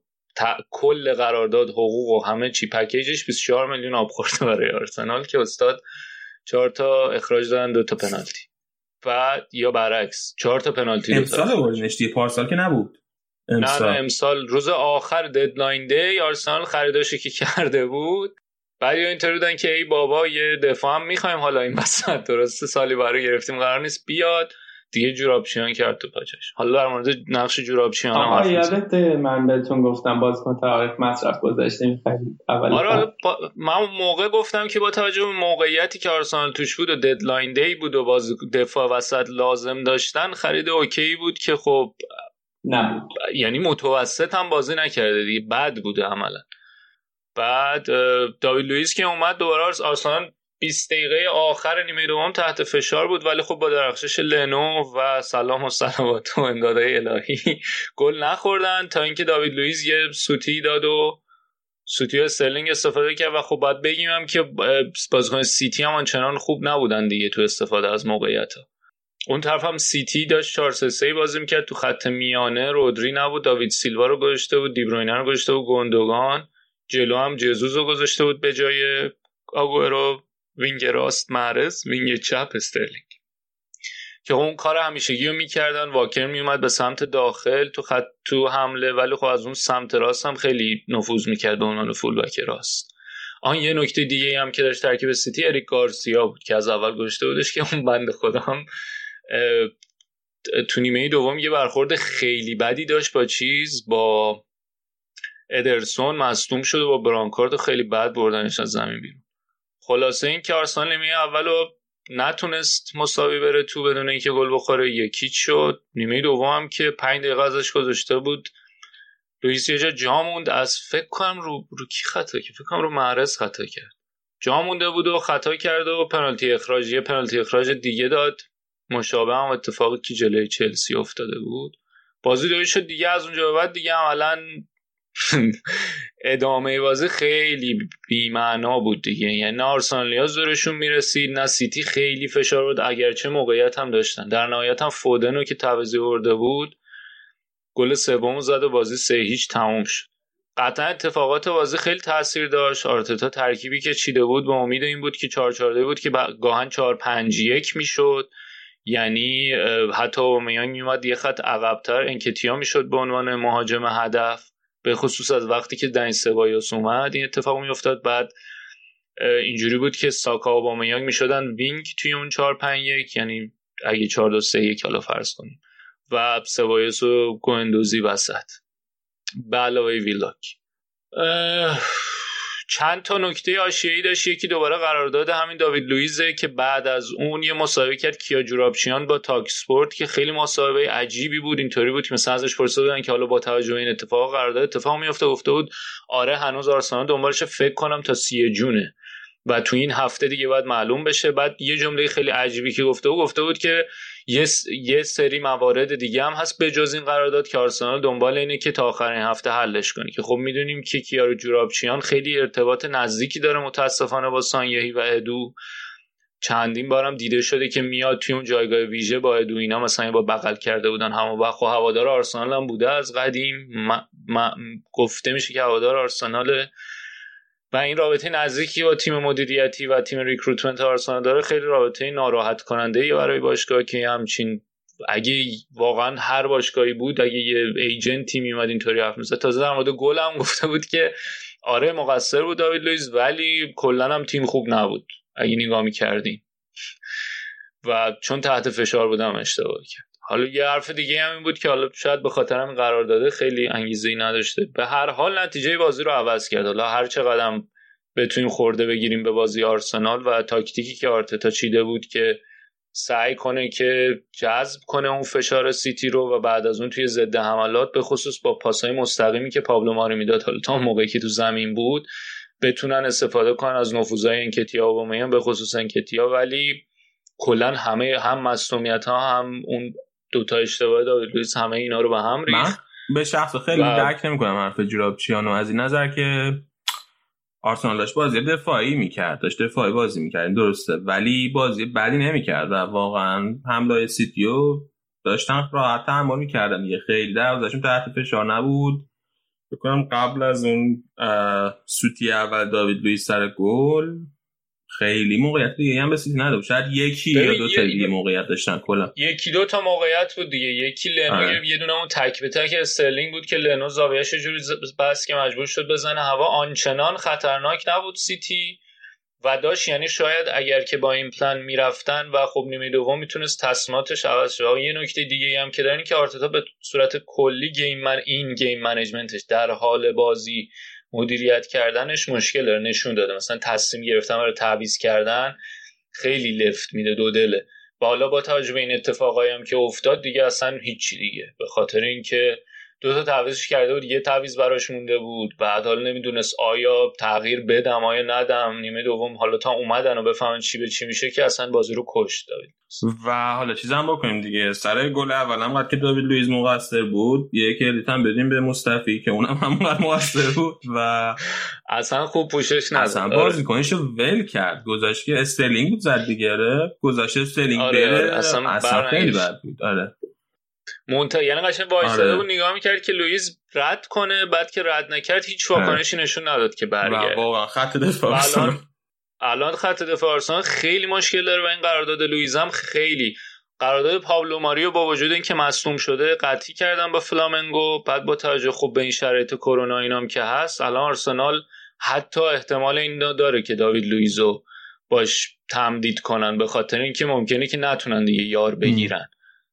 [SPEAKER 8] کل قرارداد حقوق و همه چی پکیجش 24 میلیون آب خورده برای آرسنال که استاد چهار تا اخراج دادن دو تا پنالتی. بعد یا برعکس چهار تا پنالتی
[SPEAKER 4] امسال بردنش پارسال که نبود.
[SPEAKER 8] امسال. نه امسال. روز آخر ددلاین دی آرسنال خریداشو که *laughs* کرده بود. بعد یا اینطور بودن که ای بابا یه دفاع هم می‌خوایم. حالا این وسط درسته سالیبا رو گرفتیم قرار نیست بیاد. دیگه جورابچیان کرد تو پاچش. حالا در مورد نقش جورابچیان هم
[SPEAKER 9] آقا یادت من بهتون گفتم بازیکن تاریخ مصرف گذاشته
[SPEAKER 8] اول آره من اون موقع گفتم که با توجه به موقعیتی که آرسنال توش بود و deadline day بود و باز دفاع وسط لازم داشتن خرید اوکی بود که خب
[SPEAKER 9] نبود.
[SPEAKER 8] یعنی متوسط هم بازی نکرده دیگه. بد بوده عملا. بعد داوید لوئیس که اومد دوباره آرسنال 20 دقیقه آخر نیمه دوم تحت فشار بود ولی خب با درخشش لنو و سلام و صلوات و امدادهای الهی *laughs* گل نخوردن تا اینکه داوید لوئیس یه سوتی داد و سوتی استرلینگ استفاده کرد و خب باید بگیم هم که بازیکن سیتی هم آنچنان خوب نبودن دیگه تو استفاده از موقعیت ها. اون طرف هم سیتی داشت 4 3 بازی می‌کرد تو خط میانه رودری نبود داوید سیلوا رو گذاشته بود دیبروینه رو گذاشته بود گوندوگان جلو هم ژسوس رو گذاشته بود به جای آگوئرو وینگ راست محرز وینگ چپ استرلینگ. که اون کار همیشگی رو می‌کردن واکر میومد به سمت داخل تو خط تو حمله ولی خب از اون سمت راست هم خیلی نفوذ می‌کرد به عنوان فول بک راست. آن یه نکته دیگه هم که داشت ترکیب سیتی اریک گارسیا بود که از اول گذاشته بودش که اون بنده خدام تو نیمه دوم یه برخورد خیلی بدی داشت با چیز با ادرسون مصدوم شده با برانکارد خیلی بد بردنش از زمین بیرون. خلاصه این که آرسنال نیمه اولو نتونست مساوی بره تو بدون اینکه گل بخوره یکی شد. نیمه دوم که پنج دقیقه ازش گذاشته بود. لوئیس یه جا جا موند از فکر کنم رو رو کی خطا که فکر کنم رو معرض خطا کرد. جا مونده بود و خطا کرد و پنالتی اخراج یه پنالتی اخراج دیگه داد. مشابه هم اتفاقی که جلوی چلسی افتاده بود. بازی دوی شد دیگه از اونجا به بعد دیگه عملا *laughs* ادامه بازی خیلی بیمعنا بود دیگه. یعنی نه آرسنالیا زورشون می‌رسید نه سیتی خیلی فشار بود اگرچه موقعیت هم داشتن. در نهایت هم فودنو که تعویضی برده بود گل سوم زد و بازی سه هیچ تموم شد. قطعا اتفاقات بازی خیلی تاثیر داشت. آرتتا ترکیبی که چیده بود به امید این بود که 4 4 بود که گاهن 4 5 1 می‌شد. یعنی حتی اوبامیانگ میومد یه خط عقبتر انکتیا می‌شد به عنوان مهاجم هدف. به خصوص از وقتی که دنی سبایوس اومد این اتفاق میافتاد. بعد اینجوری بود که ساکا و اوبامیانگ می‌شدن وینگ توی اون 4 5 1 یعنی اگه 4 2 3 1 حالا فرض کنیم. و سبایوس و گندوزی وسط. به علاوه ویلاک. چند تا نکته حاشیه‌ای داشت. یکی دوباره قرارداد همین داوید لویزه که بعد از اون یه مصاحبه کرد کیا جورابچیان با talkSPORT که خیلی مصاحبه عجیبی بود. اینطوری بود که مثلا ازش پرسیده بودن که حالا با توجه به این اتفاق قرارداد اتفاق میفته گفته بود آره هنوز آرسنال دنبالش فکر کنم تا سی جونه. و تو این هفته دیگه باید معلوم بشه. بعد یه جمله خیلی عجیبی که گفته بود گفته بود که یه, یه سری موارد دیگه هم هست به جز این قرارداد که آرسنال دنبال اینه که تا آخرین هفته حلش کنه. که خب می‌دونیم که کیارو جورابچیان خیلی ارتباط نزدیکی داره متاسفانه با سانیهی و ادو. چندین بارم دیده شده که میاد توی اون جایگاه ویژه با ادو. اینا مثلا با بغل کرده بودن. همه وقت خب هوادار آرسنال هم بوده از قدیم. گفته میشه که هوادار آرسنال و این رابطه نزدیکی با تیم مدیریتی و تیم recruitment آرسنال داره خیلی رابطه ناراحت کننده ای برای باشگاه که همچین اگه واقعا هر باشگاهی بود اگه یه agent ی میومد اینطوری حرف می‌زد. تازه در مورد گل هم گفته بود که آره مقصر بود داوید لوئیس ولی کلا هم تیم خوب نبود. اگه نگاه می‌کردیم و چون تحت فشار بودم اشتباه کرد. حالا یه حرف دیگه هم این بود که حالا شاید به خاطر همین قرار داده خیلی انگیزه ای نداشته. به هر حال نتیجه بازی رو عوض کرد. حالا هر چقدر بتونیم خورده بگیریم به بازی آرسنال و تاکتیکی که آرتتا چیده بود که سعی کنه که جذب کنه اون فشار سیتی رو و بعد از اون توی ضد حملات به خصوص با پاسهای مستقیمی که پابلو ماری می‌داد حالا تا موقعی که تو زمین بود بتونن استفاده کنن از نفوذهای انکتیا و به خصوص انکتیا. ولی کلا همه هم مصدومیت ها هم اون دوتا اشتباه داوید لوئیس همه اینا رو به هم ریخت.
[SPEAKER 4] به شخص خیلی و... درک نمی‌کنم حرف جورابچیانو از این نظر که آرسنال داشت بازی دفاعی می‌کرد داشت دفاعی بازی می‌کرد درسته ولی بازی بدی نمی‌کرد و واقعا حمله سیتیو داشتن راحت تحمل می‌کردن یه خیلی دروازشون تحت فشار نبود. بکنم قبل از اون سوتی اول داوید لوئیس سر گل خیلی موقعیت دیگه هم به نداره. شاید یکی یا دو تا دیگه موقعیت داشتن کلا.
[SPEAKER 8] یکی دو تا موقعیت بود دیگه. یکی لنو آره. یه دونه اون تک به تک استرلینگ بود که لنو زاویه‌اش جوری بس که مجبور شد بزنه. هوا آنچنان خطرناک نبود سیتی. و داشت یعنی شاید اگر که با این پلن می‌رفتن و خب نیمه دوم می‌تونست تصمیماتش عوض شه. یه نکته دیگه هم که دارین که آرتتا به صورت کلی game man این game management ش در حال بازی مدیریت کردنش مشکل داره نشون داده. مثلا تصمیم گرفتن برای تعویض کردن خیلی لفت میده دو دله. و با توجه به این اتفاقایی هم که افتاد دیگه اصلا هیچی دیگه. به خاطر اینکه دو تا تعویضش کرده بود یه تعویض براش مونده بود. بعد حالا نمی‌دونست آیا تغییر بدم آیا ندم. نیمه دوم حالا تا اومدن و بفهمن چی به چی میشه که اصلا بازی رو کشت داد
[SPEAKER 4] و حالا چیز هم بکنیم دیگه. سر گل اول همونقدر که داوید لوئیس مقصر بود یه credit هم بدیم به مصطفی که اونم هم مقصر بود و
[SPEAKER 8] اصلا خوب پوشش نداد
[SPEAKER 4] اصلا بازیکنشو ول کرد. گذاشت که استرلینگ بود زد دیگه. آره. گذاشت استرلینگ آره, آره. اصلا, اصلا خیلی بد بود. آره.
[SPEAKER 8] مونتا یعنی قشنگ وایساده آره. بود نگاه می‌کرد که لوئیس رد کنه بعد که رد نکرد هیچ واکنشی نشون نداد که برگرد.
[SPEAKER 4] واقعا خط دفاع
[SPEAKER 8] الان الان خط دفاع آرسنال خیلی مشکل داره و این قرارداد لوئیس هم خیلی. قرارداد پابلو ماریو با وجود اینکه مصدوم شده قطعی کردن با فلامنگو بعد با توجه خوب به این شرایط کرونا اینام که هست الان آرسنال حتی احتمال این داره که داوید لوئیزو باش تمدید کنن به خاطر اینکه ممکنه که نتونن دیگه یار بگیرن.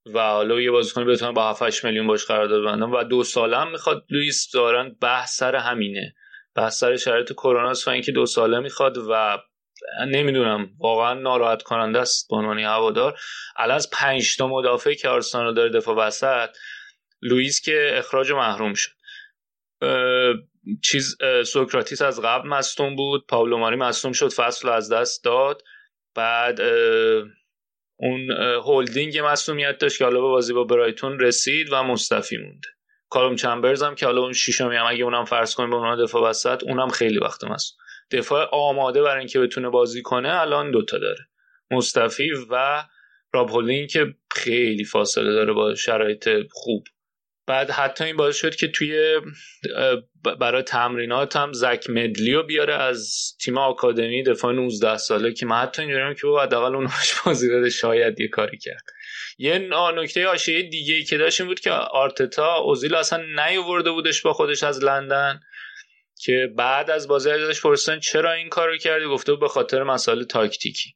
[SPEAKER 8] و حالا یه بازیکن بتونه با 7 میلیون باش قرارداد بندن و دو ساله هم می‌خواد لوئیس دارن بحث سر همینه. بحث سر شرایط کرونا و اینکه دو ساله می‌خواد و نمی‌دونم واقعا ناراحت کننده است به عنوان هوادار. الان از 5 تا مدافع که آرسنال داره دفاع وسط لوئیس که اخراج محروم شد. چیز سوکراتیس از قبل مصدوم بود پاولو ماری مصدوم شد فصل از دست داد. بعد اون هولدینگ مصومیت داشت که حالا به بازی با برایتون رسید و مصطفی مونده. کالوم چمبرز هم که حالا اون شیشمی هم اگه اونم فرض کنیم به عنوان دفاع وسط اونم خیلی وقت مصدوم دفاع آماده برای اینکه بتونه بازی کنه الان دوتا داره. مصطفی و راب هولدینگ که خیلی فاصله داره با شرایط خوب. بعد حتی این باعث شد که توی برای تمرینات هم زک مدلیو بیاره از تیم آکادمی دفاع 19 ساله که من حتی اینجوریم که حداقل اونش بازی بده شاید یه کاری کرد. یه نکته آشیه دیگه ای که داشت بود که آرتتا اوزیل اصلا نیاورده بودش با خودش از لندن که بعد از بازی ازش پرسیدن چرا این کارو کردی گفته به خاطر مسائل تاکتیکی.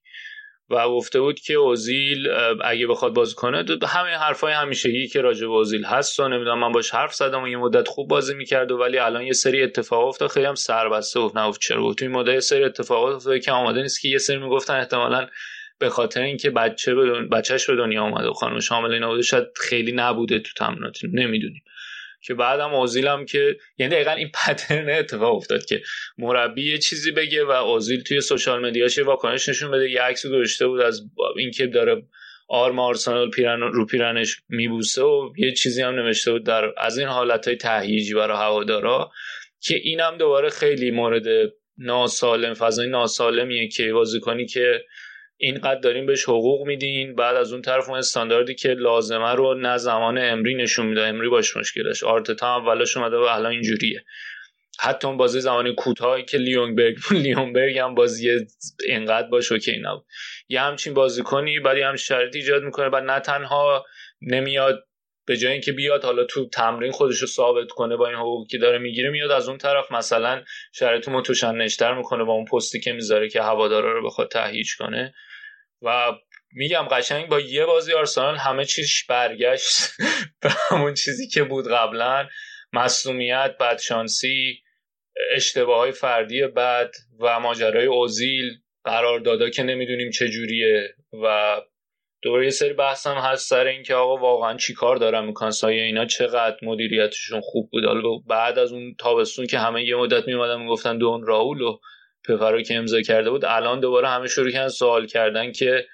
[SPEAKER 8] و گفته بود که اوزیل اگه بخواد بازی کنه همه حرفای همیشگی که راجع به اوزیل هست و نمی‌دونم من باش حرف زدم و یه مدت خوب بازی می‌کرد و ولی الان یه سری اتفاقات افتاد. خیلی هم سربسته گفت نه چرا؟ گفت این مدت یه سری اتفاقات افتاد که آماده نیست که یه سری می‌گفتن احتمالاً به خاطر اینکه بچه به بچهش به دنیا اومده و خانم شامل نبوده شاید خیلی نبوده تو تمرینات نمی‌دونیم. که بعدم اوزیل که یعنی دقیقا این پترن اتفاق افتاد که مربی یه چیزی بگه و اوزیل توی سوشال مدیاش واکنش نشون بده. یه عکس گذاشته بود از اینکه داره آرم آرسنال پیرن رو پیرنش میبوسه و یه چیزی هم نوشته بود در از این حالت های تهییجی برای هوادارا که اینم دوباره خیلی مورد ناسالم فضای ناسالمیه که بازیکنی که اینقدر داریم بهش حقوق میدین بعد از اون طرف اون استانداردی که لازمه رو نه زمان امری نشون میده. امری باش مشکلش. آرتتا اولش اومده و الان اینجوریه. حتی اون بازی زمانی کوتاهی که لیونبرگ *laughs* لیونبرگ هم بازی اینقدر باش اوکی نبود. یه همچین بازیکنی یه همچین شرطی ایجاد می‌کنه بعد نه تنها نمیاد به جای اینکه بیاد حالا تو تمرین خودش رو ثابت کنه با این حقوقی که داره می‌گیره میاد از اون طرف مثلا شرایط متوشنشتر می‌کنه با اون پستی که می‌ذاره که هوادارا رو بخواد تهییج کنه. و میگم قشنگ با یه بازی آرسنال همه چیزش برگشت. *laughs* به همون چیزی که بود قبلا مصومیت بدشانسی اشتباه های فردی بد و ماجرای اوزیل. قرار دادا که نمی‌دونیم چجوریه و دوباره یه سری بحث هم هست سر اینکه آقا واقعا چی کار دارن می‌کنن؟ سایه اینا چقدر مدیریتشون خوب بود؟ حالا بعد از اون تابستون که همه یه مدت میومدن می‌گفتن دون راول و پپرو که امضا کرده بود الان دوباره همه شروع کردن سوال کردن که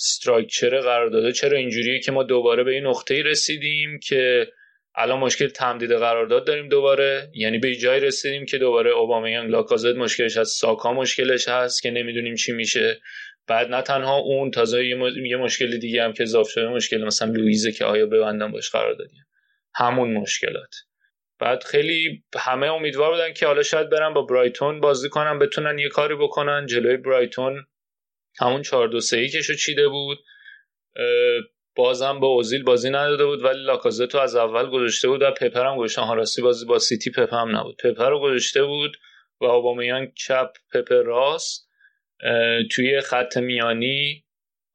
[SPEAKER 8] استراکچر قرارداد چرا اینجوریه که ما دوباره به این نقطه رسیدیم که الان مشکل تمدید قرارداد داریم دوباره. یعنی به جای رسیدیم که دوباره اوبامیان لاکازت مشکلش هست ساکا مشکلش هست که نمی‌دونیم چی میشه. بعد نه تنها اون تازه یه مشکل دیگه هم که اضافه شده مشکل مثلا لویزه که آیا ببندن باش قرار دادیم همون مشکلات. بعد خیلی همه امیدوار بودن که حالا شاید برن با برایتون بازی کنن بتونن یه کاری بکنن. جلوی برایتون همون 4 2 3 کشو چیده بود. بازم با اوزیل بازی نداده بود ولی لاکازتو از اول گذاشته بود و پپر هم گذاشته راستی بازی با سیتی پپر هم نبود. پپر رو گذاشته بود و اوبامیان چپ پپر راست. توی خط میانی.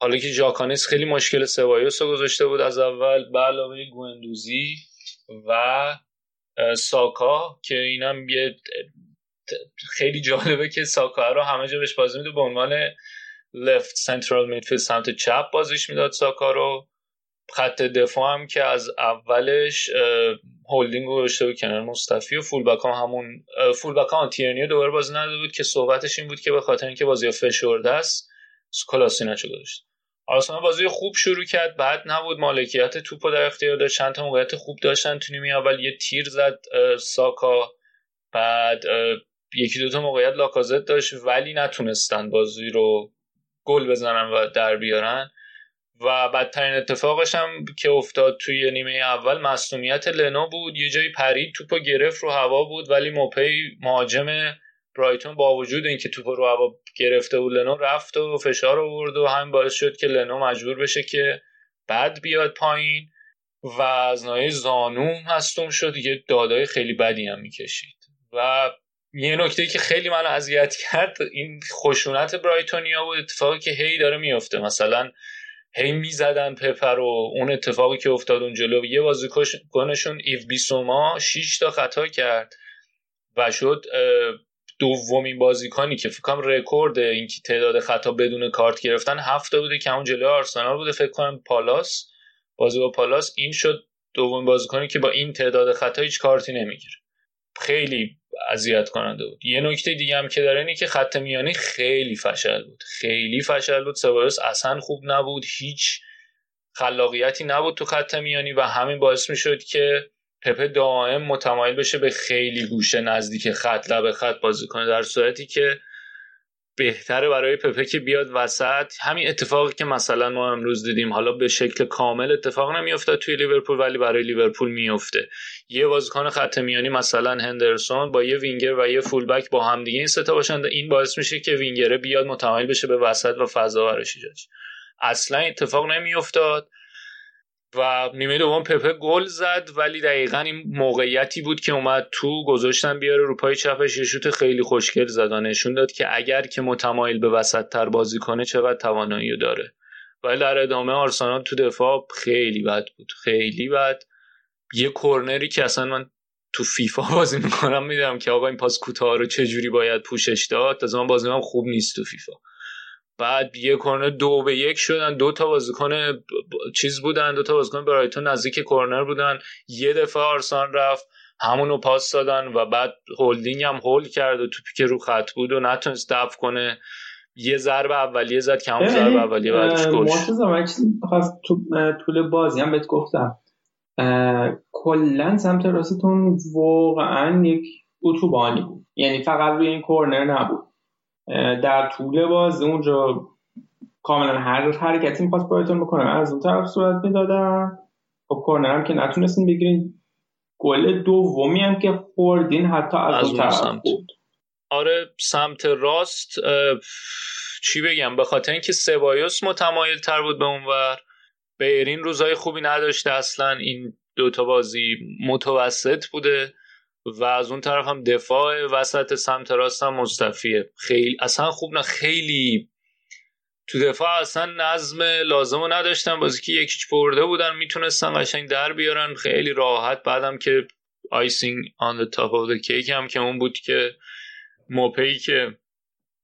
[SPEAKER 8] حالا که جاکانیس خیلی مشکل سوایوس رو گذاشته بود از اول به علاوه گوندوزی و ساکا که اینم یه خیلی جالبه که ساکا رو همه جا بهش بازی میده. به عنوان لفت سنترال میدفیلد سمت چپ بازیش می‌داد ساکا رو. خط دفاع هم که از اولش هولدینگ رو داشته بود کنار مصطفی و فول بک هم همون فول هم تیرنی دوباره بازی نداده بود که صحبتش این بود که به خاطر اینکه بازی فشرده است کلاسینچو گذاشت آرسنال بازی خوب شروع کرد بعد نبود مالکیت توپو در اختیار داشت. چند تا موقعیت خوب داشتن تو نیمه اول یه تیر زد ساکا. بعد یکی دو تا موقعیت لاکازت داشت ولی نتونستن بازی رو گل بزنن و در بیارن. و بدترین اتفاقش هم که افتاد توی نیمه اول مصومیت لنا بود. یه جایی پرید توپو گرفت رو هوا بود ولی موپی مهاجم برایتون با وجود اینکه توپ رو هوا گرفته بود لنو رفت و فشار آورد و همین باعث شد که لنو مجبور بشه که بعد بیاد پایین و از ناحیه زانو مصدوم شد. یه دادای خیلی بدی هم می‌کشید. و یه نکته که خیلی منو اذیت کرد این خشونت برایتونیا بود. اتفاقی که هی داره میفته مثلا هی می‌زدن پپر و اون اتفاقی که افتاد اون جلو. یه بازیکنشون ایو بیسوما 6 تا خطا کرد و شد دومین بازیکنی که فکر کنم رکورد اینکه تعداد خطا بدون کارت گرفتن هفت تا بوده که اون جلوی آرسنال بوده. فکر کنم پالاس. بازی با پالاس. این شد دومین بازیکنی که با این تعداد خطا هیچ کارتی نمی‌گیره. خیلی اذیت کننده بود. یه نکته دیگه هم که داره اینه که خط میانی خیلی فشل بود. خیلی فشل بود. سبایوس اصلا خوب نبود. هیچ خلاقیتی نبود تو خط میانی و همین باعث می‌شد که پپه دائم متمایل بشه به خیلی گوشه نزدیک خط لب خط بازی کنه در صورتی که بهتره برای پپه که بیاد وسط. همین اتفاقی که مثلا ما امروز دیدیم حالا به شکل کامل اتفاق نمیافتاد توی لیورپول ولی برای لیورپول میفته یه بازیکن خط میانی مثلا هندرسون با یه وینگر و یه فولبک با همدیگه این ستا باشن این باعث میشه که وینگره بیاد متمایل بشه به وسط و فضا براش اصلا اتفاق نمیافتاد. و نیمه دوم پپه گل زد ولی دقیقا این موقعیتی بود که اومد تو گذاشتن بیاره رو پای چپش یه شوت خیلی خوشگل زد نشون داد که اگر که متمایل به وسط تر بازی کنه چقدر توانایی داره. ولی در ادامه آرسنال تو دفاع خیلی بد بود خیلی بد. یه کرنری که اصلا من تو فیفا بازی می‌کنم میدم که آقا این پاس کوتاه رو چجوری باید پوشش داد؟ تا من بازی خوب نیست تو فیفا. بعد یه کرنر دو به یک شدن دو تا بازیکن چیز بودن دو تا بازیکن برایتون نزدیک کرنر بودن. یه دفعه آرسان رفت همونو پاس دادن و بعد هولدینگ هم هول کرد و توپی که رو خط بود و نتونست دفع کنه. یه ضربه اولیه زد که همون ضربه اولیه بعدش
[SPEAKER 10] کش طول بازی هم بهت گفتم. کلا سمت راستتون واقعا یک اتوبانی بود. یعنی فقط روی این کرنر نبود. در طول بازی اونجا کاملا هر حرکتی می‌خواست برایتون بکنه. از اون طرف صورت می‌دادن خب کورنر هم که نتونستین بگیرین گل دومی هم که خوردین حتی از, از اون طرف سمت. بود.
[SPEAKER 8] آره سمت راست چی بگم؟ به خاطر اینکه سبایوس متمایل تر بود به اونور. بیرین روزای خوبی نداشته. اصلا این دوتا بازی متوسط بوده. و از اون طرف هم دفاع وسط سمت راست هم مصطفیه خیلی اصلا خوب نه خیلی تو دفاع اصلا نظم لازم رو نداشتن. بازی که یکیچ برده بودن می‌تونستن قشنگ در بیارن. خیلی راحت. بعدم که آیسینگ آن of the cake هم که اون بود که موپی که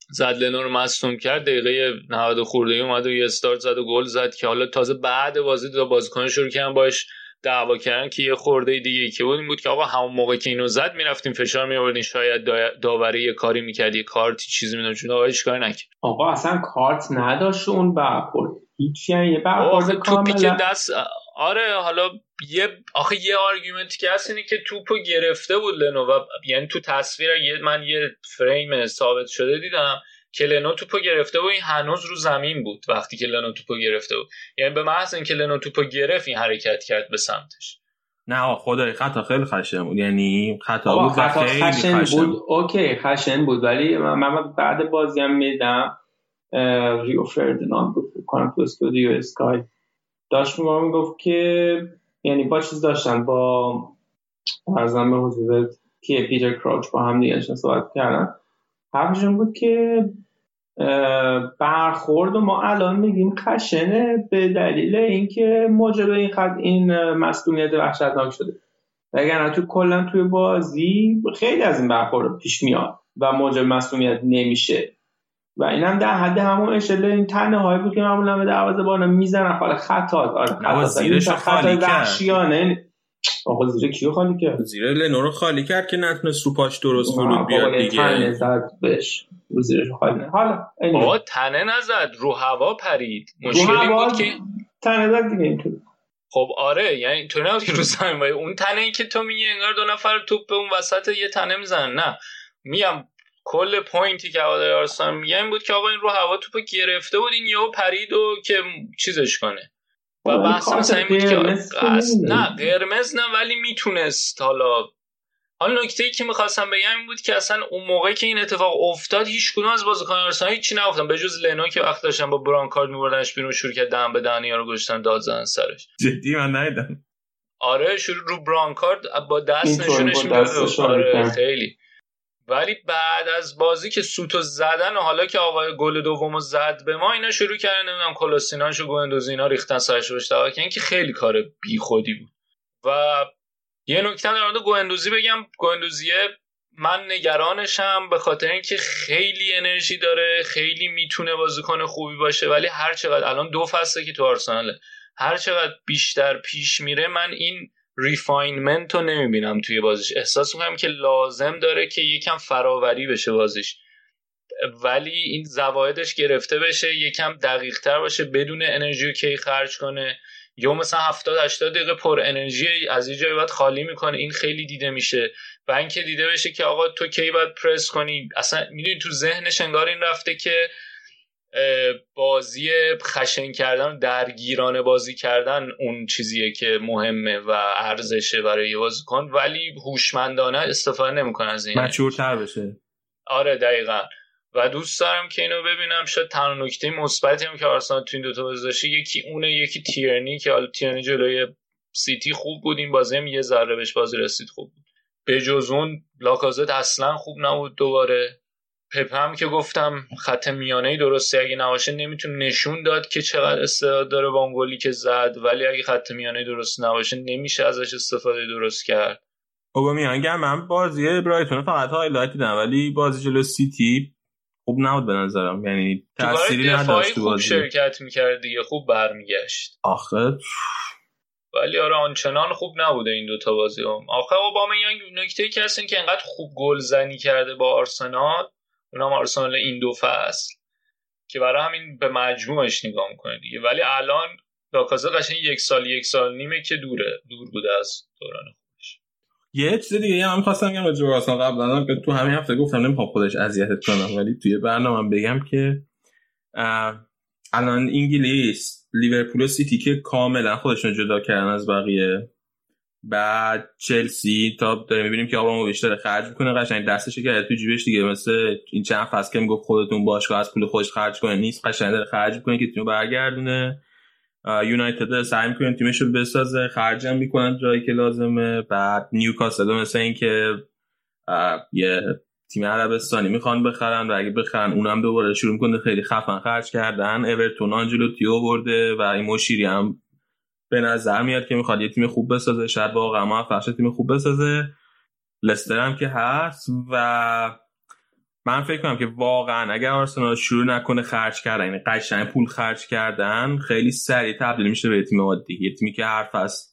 [SPEAKER 8] زد لنو رو مصدوم کرد دقیقه 90 خورده اومد و یه استارت زد و گل زد که حالا تازه بعد بازی دو بازیکن شروع کردن باش. دعوا کردن که یه خورده دیگه که بود این بود که آقا همون موقع که اینو زد می‌رفتیم فشار میآوردین شاید داوری یه کاری می‌کرد یه کارتی چیزی می‌دونم چون آقا کار نکرد.
[SPEAKER 10] آقا اصلا کارت نداشت اون برخورد. هیچ یعنی یه برخورد
[SPEAKER 8] کاملا دست آره حالا یه آخه یه آرگومنتی که هست اینه که توپو گرفته بود لنو و یعنی تو تصویر یه من یه فریم ثابت شده دیدم که لنو توپو گرفته و این هنوز رو زمین بود وقتی که لنو توپو گرفته بود. یعنی به محض اینکه لنو توپو گرفت این حرکت کرد به سمتش.
[SPEAKER 4] نه خدای خطا خیلی خشن بود. یعنی خطا بود
[SPEAKER 10] خطا خیلی خشن, خشن بود. اوکی خشن بود ولی من بعد بازی هم میدم ریو فردیناند بود کنم تو استودیو اسکای. داشت می گفت که یعنی با چیز داشتن با ارزم به حضور که پیتر کراچ با هم دیگه صحبت کردن. حرفشون بود که برخورد و ما الان میگیم خشنه به دلیل اینکه موجب این خط این مسئولیت وحشتناک شده. وگرنه تو کلا توی بازی خیلی از این برخورد پیش میاد و موجب مسئولیت نمیشه. و این هم در حد همون اشل این تنه هایی بود که معمولا به دروازه بانا می‌زنن. حالا خطا آره خطا
[SPEAKER 4] زیرش خالی کرد
[SPEAKER 10] آقا زیر کیو خالی کرد؟
[SPEAKER 4] زیر لنو رو خالی کرد که نتونست رو پاش درست فرود بیاد دیگه.
[SPEAKER 10] تنه زد بهش. رو زیرش خالی. حالا
[SPEAKER 8] آقا تنه نزد رو هوا پرید. مشکلی بود که
[SPEAKER 10] تنه زد دیگه اینطور.
[SPEAKER 8] خب آره یعنی اینطور نبود که رو زمین اون تنه ای که تو میگی انگار دو نفر توپ به اون وسط یه تنه می‌زنن. نه. میگم کل point ی که هواداری آرسنال میگه این بود که آقا این رو هوا توپ گرفته بود این یهو پرید و که چیزش کنه. و بحث مثلا این بود که نه قرمز نه ولی می‌تونست. حالا حالا نکته ای که می‌خواستم بگم این بود که اصلا اون موقع که این اتفاق افتاد هیچ کدوم از بازیکن آرسنال هیچی نگفتن. به جز لنو که وقت داشتن با بران کارد میبردنش بیرون شروع کرد دم به دهن رو گذاشتن داد زدن سرش.
[SPEAKER 4] جدی من ندیدم.
[SPEAKER 8] آره شروع رو بران کارد با دست نشونش می‌داد. آره خیلی. ولی بعد از بازی که سوتو زدن و حالا که آقای گل دومو زد به ما اینا شروع کردن نمی‌دونم کلاسیناش و گوندوزی اینا ریختن سرش روش که اینکه خیلی کار بیخودی بود. و یه نکته در مورد گوندوزی بگم. گوندوزیه من نگرانشم به خاطر اینکه خیلی انرژی داره خیلی می‌تونه بازیکن خوبی باشه ولی هر چقدر الان دو فصله که تو آرسناله هر چقدر بیشتر پیش میره من این refinement رو نمی‌بینم توی بازیش. احساس می‌کنم که لازم داره که یکم فراوری بشه بازیش. ولی این زوایدش گرفته بشه یکم دقیق تر باشه بدونه انرژی کی خرج کنه. یا مثلا 70 80 دقیقه پر انرژی از یه جایی باید خالی می‌کنه. این خیلی دیده میشه. و اینکه دیده بشه که آقا تو کی باید پرس کنی؟ اصلا می‌دونی تو ذهنش انگار این رفته که بازی خشن کردن درگیرانه بازی کردن اون چیزیه که مهمه و ارزشه برای یه بازیکن. ولی هوشمندانه استفاده نمی‌کنه از این
[SPEAKER 4] مچورتر بشه.
[SPEAKER 8] آره دقیقا. و دوست دارم که اینو ببینم شاید تنها نکته مثبتی هم که آرسنال تو این دوتا بازی یکی اونه یکی تیرنی که حالا تیرنی جلوی سیتی خوب بود این بازی هم یه ذره بهش بازی رسید خوب بود. به جز اون لاکازت اصلا خوب نبود دوباره. پپه هم که گفتم خط میانه درسته اگه نباشه نمی‌تونه نشون داد که چقدر استعداد داره با اون گلی که زد ولی اگه خط میانه درست نباشه نمیشه ازش استفاده درست کرد.
[SPEAKER 4] اوبامیانگ من بازی برایتون فقط highlight دیدم ولی بازی جلو سیتی خوب نبود به نظرم. یعنی تأثیری نداشت تو
[SPEAKER 8] خوب شرکت می‌کرد دیگه خوب برمیگشت؟
[SPEAKER 4] آخه
[SPEAKER 8] ولی آره آنچنان خوب نبوده این دوتا بازی هم. آخه اوبامیانگ نکته که هست که انقدر خوب گل زنی کرده با آرسنال اونم آرسنال این دو فصل که برای همین به مجموعش نگاه می‌کنه دیگه. ولی الان لاکازه قشنگ یک سال یک سال نیمه که دوره دور بوده از دوران خودش.
[SPEAKER 4] یه چیز دیگه هم خواستم بگم راجع آرسنال قبلا که تو همین هفته گفتم نمی‌خوام خودش اذیتت کنم ولی توی برنامه بگم که الان انگلیس لیورپول و سیتی که کاملا خودشون جدا کردن از بقیه بعد چلسی تا داره. می‌بینیم که آبراموویچ داره خرج می‌کنه قشنگ دستش کرده تو جیبش دیگه. مثل این چند فصل که می‌گفت خودتون باشگاه از پول خودش خرج کنه نیست. قشنگ داره خرج می‌کنه که تیمو برگردونه. یونایتد سعی می‌کنه تیمش رو بسازه خرجم می‌کنن جایی که لازمه. بعد نیوکاسل مثل این که یه تیم عربستانی می‌خوان بخرن و اگه بخرن اونم دوباره شروع می‌کنه خیلی خفن خرج کردن. اورتون آنچلوتی رو برده و این مشیری هم به نظر میاد که می‌خواد یه تیم خوب بسازه شاید واقعا ما تیم خوب بسازه. لستر هم که هست و من فکر کنم که واقعا اگر آرسنال شروع نکنه خرج کردن یعنی قشنگ پول خرج کردن خیلی سریع تبدیل میشه به تیم عادی. یه تیمی که هر فصل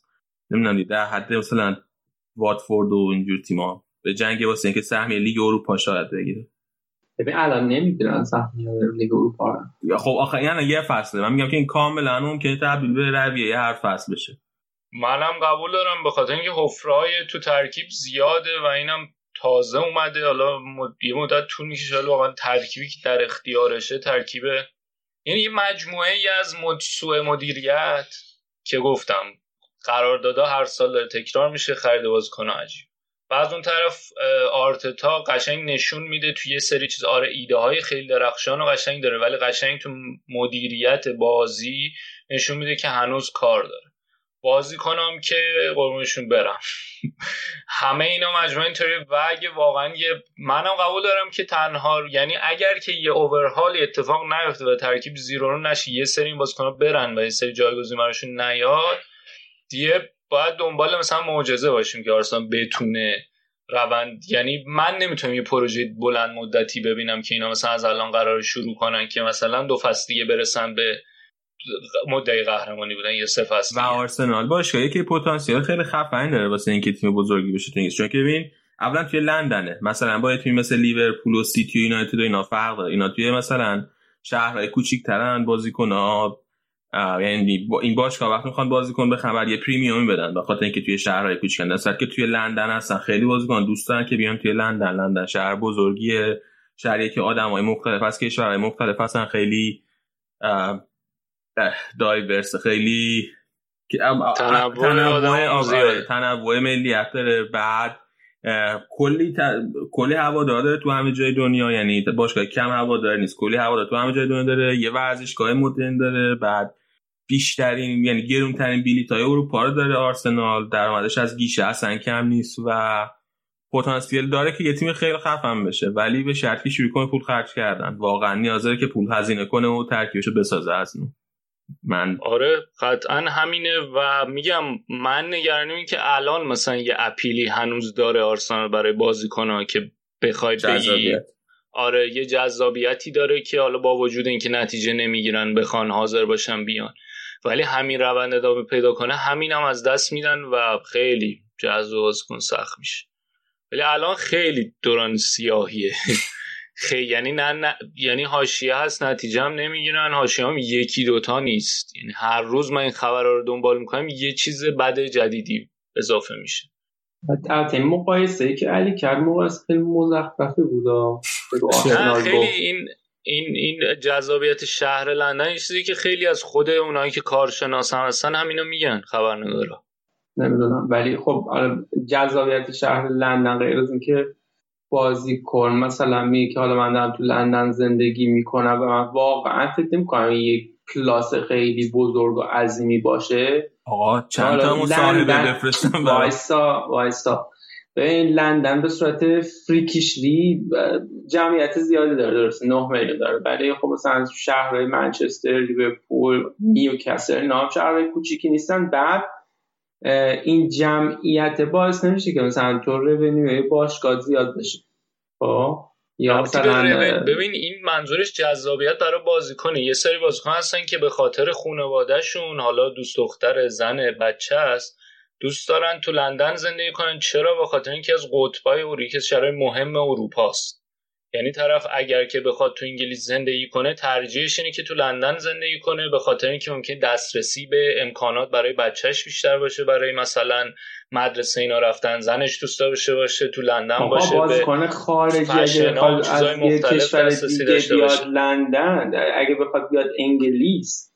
[SPEAKER 4] نمی‌دونم در حد مثلا واتفورد و اینجور تیما به جنگ واسه اینکه سهمیه لیگ اروپا شاید بگیره.
[SPEAKER 9] ببین الان نمی‌دونن سهمیه لیگ اروپا
[SPEAKER 4] یا خب آخه یعنی یه فصله. من میگم که این کاملا اون که تبدیل به رویه هر فصل بشه.
[SPEAKER 8] منم قبول دارم به خاطر اینکه حفرای تو ترکیب زیاده و اینم تازه اومده. حالا یه مدت طول می‌کشه حالا واقعا ترکیبی که در اختیارشه ترکیبه یعنی یه مجموعه ای از سوء مدیریت که گفتم قراردادها هر سال داره تکرار میشه خرید بازیکن عجیب. و اون طرف آرتتا قشنگ نشون میده توی یه سری چیز. آره ایده های خیلی درخشان و قشنگ داره ولی قشنگ تو مدیریت بازی نشون میده که هنوز کار داره. بازی کنم که قربونشون برم. *laughs* همه اینا مجموعه اینطوری و اگه واقعا یه منم قبول دارم که تنها یعنی اگر که یه اوورهال اتفاق نیفته و ترکیب زیرو رو نشه یه سری این بازیکن‌ها برن و یه سری جایگزین براشون نیاد دیگه باید دنبال مثلا معجزه باشیم که آرسنال بتونه روند یعنی من نمی‌تونم یه پروژه بلند مدتی ببینم که اینا مثلا از الان قرار شروع کنن که مثلا دو فصل دیگه برسن به مدعی قهرمانی بودن یا سه فصل
[SPEAKER 4] و آرسنال که پتانسیل خیلی خفن داره واسه اینکه تیم بزرگی بشه تو چون که ببین اولا توی لندنه. مثلا با تیم مثل لیورپول و سیتی و یونایتد و اینا فرق داره. اینا توی مثلا شهرهای کوچیک‌ترن بازیکن‌ها یعنی این باشگاه وقتی می‌خوان بازیکن خبر یه پریمیوم بدن به خاطر اینکه توی شهرهای کوچیک هستن که توی لندن هستن خیلی بازیکن دوست دارن که بیان توی لندن. لندن شهر بزرگیه شهری که آدمای مختلف از کشورهای مختلف هستن. خیلی دایورس خیلی تنوع تنوع ملیت داره. بعد کلی کلی هوادار داره تو همه جای دنیا. یعنی باشگاه کم هوادار نیست. کلی هوادار تو همه جای دنیا داره. یه ورزشگاه مدرن داره. بعد بیشترین یعنی گرونترین بلیط های اروپا رو داره آرسنال. درآمدش از گیشه اصلا کم نیست و پتانسیل داره که یه تیم خیلی خفن بشه ولی به شرطی شروع کنه پول خرج کردن. واقعا نیاز داره که پول هزینه کنه و ترکیبشو بسازه از نو. من
[SPEAKER 8] آره قطعا همینه و میگم من نگرانم این که الان مثلا یه اپیلی هنوز داره آرسنال برای بازیکن‌ها که بخوای بگی. آره یه جذابیتی داره که حالا با وجود اینکه نتیجه نمی‌گیرن بخوان حاضر باشن بیان. ولی همین روند ادامه پیدا کنه همین هم از دست میدن و خیلی جذب کن سخت میشه. ولی الان خیلی دوران سیاهیه. *laughs* خیلی یعنی نه, نه یعنی حاشیه هست نتیجه هم نمی‌گیرن حاشیه هم یکی دوتا نیست. یعنی هر روز من این خبر رو دنبال می‌کنم یه چیز بد جدیدی اضافه میشه.
[SPEAKER 10] البته مقایسه ای که علی کرد مقایسه خیلی مزخرفی بود
[SPEAKER 8] خیلی این این این جذابیت شهر لندن این چیزی که خیلی از خود اونایی که کارشناس هم هستن همینو میگن خبرنگارا.
[SPEAKER 10] نمی‌دونم. ولی خب آره، جذابیت شهر لندن غیر از اینکه بازی کن. مثلا می که حالا من دارم تو لندن زندگی می‌کنم و من واقعا فکر نمی‌کنم یک کلاس خیلی بزرگ و عظیمی باشه.
[SPEAKER 4] آقا چند تا مصاحبه بفرستم
[SPEAKER 10] وایسا وایسا. این لندن به صورت فریکیشلی جمعیت زیادی داره درسته 9 میلیون داره. ولی خب مثلا شهرهای منچستر لیورپول نیوکاسل نام شهرهای کوچیکی نیستن. بعد این جمعیت باعث نمیشه که مثلا تو رونیوی باشگاه زیاد بشه. خب؟
[SPEAKER 8] یا مثلا ببین این منظورش جذابیت برای بازیکنه. یه سری بازیکن هستن که به خاطر خانوادهشون حالا دوست دختر زن بچه است دوست دارن تو لندن زندگی کنن. چرا؟ به خاطر اینکه از قطبای اروپا که شهر مهم اروپاست. یعنی طرف اگر که بخواد تو انگلیس زندگی کنه ترجیحش اینه که تو لندن زندگی کنه. به خاطر اینکه ممکن دسترسی به امکانات برای بچهش بیشتر باشه. برای مثلا مدرسه اینا رفتن زنش دوست داشته باشه تو لندن باشه
[SPEAKER 10] بازیکن خارجی اگه بخواد از یه کشور دیگه بیاد لندن اگه بخواد بیاد انگلیس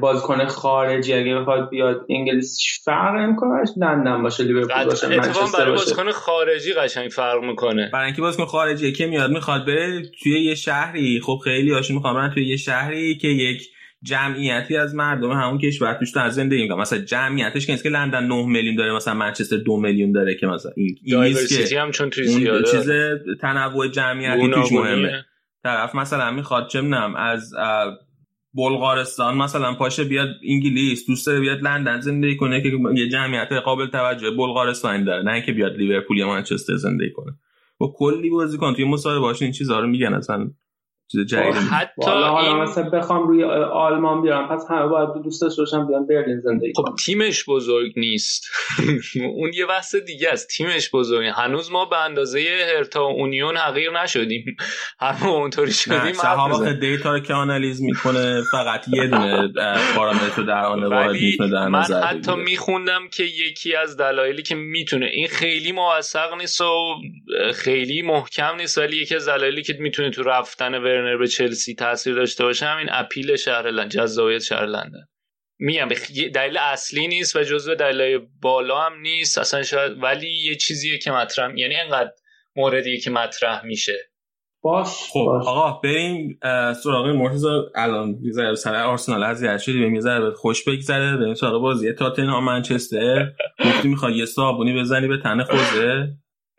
[SPEAKER 10] بازیکن خارجی اگه بخواد بیاد انگلیس فرق نمی‌کنه لندن باشه لیورپول باشه منچستر
[SPEAKER 8] برای بازیکن خارجی قشنگ فرق می‌کنه.
[SPEAKER 4] برای اینکه بازیکن خارجی که میاد می‌خواد بره توی یه شهری. خب خیلی هاشون می‌خوان توی یه شهری که یک جمعیتی از مردم همون کشور توش در زندگی می‌کنن. مثلا جمعیتش که لندن 9 میلیون داره مثلا منچستر 2 میلیون داره که مثلا این
[SPEAKER 8] که هم چون توی زیاده.
[SPEAKER 4] چیز تنوع جمعیتی توش مهمه. طرف مثلا می‌خواد چه از بلغارستان مثلا پاشه بیاد انگلیس دوست داره بیاد لندن زندگی کنه که یه جمعیت قابل توجه بلغارستان داره نه اینکه بیاد لیورپول یا منچستر زندگی کنه. با کلی بازیکن توی مصاحبه این چیزا رو میگن اصلا چیز جدید
[SPEAKER 10] حتی حالا این... مثلا بخوام روی آلمان بیارم پس همه باید دوست داشته بیان برلین زندگی
[SPEAKER 8] خب تیمش بزرگ نیست. *laughs* اون یه بحث دیگه است. تیمش بزرگ هنوز ما به اندازه هرتا اونیون حقیر نشدیم. *laughs* همه اونطوری شدیم
[SPEAKER 4] صحابه دیتا رو که آنالیز می‌کنه فقط یه دونه پارامتر در آن وارد می‌تونه در
[SPEAKER 8] من حتی میخوندم که یکی از دلایلی که می‌تونه این خیلی موثق نیست و خیلی محکم نیست ولی یکی از دلایلی که می‌تونه تو رفتن ورنر به چلسی تاثیر داشته باشه همین اپیل شهر لندن جذابیت شهر لندن میگم دلیل اصلی نیست و جزو دلیل بالا هم نیست. اصلا شاید ولی یه چیزیه که مطرح یعنی انقدر موردیه که مطرح میشه.
[SPEAKER 10] باش
[SPEAKER 4] خب آقا بریم سراغ مرتضی الان می‌ذاره سر آرسنال از شدی به می‌ذاره خوش بگذره. بریم سراغ بازی تاتنهام منچستر. گفتی می‌خوای یه صابونی بزنی به تن خوزه.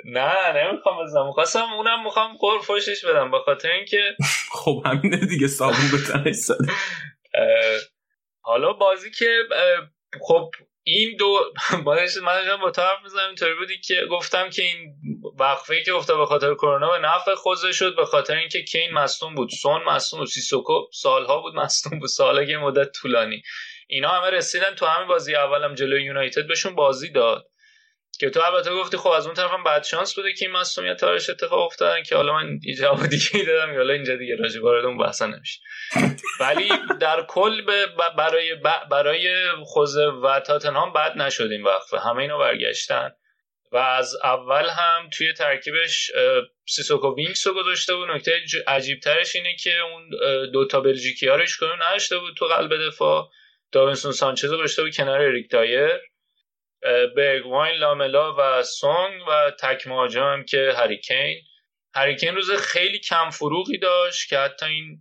[SPEAKER 8] نه نمی‌خوام بزنم. می‌خواستم اونم می‌خوام قرب فوشش بدم به خاطر اینکه *laughs*
[SPEAKER 4] خب همینه دیگه صابون به
[SPEAKER 8] حالا بازی که خب این دو *laughs* من با طرف می‌زنم اینطوری بودی که گفتم که این وقفه که گفته به خاطر کرونا به نفع خوزه شد به خاطر اینکه کین مصدوم بود سون مصدوم بود سیسوکو سالها بود مصدوم بود سالها یه مدت طولانی. اینا همه رسیدن تو همین بازی اولم جلوی یونایتد بهشون بازی داد. که تو البته گفتی خب از اون طرفم بعد شانس بوده که این مصونیت تارش اتفاق افتادن که حالا من جواب *laughs* دیگه دادم حالا اینجا دیگه راجع وارد اون بحثا نمیشه. ولی در کل برای برای خوزه و تاتنهام بد نشد این وقفه همه اینو برگشتن. و از اول هم توی ترکیبش سیسوکو وینکس رو گذاشته بود. نکته عجیب ترش اینه که اون دوتا بلژیکی ها رو نداشته بود تو قلب دفاع. داوینسون سانچز رو گذاشته بود کنار اریک دایر. برگواین لاملا و سون و تک مهاجم که هری کین. هری کین روز خیلی کم فروغی داشت که حتی این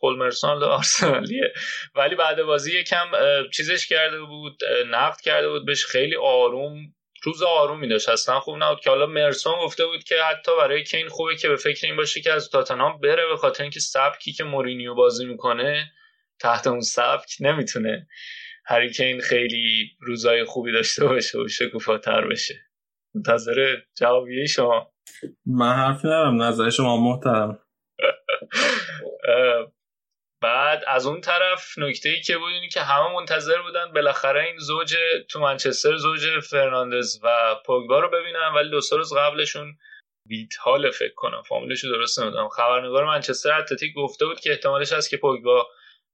[SPEAKER 8] پول مرسان آرسنالیه. ولی بعد بازی یکم چیزش کرده بود نقد کرده بود بهش خیلی آروم روز آرومی داشت. اصلا خوب نبود که حالا مرسون گفته بود که حتی برای کین خوبه که به فکر این باشه که از تاتنهام بره به خاطر اینکه سبکی که مورینیو بازی می‌کنه تحت اون سبک نمی‌تونه. هریکین خیلی روزای خوبی داشته باشه و شکوفاتر بشه. منتظر جوابیه شما.
[SPEAKER 4] من حرف ندارم نظر شما محترم.
[SPEAKER 8] بعد از اون طرف نکته ای که بود اینی که همه منتظر بودن بالاخره این زوج تو منچستر زوج فرناندز و پوگبا رو ببینن ولی دو روز قبلشون ویتال فکر کنم. فامیلش درست نمی‌دونم. خبرنگار منچستر اتلتیک گفته بود که احتمالش هست که پوگبا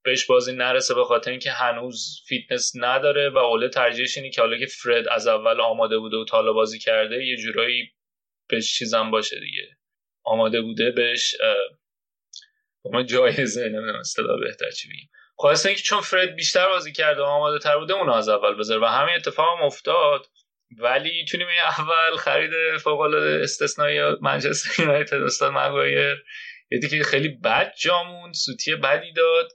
[SPEAKER 8] بهش بازی نرسه به خاطر اینکه هنوز فیتنس نداره و اوله ترجیحش اینه که حالا که فرد از اول آماده بوده و تا حالا بازی کرده یه جورایی بهش چیزم باشه دیگه. آماده بوده بهش ما جایزه نمی‌دونم اصطلاح بهتر چی بگیم خواسته اینکه چون فرد بیشتر بازی کرده و آماده تر بوده اونو از اول بذاره و همین اتفاق هم افتاد. ولی تو نیمه اول خرید فوق العاده استثنایی منچستر یونایتد استاد مگایر یه که خیلی بد جامون سوتی بدی داد.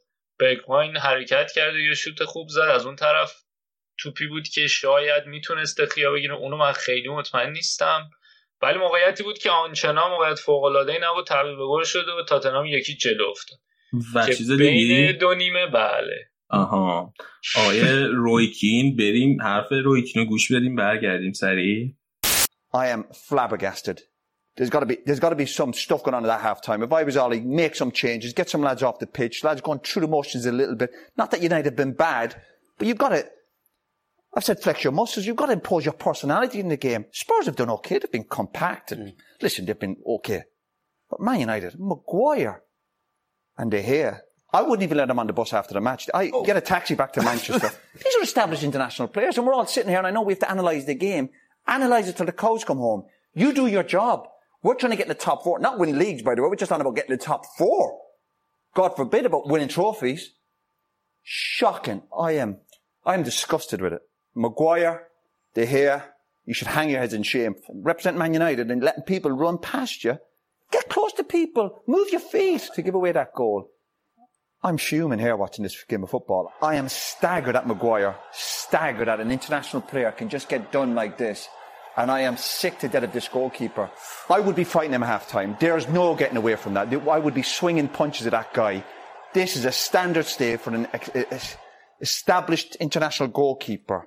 [SPEAKER 8] بکواین حرکت کرده یه شوت خوب زد. از اون طرف توپی بود که شاید می‌تونسته خیا بگیره. اونو من خیلی مطمئن نیستم. ولی موقعیتی بود که آنچنان موقعیت فوق العاده ای نبود. تبدیل به گل شده و تاتنهام یکی جلو افتاد.
[SPEAKER 4] و چیز
[SPEAKER 8] بین دو نیمه بله.
[SPEAKER 4] آها. آیه رویکین بریم حرف رویکین رو گوش بدیم برگردیم سریع.
[SPEAKER 11] I am flabbergasted. There's got to be there's got to be some stuff going on at that half time. If I was Ollie, make some changes, get some lads off the pitch, lads going through the motions a little bit. Not that United have been bad, but you've got to I've said flex your muscles. You've got to impose your personality in the game. Spurs have done okay. They've been compact and mm. listen, they've been okay. But Man United, Maguire and De Gea, I wouldn't even let them on the bus after the match. I oh. get a taxi back to Manchester. *laughs* These are established international players and we're all sitting here and I know we have to analyse the game. Analyse it till the coach come home. You do your job. We're trying to get in the top four. Not win leagues, by the way. We're just on about getting the top four. God forbid about winning trophies. Shocking. I am, I am disgusted with it. Maguire, De Gea, you should hang your heads in shame. Represent Man United and letting people run past you. Get close to people. Move your feet to give away that goal. I'm fuming here watching this game of football. I am staggered at Maguire, staggered at an international player can just get done like this And I am sick to death of this goalkeeper. I would be fighting him half time. There's no getting away from that. I would be swinging punches at that guy. This is a standard stay for an established international goalkeeper.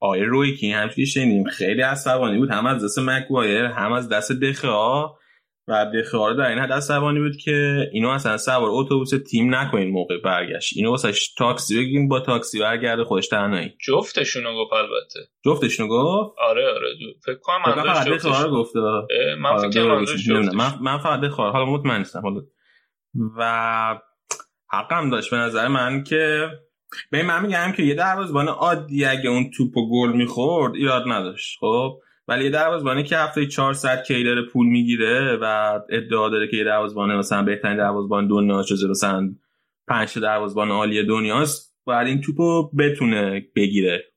[SPEAKER 4] آقای روی کین همچنین شنیدیم خیلی عصبانی بود هم از دست مکوایر هم از دست دخه ها و رو در این حد عصبانی بود که اینو اصلا سوار اتوبوس تیم نکنین موقع برگشت. اینو واسه تاکسی بگیم با تاکسی برگرده خودش تنهایی.
[SPEAKER 8] جفتشونو گفت البته.
[SPEAKER 4] جفتشونو گفت؟
[SPEAKER 8] آره آره. فکر کنم من
[SPEAKER 4] فقط رو گفته.
[SPEAKER 8] من فکر
[SPEAKER 4] من, من فقط دخه حالا مطمئن نیستم. حالا و حقم داشت به نظر من که به من میگم که یه دروازه‌بان عادی اگه اون توپو گل می‌خورد ایراد نداشت. خب؟ ولی یه دروازه‌بانی که هفته 400 کی داره پول می‌گیره و ادعا داره که یه دروازه‌بان مثلا بهترین دروازه‌بان دنیا شده مثلا 5 تا دروازه‌بان عالی دنیاست باید این توپو بتونه بگیره.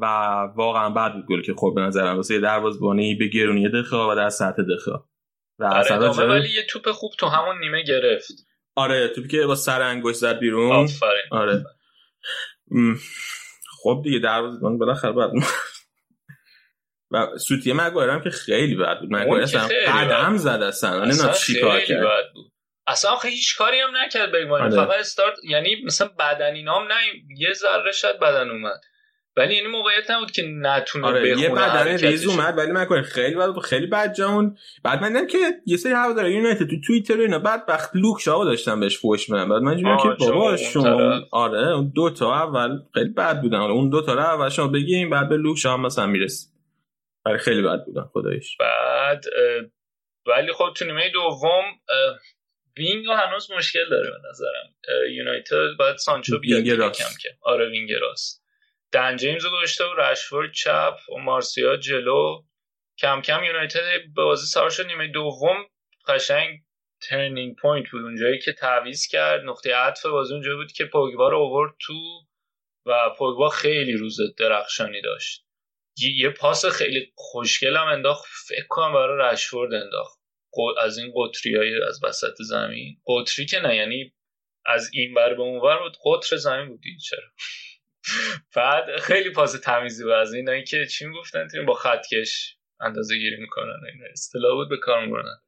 [SPEAKER 4] و واقعا بعد بود گل که خب به نظرم. واسه یه دروازه‌بانی به گرونی دخه و در سطح دخه
[SPEAKER 8] و آره ولی یه توپ خوب تو همون نیمه گرفت.
[SPEAKER 4] آره توپی که با سر انگوش زد بیرون.
[SPEAKER 8] آفرین.
[SPEAKER 4] آره. خب دیگه دروازه‌بان بالاخره بعد و سوتی مگوایر هم که خیلی بد بود. مگوایر اصلا قدم زد اصلا.
[SPEAKER 8] اصلا چی کار کرد. بد بود. اصلا آخه هیچ کاری هم نکرد بگمان آره. فقط استارت یعنی مثلا بدنی نام نه یه ذره شد بدن اومد. ولی این موقعیت نبود که نتونه
[SPEAKER 4] آره یه بدنه ریز اومد ولی من خیلی بعد خیلی بد جون بعد من که یه سری هواداری یونایتد تو توییتر اینا. بعد وقت لوک شاو داشتن بهش فوش بدن بعد من که بابا شما آره اون دو تا اول خیلی بد بودن. اون دو تا رو اول شما بگیم بعد به لوک شاو مثلا می‌رسید آره خیلی بد بودن خدایش
[SPEAKER 8] بعد ولی خب تو نیمه دوم wing هنوز مشکل داره به نظرم. یونایتد باید سانچو بیاد کم که. آره wing راست. دن جیمز رو گذاشته و رشفورد چپ و مارسیال جلو. کم کم یونایتد به بازی سوار شد. نیمه دوم قشنگ turning point بود. اونجایی که تعویض کرد نقطه عطف بازی اونجایی بود که پوگبا رو آورد تو و پوگبا خیلی روز درخشانی داشت. یه پاس خیلی خوشگل هم انداخت. فکر کنم برای رشفورد انداخت. از این قطری های از وسط زمین. قطری که نه یعنی از این بر به اون بر بود. قطر زمین بود چرا؟ *laughs* بعد خیلی پاس تمیزی بود. از این که چی می‌گفتن؟ با خطکش اندازه گیری می‌کنن. این اصطلاح بود به کار می‌برن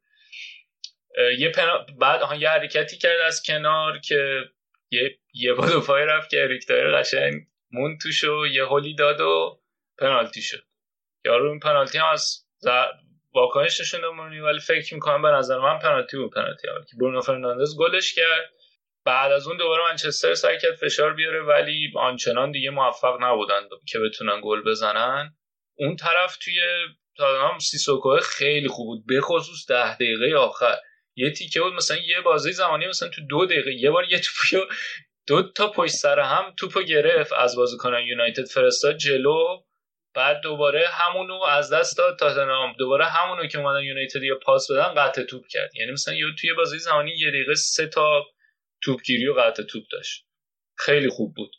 [SPEAKER 8] یه پنا... بعد آها یه حرکتی کرد از کنار که یه یه پای رفت که اریک قشنگ مون توش یه هولی داد و پنالتی شد. یارو این پنالتی هم از. واکنش نشون ولی فکر می‌کنم به نظر من پنالتی بود پنالتی هم که برونو فرناندز گلش کرد. بعد از اون دوباره منچستر سعی کرد فشار بیاره ولی آنچنان دیگه موفق نبودن که بتونن گل بزنن. اون طرف توی تاتنهام سیسوکو خیلی خوب بود به خصوص ده دقیقه آخر. یه تیکه بود مثلا یه بازی زمانی مثلا تو دو دقیقه یه بار یه توپو دو تا پشت سر هم توپو گرفت از بازیکنان یونایتد فرستاد جلو. بعد دوباره همونو از دست داد تاتنهام. دوباره همونو که اومدن یونایتد یا پاس بدن قطع توپ کرد. یعنی مثلا یه توی بازی زمانی یه دقیقه سه تا توپگیری و قطع توپ داشت. خیلی خوب بود.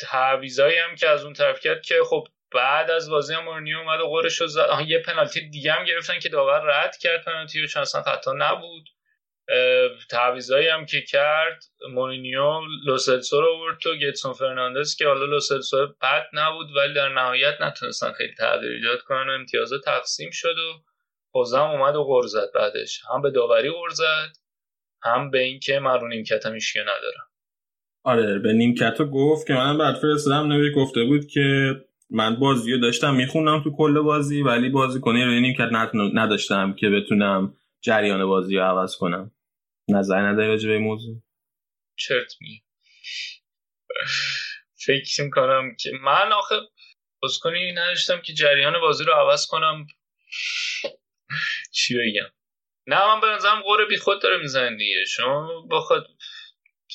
[SPEAKER 8] تعویضایی هم که از اون طرف کرد که خب بعد از بازی هم مورینیو اومد و قرش زد. یه پنالتی دیگه هم گرفتن که داور رد کرد پنالتی رو چون اصلا خطا نبود. تعویضایی هم که کرد مورینیو لوسلسو رو آورد تو گتسون فرناندز که حالا لوسلسو بد نبود ولی در نهایت نتونستن خیلی تغییر ایجاد کنن و امتیازا تقسیم شد و خوزه‌م اومد و غور زد بعدش. هم به داوری غور زد هم به اینکه من رو نیمکتم هیشکی ندارم.
[SPEAKER 4] آره به نیمکت گفت که من بعد فرستادم نوی گفته بود که من بازی رو داشتم می‌خونم تو کل بازی ولی بازی کنی رو نیمکت نداشتم که بتونم جریان بازی رو عوض کنم. نظر نداری راجع به موضوع؟
[SPEAKER 8] چرت می فکر می‌کنم که من آخه کنی نداشتم که جریان بازی رو عوض کنم. چی بگم؟ نه من به نظرم قره بی خود داره می‌زنه دیگه. شما با خود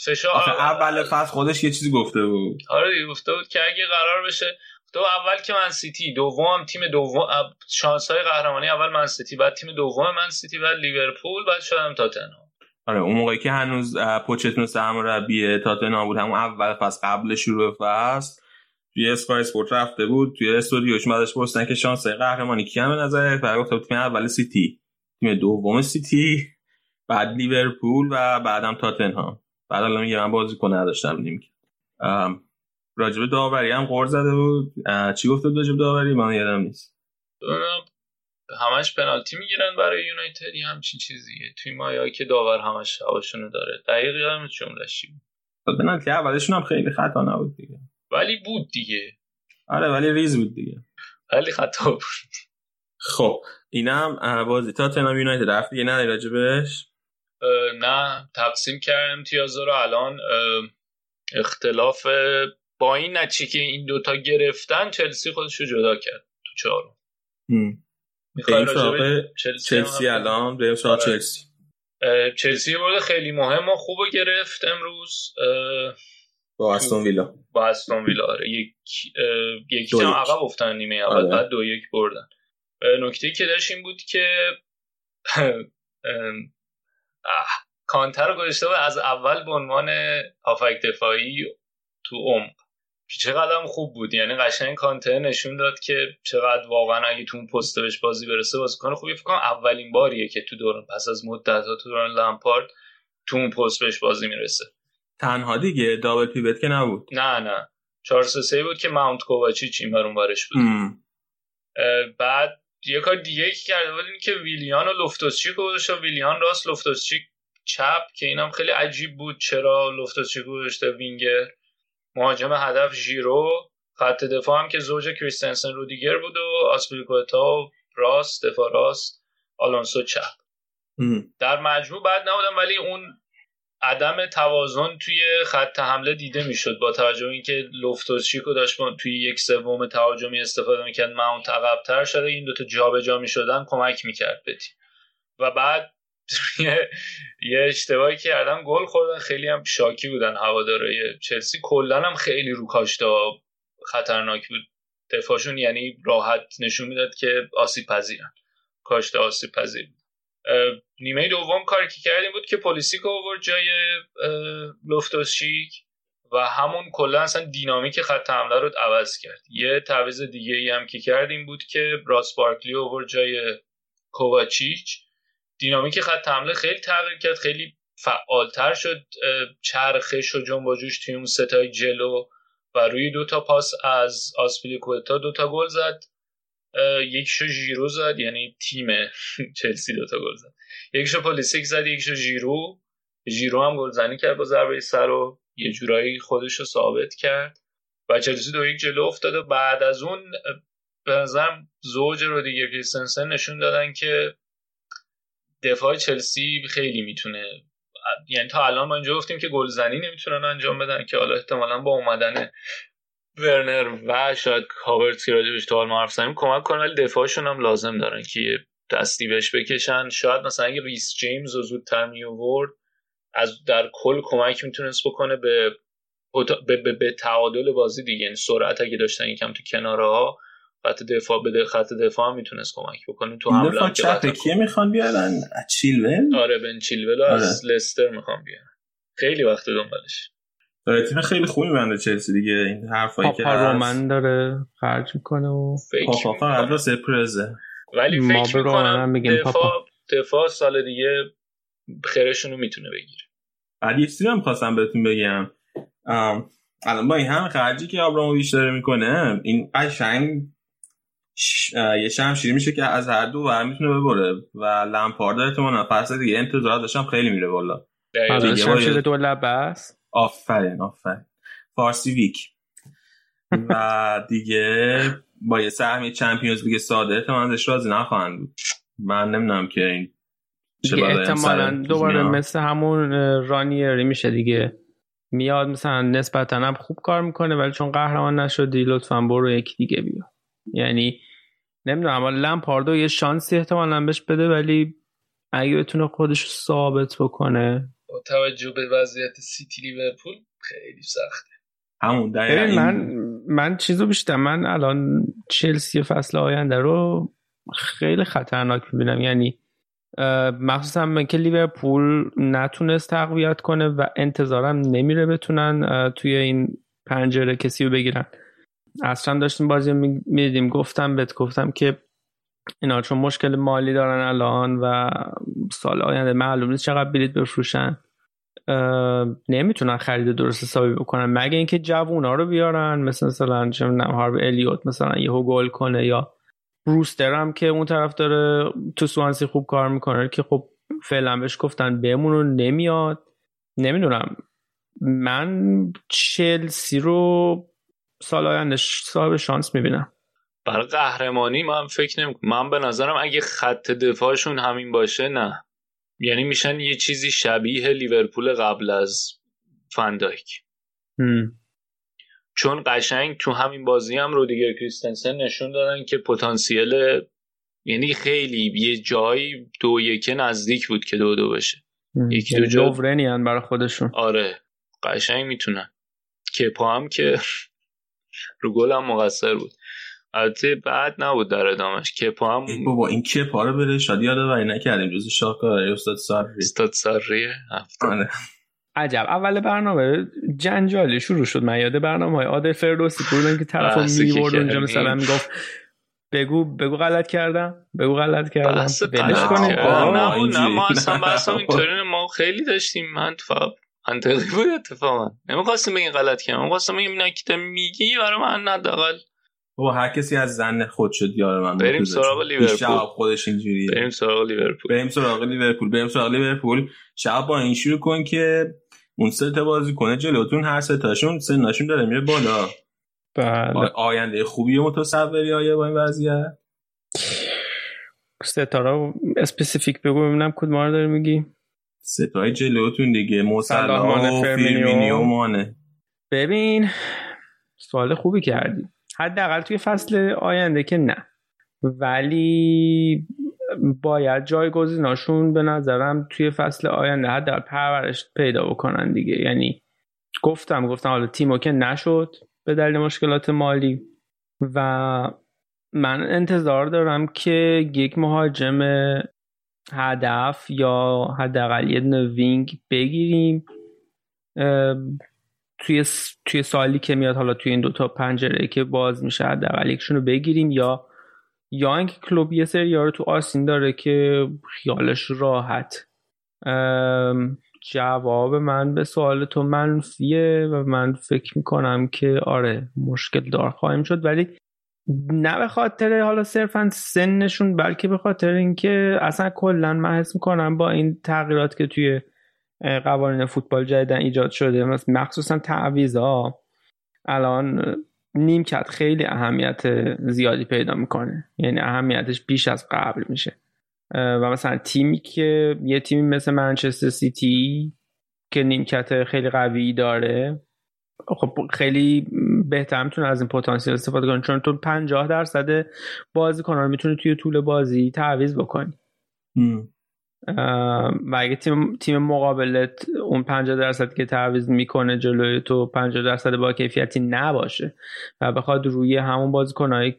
[SPEAKER 4] فشار اول فصل خودش یه چیزی گفته بود.
[SPEAKER 8] آره گفته بود که اگه قرار بشه تو اول که من سیتی دوم تیم دوم شانس های قهرمانی اول من سیتی بعد تیم دوم من سیتی بعد لیورپول بعد شدم تاتنهام
[SPEAKER 4] آره اون موقعی که هنوز پوچتینو سرمربی تاتنهام بود همون اول فصل قبل شروع فصل توی اسکای اسپورت رفته بود توی استودیوش بعدش پرسیدن که شانس قهرمانی کیه به نظر بعد گفت تیم اول سیتی. تیم دوم سیتی بعد لیورپول و بعدم تاتنهام. بعد الان میگه من بازیکن نداشتم نیم راجب داوری هم غر زده بود. چی گفته راجب داوری؟ من یادم نیست.
[SPEAKER 8] همش پنالتی می‌گیرن برای یونایتد همچین چیزیه توی مایا که داور همش هواشونو داره. دقیق یادم جمله‌ش چی
[SPEAKER 4] بود. پنالتی اولشون هم خیلی خطا نبود دیگه.
[SPEAKER 8] ولی بود دیگه.
[SPEAKER 4] آره ولی ریز بود دیگه.
[SPEAKER 8] ولی خطا بود.
[SPEAKER 4] خب اینم بازی تا تنام یونایتد. رفت دیگه نه راجبش؟
[SPEAKER 8] نه تقسیم کردم. امتیاز رو الان اختلاف با این نچی که این دوتا گرفتن چلسی خودش رو جدا کرد تو چهارم.
[SPEAKER 4] چلسی, چلسی الان. بریم سراغ آره. چلسی.
[SPEAKER 8] چلسی برده خیلی مهم و خوب گرفت امروز.
[SPEAKER 4] با استون ویلا.
[SPEAKER 8] با استون ویلا آره. یک یکی هم عقب افتن نیمه اول آره. بعد دو یک بردن. نکته که داشت این بود که *laughs* کانتر رو گذاشته بود از اول به عنوان هافک دفاعی تو عمق. چقدر خوب بود. یعنی قشنگ کانتر نشون داد که چقدر واقعا اگه تو اون پست بهش بازی برسه بازیکن خوبی. فکر کنم اولین باریه که تو دوران پس از مدت ها تو دوران لامپارد تو اون پست بهش بازی می‌رسه.
[SPEAKER 4] تنها دیگه. دابل پیوت که نبود.
[SPEAKER 8] نه نه. 4 3 بود که ماونت کوواچیچ این بر بارش بود. بعد یه کار دیگه که کرده بود این که ویلیان و لوفتوسچیک گذاشته ویلیان راست لوفتوسچیک چپ که اینم خیلی عجیب بود چرا لوفتوسچیک گذاشته وینگر. مهاجم هدف ژیرو خط دفاع هم که زوج کریستنسن رودیگر بود و آسپلیکوتا راست دفاع راست آلونسو چپ. در مجموع بعد نبودم ولی اون عدم توازن توی خط حمله دیده می‌شد با توجه اینکه لوفتوسچیکو داشت توی یک سوم تهاجمی استفاده می‌کرد. ماونت عقبتر شده این دوتا جابجا می‌شدن کمک می‌کرد به و بعد *laughs* یه اشتباهی کردن گل خوردن خیلی هم شاکی بودن هوادارای چلسی کلا هم خیلی رو کاشته خطرناک بود. دفاعشون یعنی راحت نشون می‌داد که آسیب پذیرن کاشته آسیب پذیر نیمه دوم کاری که کردیم بود که پلیسیک آورد جای و همون کلا اصلا دینامیک خط حمله رو عوض کرد. یه تعویض دیگه ای هم که کردیم بود که براس بارکلی آورد جای کوواچیچ. دینامیک خط حمله خیلی تغییر کرد خیلی فعالتر شد چرخش و جنباجوش توی اون ستای جلو و روی دو تا پاس از آسپیلیکوتا دو تا گل زد. یکیشو ژیرو زد یعنی تیم *laughs* چلسی دو تا گل زد. یکیشو پولیسیک زد یکیشو ژیرو. ژیرو هم گلزنی کرد با ضربه سر و یه جورایی خودش رو ثابت کرد. و چلسی دو یک جلو افتاد و بعد از اون به نظرم زوج رو دیگه کریستنسن نشون دادن که دفاع چلسی خیلی می‌تونه یعنی تا الان ما اینجا گفتیم که گلزنی نمی‌تونن انجام بدن که حالا احتمالا با اومدن ورنر و شاید کاورت که راجبش تو حال زنیم کمک کنن ولی دفاعشون هم لازم دارن که دستی بهش بکشن. شاید مثلا اگه ریس جیمز رو زودتر می از در کل کمک می‌تونست بکنه به به, به, به تعادل بازی دیگه. یعنی سرعت اگه داشتن یکم تو کناره ها خط دفاع به خط دفاع هم می‌تونست کمک بکنه. تو حمله
[SPEAKER 4] دفاع چپ کیه می‌خوان بیارن؟ چیلول؟
[SPEAKER 8] آره بن چیلول آره. از لستر می‌خوان بیارن. خیلی وقت دنبالش.
[SPEAKER 4] داره تیم خیلی خوبی بنده چلسی دیگه. این حرفایی که
[SPEAKER 10] رومن داره خرج می‌کنه و
[SPEAKER 4] پاپا فقط سپرزه.
[SPEAKER 8] ولی فکر می‌کنم دفاع دفاع سال دیگه خیرشون رو می‌تونه بگیره.
[SPEAKER 4] بعد یه چیزی هم خواستم بهتون بگم. الان با این هم خرجی که آبراموویچ داره می‌کنه این قشنگ ش... یه شمشیری میشه که از هر دو ور می‌تونه ببره و لمپارد داره تو فصل دیگه انتظارات داشتم خیلی میره بالا
[SPEAKER 10] شمشیر دو لبه
[SPEAKER 4] آفرین آفرین. فارسی ویک. و دیگه با یه سهمی چمپیونز لیگ ساده من ازش راضی نخواهند بود. من نمی‌دونم که این
[SPEAKER 10] احتمالا دوباره مثل همون رانیری میشه دیگه. میاد مثلا نسبتا هم خوب کار می‌کنه ولی چون قهرمان نشدی لطفا برو یکی دیگه بیا یعنی نمی‌دونم اما لمپاردو یه شانسی احتمالا بهش بده ولی اگه بتونه خودش ثابت بکنه.
[SPEAKER 8] با توجه به وضعیت سیتی لیورپول خیلی سخته.
[SPEAKER 4] همون
[SPEAKER 10] من من چیزو بیشتر من الان چلسی فصل آینده رو خیلی خطرناک می‌بینم. یعنی مخصوصا من که لیورپول نتونست تقویت کنه و انتظارم نمیره بتونن توی این پنجره کسی رو بگیرن. اصلا داشتیم بازی می‌دیدیم. گفتم بهت گفتم که اینا چون مشکل مالی دارن الان و سال آینده معلوم نیست چقدر بلیت بفروشن. نمی‌تونن خرید درست حسابی بکنن. مگه اینکه جوونا رو بیارن مثل مثلا چه هارب الیوت مثلا یهو گل کنه یا بروستر هم که اون طرف داره تو سوانسی خوب کار می‌کنه که خب فعلا بهش گفتن بمون نمیاد. نمی‌دونم. من چلسی رو سال آینده صاحب شانس می‌بینم.
[SPEAKER 8] برای قهرمانی من فکر نمی من به نظرم اگه خط دفاعشون همین باشه نه. یعنی میشن یه چیزی شبیه لیورپول قبل از فندایک چون قشنگ تو همین بازی هم رو دیگه کریستنسن نشون دادن که پتانسیل یعنی خیلی یه جایی دو یکه نزدیک بود که دو دو بشه.
[SPEAKER 10] یکی دو جا برای خودشون.
[SPEAKER 8] آره. قشنگ می‌تونن. کپا هم که رو گل هم مقصر بود. البته بعد نبود در ادامش کپا هم
[SPEAKER 4] بابا این کپا رو بره شادی یاد نکردیم. جز شاکار استاد ساری.
[SPEAKER 8] استاد ساری
[SPEAKER 4] آره.
[SPEAKER 10] عجب. اول برنامه جنجالی شروع شد. من یاد برنامه های عادل فردوسی. بودن که طرف می‌برد اونجا مثلا می‌گفت بگو بگو غلط کردم. بگو غلط کردم.
[SPEAKER 8] بلش کنیم. نه نه ما اصلا بحثم اینطوری ما خیلی داشتیم. من فقط منطقی بود اتفاقا. نمی‌خواستیم بگیم غلط کردم خواستم بگیم نکته میگی برای من نداقل
[SPEAKER 4] بابا هر کسی از زن خود شد یار من.
[SPEAKER 8] بریم سراغ لیورپول.
[SPEAKER 4] خودش اینجوریه.
[SPEAKER 8] بریم سراغ لیورپول.
[SPEAKER 4] بریم سراغ لیورپول. بریم سراغ لیورپول. شب با این شروع کن که اون سه تا بازی کنه جلوتون هر سه تاشون ناشون داره میره بالا.
[SPEAKER 10] بله.
[SPEAKER 4] آینده خوبی متصوری آیا با این وضعیت.
[SPEAKER 10] ستاره specific بگو ببینم کدوم رو داری میگی.
[SPEAKER 4] ستای جلوتون دیگه مو صلاح و فیرمینو مانه.
[SPEAKER 10] ببین سوال خوبی کردی. حداقل توی فصل آینده که نه. ولی باید جایگزیناشون به نظرم توی فصل آینده حداقل پرورش پیدا بکنن دیگه. یعنی گفتم گفتم حالا تیمو که نشد به دلیل مشکلات مالی و من انتظار دارم که یک مهاجم هدف یا حداقل یه دونه وینگ بگیریم. توی توی سالی که میاد حالا توی این دوتا پنجره که باز میشه حداقل یکشون رو بگیریم. یا یا اینکه کلوب یه سری یارو تو آسین داره که خیالش راحت. جواب من به سوال تو منفیه و من فکر می‌کنم که آره مشکل دار خواهیم شد. ولی نه به خاطر حالا صرفا سنشون بلکه به خاطر اینکه اصلا کلا من حس می‌کنم با این تغییرات که توی قوانین فوتبال جدیدن ایجاد شده مخصوصا تعویض الان نیمکت خیلی اهمیت زیادی پیدا می‌کنه. یعنی اهمیتش بیش از قبل میشه. و مثلا تیمی که یه تیمی مثل منچستر سیتی که نیمکت خیلی قوی داره خب خیلی بهتر می‌تونه از این پتانسیل استفاده کنه چون تو 50 درصد بازیکن رو می‌تونی توی طول بازی تعویض بکنی. و اگه تیم, تیم مقابلت اون 50 درصد که تعویض می‌کنه جلوی تو 50 درصد با کیفیتی نباشه و بخواد روی همون بازیکنهای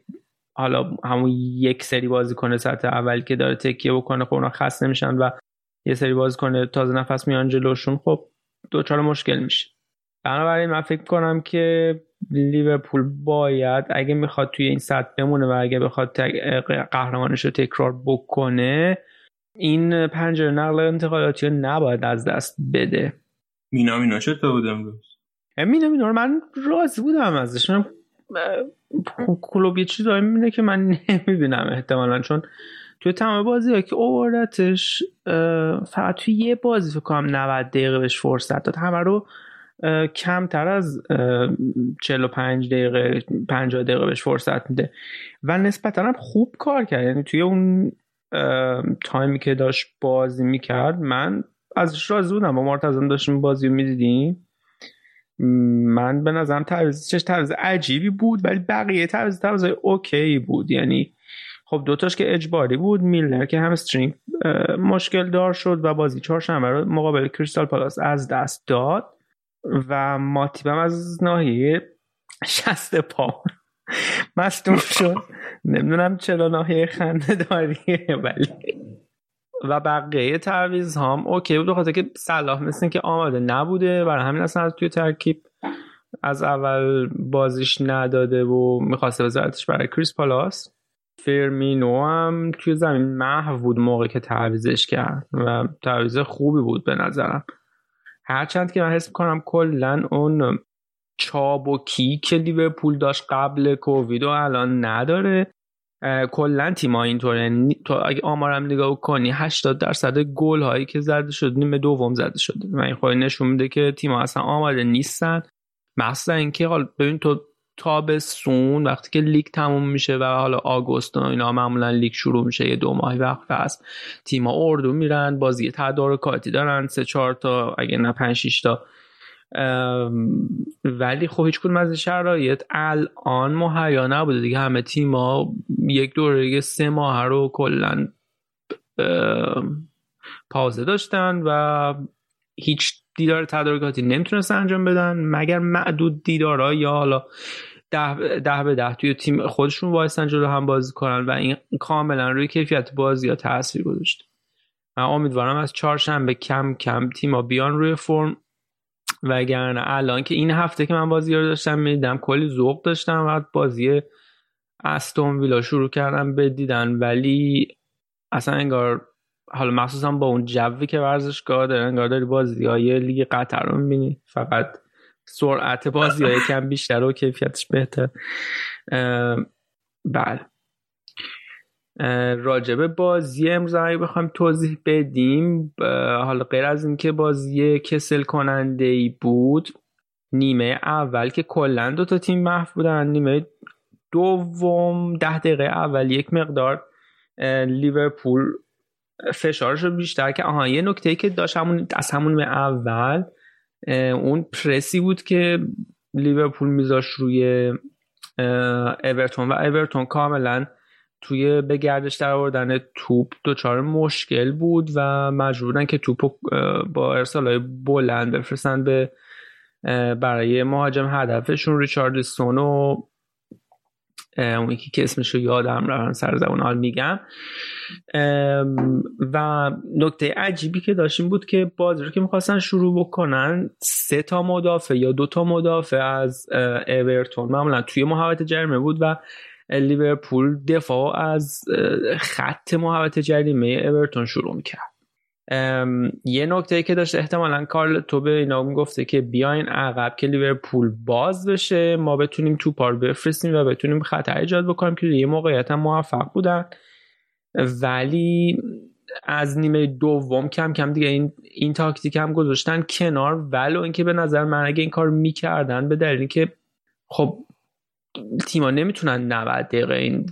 [SPEAKER 10] حالا همون یک سری بازیکن سطح اول که داره تکیه بکنه خب اونا خسته میشن و یه سری بازیکن تازه نفس میان جلوشون خب دوچار مشکل میشه. بنابراین من فکر کنم که لیورپول باید اگه می‌خواد توی این سطح بمونه و اگه بخواد قهرمانش رو تکرار بکنه این پنجره نقل انتقالاتی رو نباید از دست بده.
[SPEAKER 4] مینا مینا چطور بود امروز؟
[SPEAKER 10] مینا مینا من راضی بودم ازش. من کلوب یه چیز می‌بینه که من *laughs* نمی‌بینم احتمالا چون توی تمام بازی ها که اووردتش فقط توی یه بازی فکر کنم 90 دقیقه بهش فرصت داد. همه رو کمتر از 45 دقیقه 50 دقیقه بهش فرصت میده. و نسبتا هم خوب کار کرد. یعنی توی اون تایمی که داشت بازی می‌کرد من ازش راضی بودم. با مرتضی داشتیم بازی می‌دیدیم. من به نظرم تعویض چش تعویض عجیبی بود ولی بقیه تعویض تعویض اوکی بود. یعنی خب دوتاش که اجباری بود میلنر که همسترینگ مشکل دار شد و بازی چهارشنبه رو مقابل کریستال پالاس از دست داد. و ماتیبم از ناحیه شست پا. مصدوم شد. نمی‌دونم چرا ناحیه خنده داریه ولی. و بقیه تعویض هم okay بود بخاطر که صلاح مثل که آماده نبوده. برای همین اصلا توی ترکیب از اول بازیش نداده و می‌خواسته بذارتش برای کریستال پالاس. فرمینو هم توی زمین محو بود موقع که تعویزش کرد و تعویز خوبی بود به نظرم. هرچند که من حس می‌کنم کلا اون چابکی که لیورپول داشت قبل کووید و الان نداره. کلا تیما اینطوره. تو اگه آمارم نگاه کنی 80 درصد گل هایی که زده شده نیمه دوم زده شده. و این نشون میده که تیما اصلا آماده نیستن. مثلا اینکه حالا ببین تو تابستون وقتی که لیگ تموم میشه و حالا آگوست اینا معمولا لیگ شروع میشه یه دو ماهی وقت هست تیما اردو میرن بازی تدارکاتی دارن سه چهار تا اگه نه پنج شیش تا. ولی خب هیچ کدوم از شرایط الان مهیا نبوده دیگه. همه تیما یک دوره سه ماه رو کلا پازه داشتن و هیچ دیدار تدارکاتی نمی‌تونست انجام بدن مگر معدود دیدارها یا حالا ده, ده به ده توی تیم خودشون وایستن جلو هم بازی کنن و این کاملا روی کیفیت بازی ها تاثیر گذاشت. من امیدوارم از چهارشنبه کم کم تیما بیان روی فرم وگرنه الان که این هفته که من بازی رو داشتم می‌دیدم کلی ذوق داشتم و بازی استون ویلا شروع کردم بدیدن ولی اصلا انگار حالا مخصوصا با اون جوی که ورزشگاه داره انگار داری بازی های لیگ قطر رو می‌بینی. فقط سرعت بازی های کم بیشتر و کیفیتش بهتر. بله. راجب بازی امروز اگه بخوایم توضیح بدیم حالا غیر از اینکه بازی کسل کننده ای بود نیمه اول که کلا دو تا تیم محو بودن. نیمه دوم ده دقیقه اول یک مقدار لیورپول فشارش رو بیشتر که آها یه نکته که داشت همون از همون اول اون پرسی بود که لیورپول میذاش روی اورتون و اورتون کاملا توی به گردش در آوردن توپ دچار مشکل بود و مجبورن که توپ با ارسال های بلند بفرستن به برای مهاجم هدفشون ریچاردسون و اون یکی که اسمش رو یادم رفتن سر زبان حال میگم. و نکته عجیبی که داشتیم بود که بازی رو که می‌خواستن شروع بکنن سه تا مدافع یا دو تا مدافع از اورتون معمولا توی محوط جرمه بود و لیورپول دفاع از خط محوط جریمه اورتون شروع می‌کرد. یه نکته که داشت احتمالا کارل تو به اینا گفته که بیاین عقب که لیورپول باز بشه ما بتونیم تو پار بفرستیم و بتونیم خطر ایجاد بکنیم که یه موقعیت هم موفق بودن. ولی از نیمه دوم کم کم دیگه این این تاکتیک هم گذاشتن کنار ولو اینکه به نظر من اگه این کار می‌کردن به دلیل که خب تیما نمی‌تونن 90 دقیقه این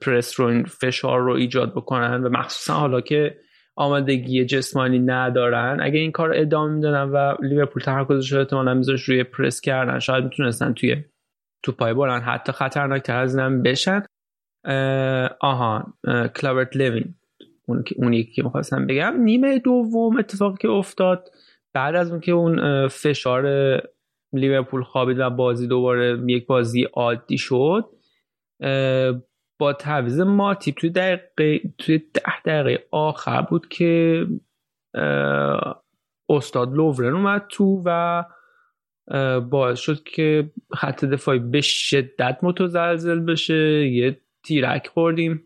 [SPEAKER 10] پرس رو این فشار رو ایجاد بکنن و مخصوصا حالا که آمادگی جسمانی ندارن. اگه این کار ادامه می‌دادن و لیورپول تمرکزش رو احتمالاً میذاشت روی پرس کردن شاید می‌تونستن توی تو پای حتی خطرناکتر از اینم بشن. آها کلاورت لیوین اون اون یکی که می‌خواستم بگم. نیمه دوم اتفاقی که افتاد بعد از اون که اون فشار لیورپول خوابید و بازی دوباره یک بازی عادی شد با تعویض ماتیپ توی دقیقه توی ده دقیقه آخر بود که استاد لوورن اومد تو و باعث شد که خط دفاعی به شدت متزلزل بشه. یه تیرک خوردیم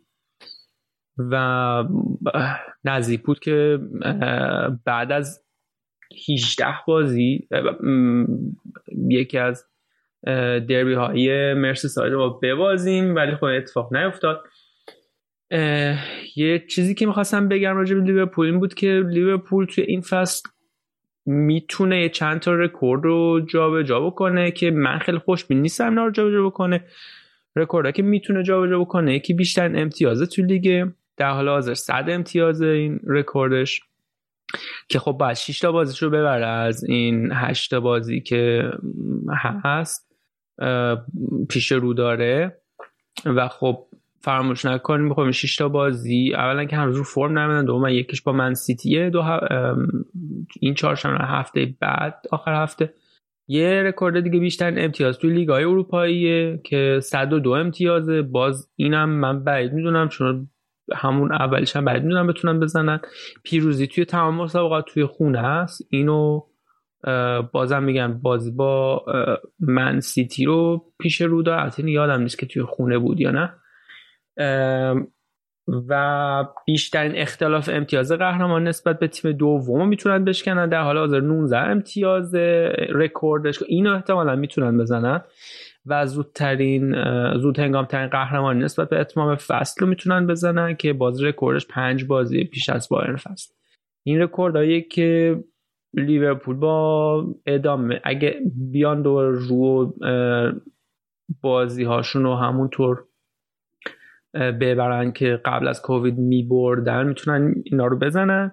[SPEAKER 10] و نزدیک بود که بعد از 18 بازی یکی از دربی های مرسی ساید رو ببازیم ولی خب اتفاق نیفتاد. یه چیزی که می‌خواستم بگم راجع به لیورپول این بود که لیورپول توی این فصل می‌تونه یه چند تا رکورد رو جابجا بکنه که من خیلی خوشبین نیستم اینا رو جابجا بکنه. رکورد که می‌تونه جابجا بکنه یکی بیشتر امتیازه تو لیگ در حال حاضر 100 امتیاز این رکوردش. که خب بعد 6 تا بازیش رو ببره از این 8 تا بازی که هست. پیش رو داره و خب فراموش نکنیم می‌خوام 6 تا بازی. اولا که هنوز رو فرم نمیدن دوم یکیش با من سیتیه دو این چهارشنبه هفته بعد آخر هفته. یه رکورد دیگه بیشتر امتیاز توی لیگ های اروپاییه که 102 امتیازه. باز اینم من بعید می‌دونم چون همون اولش هم بعید می‌دونم بتونن بزنن. پیروزی توی تمام مسابقات توی خونه است. اینو بازم میگم بازی با من سیتی رو پیش رو داره یادم نیست که توی خونه بود یا نه. و بیشترین اختلاف امتیاز قهرمان نسبت به تیم دوم می‌تونن بشکنن. در حال حاضر 19 امتیاز رکوردش. اینو احتمالا می‌تونن بزنن. و زودترین زود هنگام ترین قهرمان نسبت به اتمام فصل رو می‌تونن بزنن که بازی رکوردش پنج بازی پیش از بایرن فصل. این رکوردهایی که لیورپول با ادامه اگه بیان دو رو بازی هاشون رو همونطور ببرن که قبل از کووید میبردن می‌تونن اینا رو بزنن.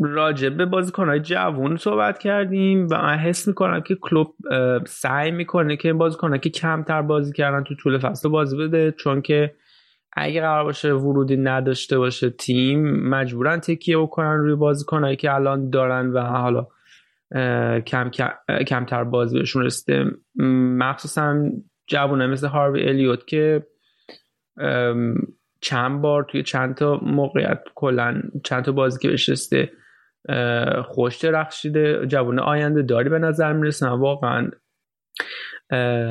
[SPEAKER 10] راجع به بازیکنهای جوون صحبت کردیم و من حس می‌کنم که کلوب سعی می‌کنه که بازیکنها که کمتر بازی کردن تو طول فصل بازی بده چون که اگه قرار باشه ورودی نداشته باشه تیم مجبورن تکیه بکنن روی بازیکنهایی که الان دارن و حالا کم کمتر بازی بهشون رسیده. مخصوصا جوونه مثل هاروی الیوت که چند بار توی چند تا موقعیت کلا چند تا بازی که بهش رسیده خوش درخشیده. جوان آینده داری به نظر می‌رسه واقعا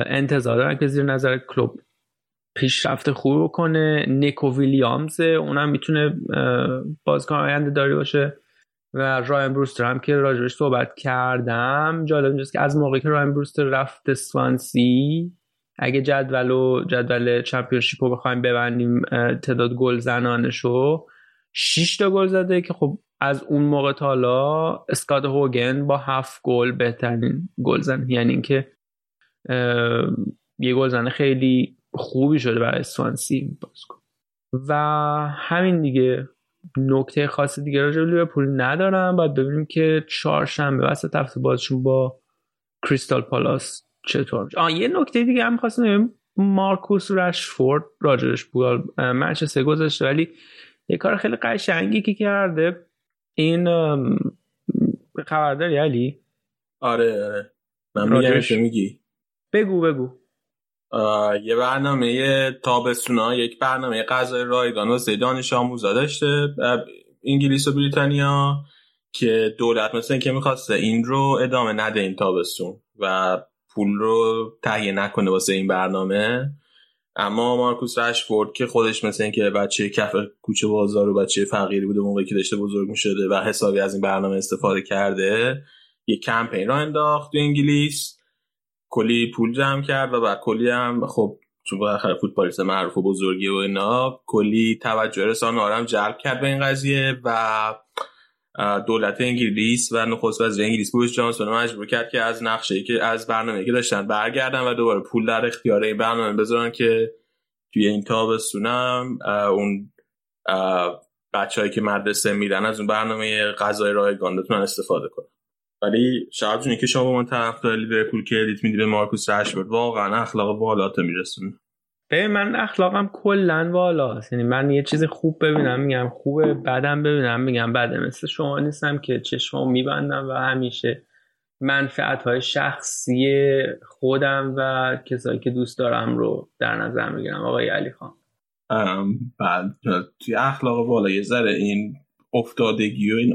[SPEAKER 10] انتظار دارن که زیر نظر کلوب پیشرفت خوب بکنه. نیکو ویلیامز اونم می‌تونه بازیکن آینده داری باشه. و راین بروستر هم که راجبش صحبت کردم. جالب اینجاست که از موقعی که راین بروستر رفت سوانسی اگه جدول و جدول چمپیونشیپ رو بخوایم ببندیم تعداد گل زنانشو 6 تا گل زده که خب از اون موقع تا حالا اسکاد هوگن با هفت گل بهترین گلزن یعنی اینکه یه گلزن خیلی خوبی شده برای سوانسی و همین دیگه نکته خاص دیگه راجع به لیورپول ندارم. باید ببینیم که چهارشنبه وسط هفته بازشون با کریستال پالاس چطور آه یه نکته دیگه هم خواستم مارکوس رشفورد راجرش بود منچستر گذاشته ولی یه کار خیلی قشنگی که کرده. این خبرداری علی؟
[SPEAKER 4] آره آره. من میگم میگی؟
[SPEAKER 10] بگو بگو.
[SPEAKER 4] یه برنامه تابستونا یک برنامه غذای رایگان واسه دانش آموزا داشته. انگلیس و بریتانیا که دولت مثل که می‌خواسته این رو ادامه نده این تابستون و پول رو تهیه نکنه واسه این برنامه. اما مارکوس رشفورد که خودش مثل اینکه بچه کف کوچه بازار و بچه فقیری بوده موقعی که داشته بزرگ می‌شده و حسابی از این برنامه استفاده کرده یه کمپین را انداخت تو انگلیس. کلی پول جمع کرد و بعد کلی هم خب چون بالاخره فوتبالیست معروف و بزرگی و اینا کلی توجه رسانه هم جلب کرد به این قضیه و دولت انگلیس و نخست وزیر انگلیس بوریس جانسون مجبور کرد که از نقشه که از برنامه که داشتن برگردن و دوباره پول در اختیار این برنامه بذارن که توی این تابستونم اون بچههایی که مدرسه میرن از اون برنامه غذای رایگان بتونن استفاده کنن. ولی شاید جونی که شما با من طرفدار لیورپول کردیت میدی به مارکوس رشفورد. واقعا اخلاق بالات میرسونه
[SPEAKER 10] به من اخلاقم کلا والا یعنی من یه چیز خوب ببینم میگم خوبه بعدم ببینم میگم بعد مثل شما نیستم که چشمو میبندم و همیشه منفعت های شخصی خودم و کسایی که دوست دارم رو در نظر می‌گیرم. آقای علی خان.
[SPEAKER 4] بعد توی اخلاق والا یه ذره این افتادگی و این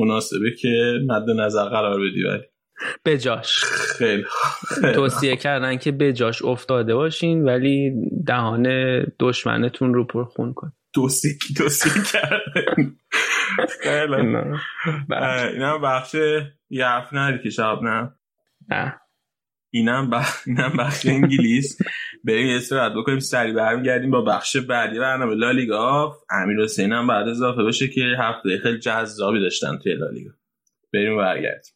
[SPEAKER 4] مناسبه که مد نظر قرار بدی ولی.
[SPEAKER 10] بجاش.
[SPEAKER 4] خیلی,
[SPEAKER 10] توصیه کردن که بجاش افتاده باشین ولی دهان دشمنتون رو پرخون کن.
[SPEAKER 4] توصیه کی توصیه کردن. خیلی. اینم بخش یه حرف نهاری که شب نه؟
[SPEAKER 10] نه.
[SPEAKER 4] اینم بخش انگلیس. بریم استراحت بکنیم سری برمیگردیم با بخش بعدی برنامه لالیگا امیر حسین هم بعد اضافه بشه که هفته خیلی جذابی داشتن توی لالیگا بریم برگردیم.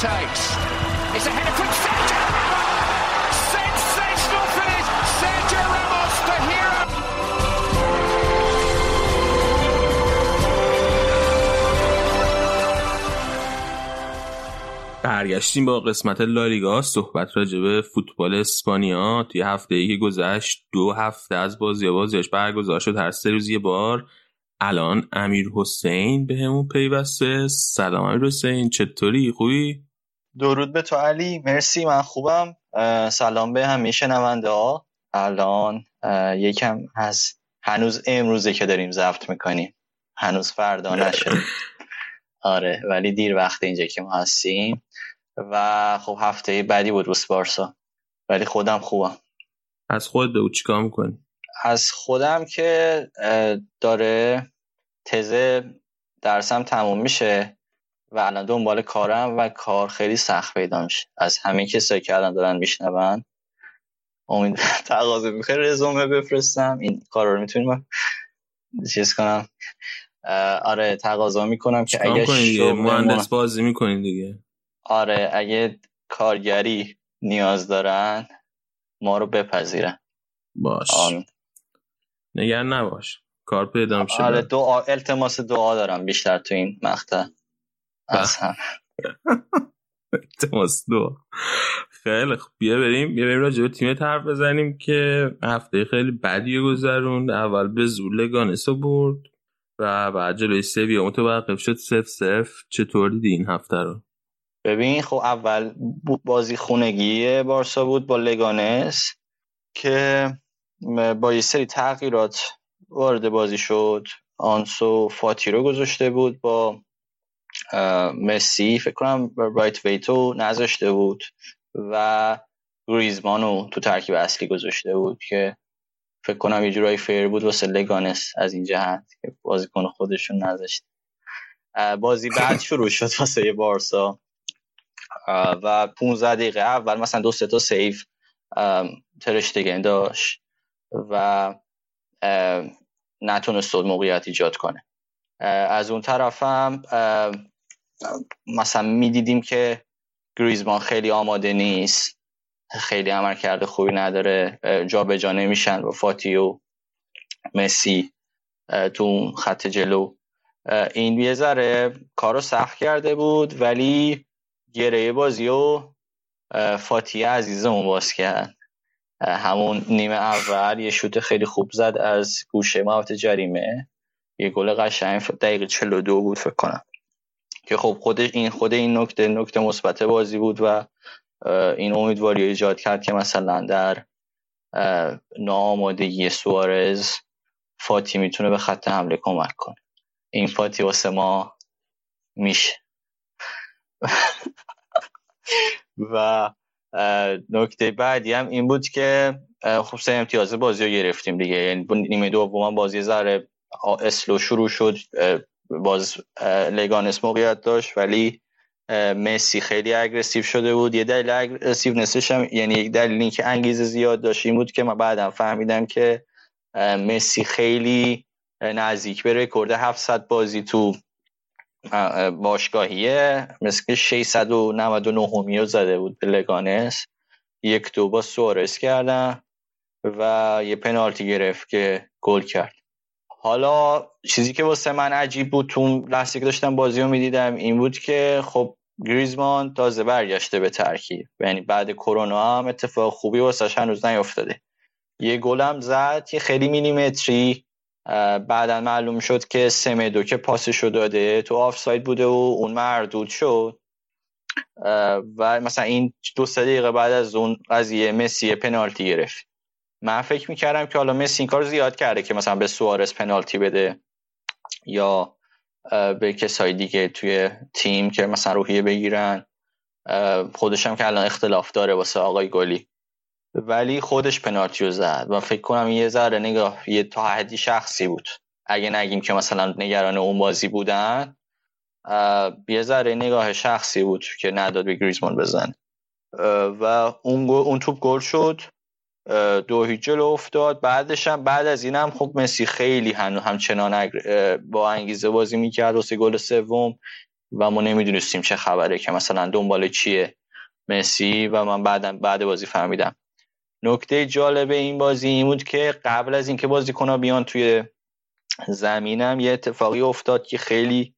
[SPEAKER 3] Takes. It's a header from Sergio Ramos! Sensational finish! Sergio Ramos, the hero!
[SPEAKER 4] برگشتیم با قسمت لالیگا صحبت راجع به فوتبال اسپانیا توی هفته ای که گذشت دو هفته از بازی بازیش برگزار شد هر سه روز یه بار الان امیر حسین به همون پیوسته سلام امیر حسین چطوری خوبی؟
[SPEAKER 12] درود به تو علی. مرسی من خوبم. سلام به همه شنونده ها. الان یکم هست هنوز امروزه که داریم ضبط می‌کنیم. هنوز فردا نشد آره ولی دیر وقت اینجا که ما هستیم. و خب هفته بعدی بود روس بارسا. ولی خودم خوبم.
[SPEAKER 4] از خود به چیکار می‌کنی؟
[SPEAKER 12] از خودم که داره تزه درسم تموم میشه. و الان دنبال کارم و کار خیلی سخت پیدا میشه. از همه کسایی که الان دارن میشنون امید *laughs* تقاضا می‌خوای رزومه بفرستم؟ این کار رو می‌تونیم چیز کنم؟ آره تقاضا می‌کنم که اگه
[SPEAKER 4] شغل مهندس بازی می‌کنین دیگه.
[SPEAKER 12] آره اگه کارگری نیاز دارن ما رو بپذیرن.
[SPEAKER 4] باش. نگران نباش. کار پیدا میشه
[SPEAKER 12] آره دعا التماس دعا دارم بیشتر تو این مقطع. از هم
[SPEAKER 4] التماس دعا خیلی خب بیا بریم بیا بریم راجع به تیم حرف بزنیم که هفته خیلی بدی گذروند. اول به زور لگانسو برد و بعد جلوی سویا. متوقف شد سف سف چطور دیدی این هفته رو؟
[SPEAKER 12] ببین خب اول بازی خونگی بارسا بود با لگانس که با یه سری تغییرات وارد بازی شد. آنسو فاتی رو گذاشته بود با مسی فکر کنم رایت ویتو نذاشته بود و گریزمانو تو ترکیب اصلی گذاشته بود که فکر کنم یه جورایی فیر بود واسه لگانس از این جهت که بازیکن خودشون نذاشت. بازی بعد *laughs* شروع شد واسه بارسا. و 15 دقیقه اول مثلا دو سه تا سیف ترشتگن داشت و نتونست موقعیت ایجاد کنه. از اون طرفم مثلا می‌دیدیم که گریزمان خیلی آماده نیست. خیلی عمل کرده خوبی نداره. جا به جا نمیشن و فاتی و مسی تو خط جلو. این یه ذره کار رو سخت کرده بود ولی گره بازی و فاتی عزیزمون باز کرد. همون نیمه اول یه شوت خیلی خوب زد از گوشه محوط جریمه. یه گل قشنگ دقیقه 42 بود فکر کنم. که خب خود این خود این نکته نکته مثبت بازی بود و این امیدواری ایجاد کرد که مثلا در ناآمادگی سوارز فاتی می‌تونه به خط حمله کمک کنه. این فاتی واسه ما میشه. *laughs* و نکته بعدی هم این بود که خب سه امتیاز بازی رو گرفتیم دیگه. یعنی نیمه دوم بازی ذره slow شروع شد. باز لگانس موقعیت داشت ولی مسی خیلی aggressive شده بود. یه دلیل aggressiveness ش هم یعنی یک دلیلی که انگیزه زیاد داشت این بود که من بعدم فهمیدم که مسی خیلی نزدیک به رکورد 700 بازی تو باشگاهیه. مثل که 699 همیو زده بود به لگانس. یک دو با سوارس کردن و یه پنالتی گرفت که گل کرد. حالا چیزی که واسه من عجیب بود تو لحظه که داشتم بازی رو می‌دیدم این بود که خب گریزمان تازه برگشته به ترکیب. یعنی بعد کرونا هم اتفاق خوبی واسش هنوز نیافتاده یه گلم زد که خیلی میلیمتری. بعدا معلوم شد که سمدو که پاسشو داده تو آفساید بوده و اون مردود شد. و مثلا این دو سه دقیقه بعد از اون قضیه مسی پنالتی گرفت. من فکر می‌کردم که حالا مسی این کار زیاد کرده که مثلا به سوارس پنالتی بده یا به کسای دیگه توی تیم که مثلا روحیه بگیرن. خودشم که الان اختلاف داره واسه آقای گلی. ولی خودش پنالتیو زد. و فکر کنم یه ذره نگاه یه تا حدی شخصی بود. اگه نگیم که مثلا نگران اون بازی بودن یه ذره نگاه شخصی بود که نداد به گریزمان بزن و اون, اون توپ گل شد. دو جلو افتاد. بعدش هم بعد از اینم خب مسی خیلی هنو همچنان با انگیزه بازی می‌کرد واسه گل سوم. و ما نمی‌دونستیم چه خبره که مثلا دنبال چیه مسی. و من بعد بعد بازی فهمیدم. نکته جالب این بازی این بود که قبل از اینکه بازیکن‌ها بیان توی زمینم یه اتفاقی افتاد که خیلی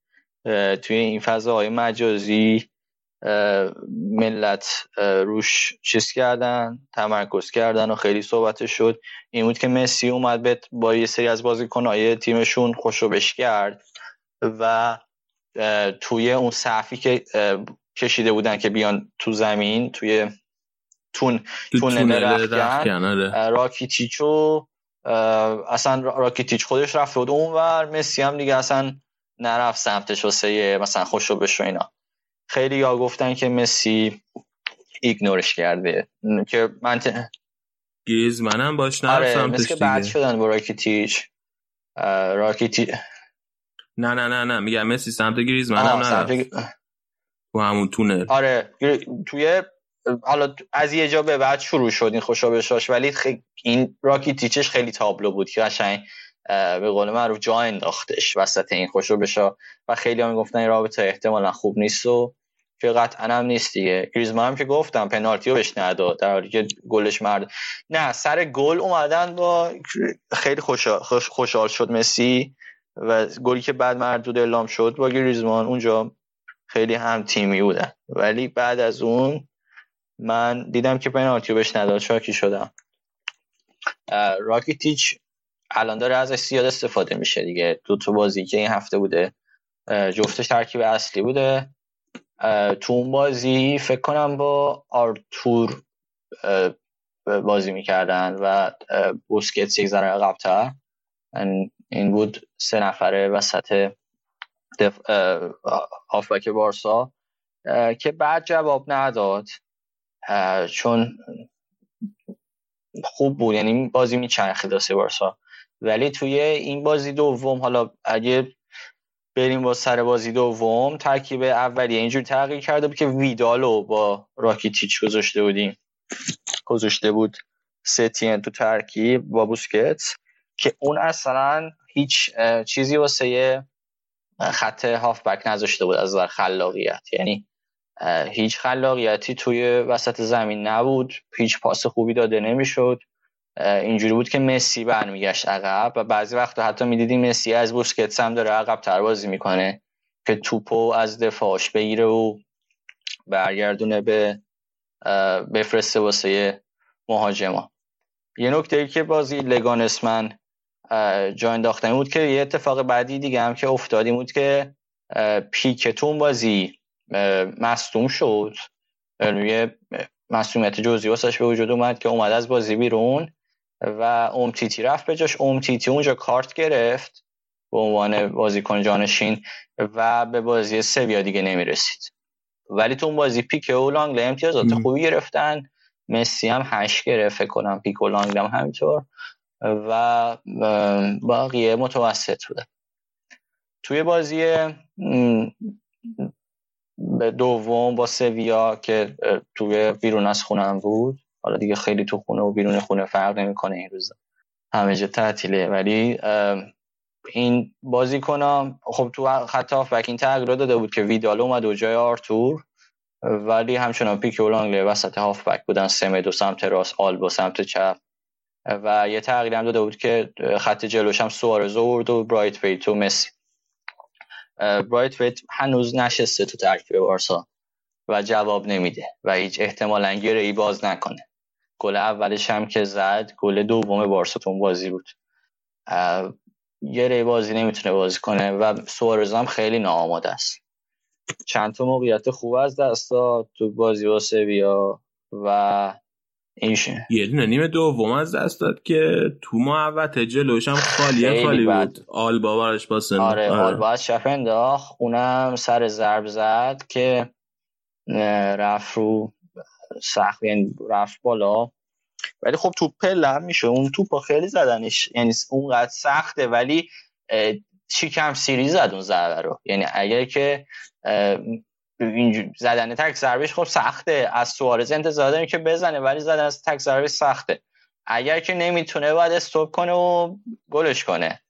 [SPEAKER 12] توی این فضاهای مجازی ملت روش چیز کردن تمرکز کردن و خیلی صحبت شد. این بود که مسی اومد با یه سری از بازیکنهای تیمشون خوشوبش کرد و توی اون صفی که کشیده بودن که بیان تو زمین توی تون تون رفتن آره. راکیتیچو اصلا راکیتیچ خودش رفت بود اون ور مسی هم دیگه اصلا نرفت سمتش واسه مثلا خوشو بشو اینا. خیلی یا گفتن که مسی ایگنورش کرده. که من ت...
[SPEAKER 4] منم باش نرفت آره
[SPEAKER 12] سمتش دیگه بعد شدن با راکیتیچ. راکیتی
[SPEAKER 4] نه نه نه نه میگم مسی سمت گریزمن هم نرفت تو همون تونل
[SPEAKER 12] آره توی حالا از یه جا به بعد شروع شد این خوشا ولی خی... این راکیتیچش خیلی تابلو بود که قشنگ به قول معروف جا انداختش وسط این خوشو بشا و خیلی هم گفتن این رابطه احتمالا خوب نیست و که قطعا هم نیست دیگه. گریزمان هم که گفتم پنالتی رو بهش نداد در حالی که گلش مرد. نه سر گل اومدن با خیلی خوشحال, خوشحال شد مسی و گلی که بعد مردود اعلام شد با گریزمان اونجا خیلی هم تیمی بودن. ولی بعد از اون من دیدم که پنالتی رو بهش نداد شاکی شدم. راکیتیچ الان داره ازش زیاد استفاده میشه دیگه. دو تا بازی که این هفته بوده جفتش ترکیب اصلی بوده. تو اون بازی فکر کنم با آرتور بازی می‌کردن و بوسکتس یک ذره عقبتر. این بود سه نفره وسط دف... هافبک بارسا که بعد جواب نداد. چون خوب بود. یعنی بازی میچرخید سه بارسا. ولی توی این بازی دوم حالا اگه بریم با سر بازی دوم ترکیب اولیه اینجور تغییر کرده بود که ویدالو با راکیتیچ گذاشته بودیم. گذاشته بود ستین تو ترکیب با بوسکت که اون اصلا هیچ چیزی واسه خط هافبک نذاشته بود از نظر خلاقیت. یعنی هیچ خلاقیتی توی وسط زمین نبود هیچ پاس خوبی داده نمی‌شد. اینجوری بود که مسی برمیگشت عقب و بعضی وقت حتی می‌دیدیم مسی از بوسکتس هم داره عقب تر بازی می‌کنه که توپو از دفاعش بگیره و برگردونه به بفرسته واسه مهاجما. یه نکته ای که بازی لگانسمن جا انداختن بود که یه اتفاق بعدی دیگه هم که افتادیم بود که پیکتون بازی مصدوم شد. یه مسئولیت جزئی واسش به وجود اومد که اومد از بازی بیرون. و امتیتی رفت به جاش. امتیتی اونجا کارت گرفت به عنوان بازیکن جانشین و به بازی سویا دیگه نمی‌رسید. ولی تو اون بازی پیک و لانگله امتیازات خوبی گرفتن. مسی هم هشت گرفت فکر کنم پیک و لانگله هم همینطور. و باقیه متوسط بوده. توی بازی به دوم با سویا که توی بیرون از خونم بود. حالا دیگه خیلی تو خونه و بیرون خونه فرق نمی‌کنه این روزا. همه جا تعطیله. ولی این بازیکنام خب تو خط هافبک این تغییر داده بود که ویدال اومد و جای آرتور ولی همچنان پیک و لانگلی وسط هافبک بودن سمه دو سمت راست آلبا سمت چپ. و یه تغییر هم داده بود که خط جلوش هم سوارز و برایت ویت و مسی. برایت ویت هنوز نشسته تو ترکیب بارسا و جواب نمیده و هیچ احتمالا گره ای باز نکنه. گل اولش هم که زد گل دوم بارسا تو بازی بود. گره بازی نمی‌تونه بازی کنه و سوارز هم خیلی ناآماده است. چند تا موقعیت خوب از دست داد تو بازی با سویا و اینشه
[SPEAKER 4] یه دونه نیمه دوم از دست داد که تو محوطه جلوش هم خالی خالی بود. آلبا براش
[SPEAKER 12] باسن آره, آره. آلبا از چپ انداخت اونم سر ضرب زد که رفت رو سخت یعنی رفت بالا. ولی خب توپ هم میشه اون توپ خیلی زدنش یعنی اونقدر سخته ولی شیکم سیری زد اون ضربه رو. یعنی اگر که زدن تک ضربش خب سخته. از سوارز انتظار داریم که بزنه ولی زدن از تک ضربه سخته. اگر که نمی‌تونه باید استوب کنه و گلش کنه.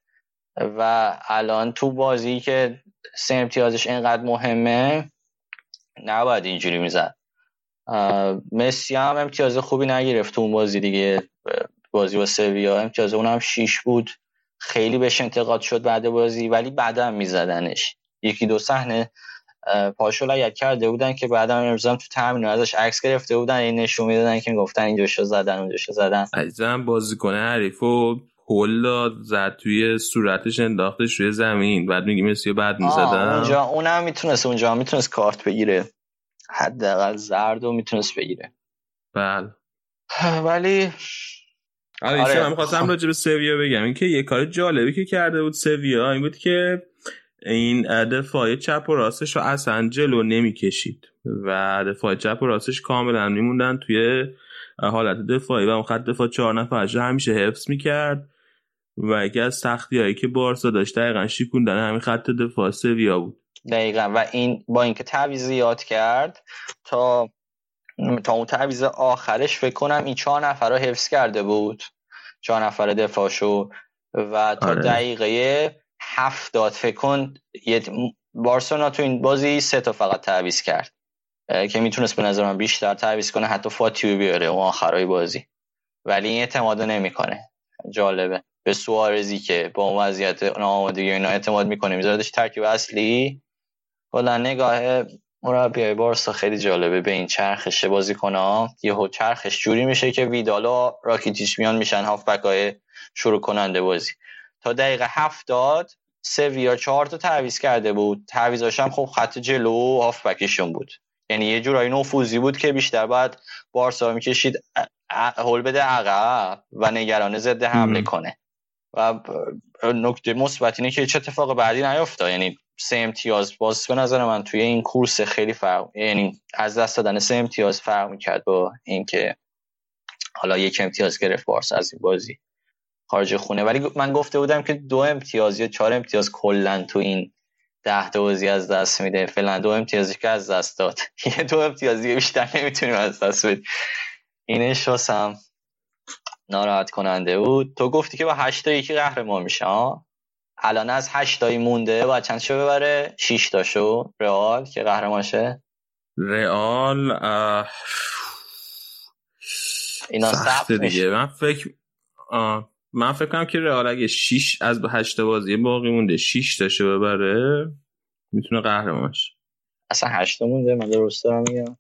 [SPEAKER 12] و الان تو بازی که سه امتیازش اینقدر مهمه نباید اینجوری می‌زد. مسی هم امتیاز خوبی نگرفت اون بازی دیگه. بازی با سویا امتیاز اونم شیش بود. خیلی بهش انتقاد شد بعد بازی ولی بعدا میزدنش. یکی دو صحنه پاشو لگت کرده بودن که بعدا امروز تو تامین ازش عکس گرفته بودن این نشون می‌دادن که گفتن اینجاشو زدن اونجاشو زدن.
[SPEAKER 4] عزیزم بازیکن حریفو هول داد زد توی صورتش انداختش روی زمین. بعد میگی مسی بعد می‌زدن
[SPEAKER 12] اونجا اونم می‌تونست اونجا می‌تونست کارت بگیره. حداقل زرد و می‌تونست بگیره.
[SPEAKER 4] بله. *sighs*
[SPEAKER 12] ولی
[SPEAKER 4] آره, آره. من خواستم راجع به سویا بگم. اینکه یه کار جالبی که کرده بود سویا این بود که این دفاع چپ و راستش رو اصلا جلو نمی‌کشید و دفاع چپ و راستش کاملا میموندن توی حالت دفاعی و اون خط دفاع چهار نفرش همیشه حفظ می‌کرد و یکی از سختی هایی که بارسا داشت دقیقا شیکوندن همین خط دفاع سویا بود.
[SPEAKER 12] دقیقا. و این با اینکه تعویض زیاد کرد تا تا اون تعویض آخرش فکر کنم این چهار نفر رو حفظ کرده بود. چهار نفر دفاعشو. و تا آره. دقیقه هفتاد فکر کن بارسلونا تو این بازی سه تا فقط تعویض کرد. که می‌تونست به نظر من بیشتر تعویض کنه حتی فاتیو بیاره اون آخرای بازی. ولی این اعتماد نمی‌کنه. جالبه. به سوارزی که با اون وضعیت ناآمادگی اینا اعتماد می‌کنه. میذاردش ترکیب اصلی. کلا نگاه مربی بارسا خیلی جالبه به این چرخش بازی کنه یهو چرخش جوری میشه که ویدالا راکیتیش میان میشن هافبک های شروع کننده بازی. تا دقیقه هفتاد سویا چهار تا تعویض کرده بود. تعویضاش هم خب خط جلو هافبکشون بود. یعنی یه جورایی نفوذی بود که بیشتر باید بارسا می‌کشید هول بده عقب و نگرانه ضد حمله کنه. و نکته مثبت اینه که چه اتفاق بعدی نیفتاد یعنی سه امتیاز باز به نظر من توی این کورس خیلی فرق یعنی از دست دادن سه امتیاز فرق می‌کرد با اینکه حالا یک امتیاز گرفت بارس از این بازی خارج خونه. ولی من گفته بودم که دو امتیاز یا چهار امتیاز کلا تو این ده تا بازی از دست میده. فعلا دو امتیازی که از دست داد. *laughs* یه دو امتیازی بیشتر نمی‌تونیم از دست بدیم. اینش واسم ناراحت کننده بود. تو گفتی که با هشت تا یکی قهرمان میشه الان از هشت تایی مونده و چند شو ببره؟ 6 تاشو رئال که قهرمان شه.
[SPEAKER 4] رئال اینا سخت دیگه. من فکر من فکر کنم که رئال اگه 6 از 8 بازی باقی مونده 6 تاشو ببره می‌تونه قهرمان شه.
[SPEAKER 12] اصلا 8 مونده؟ من درست دارم میگم.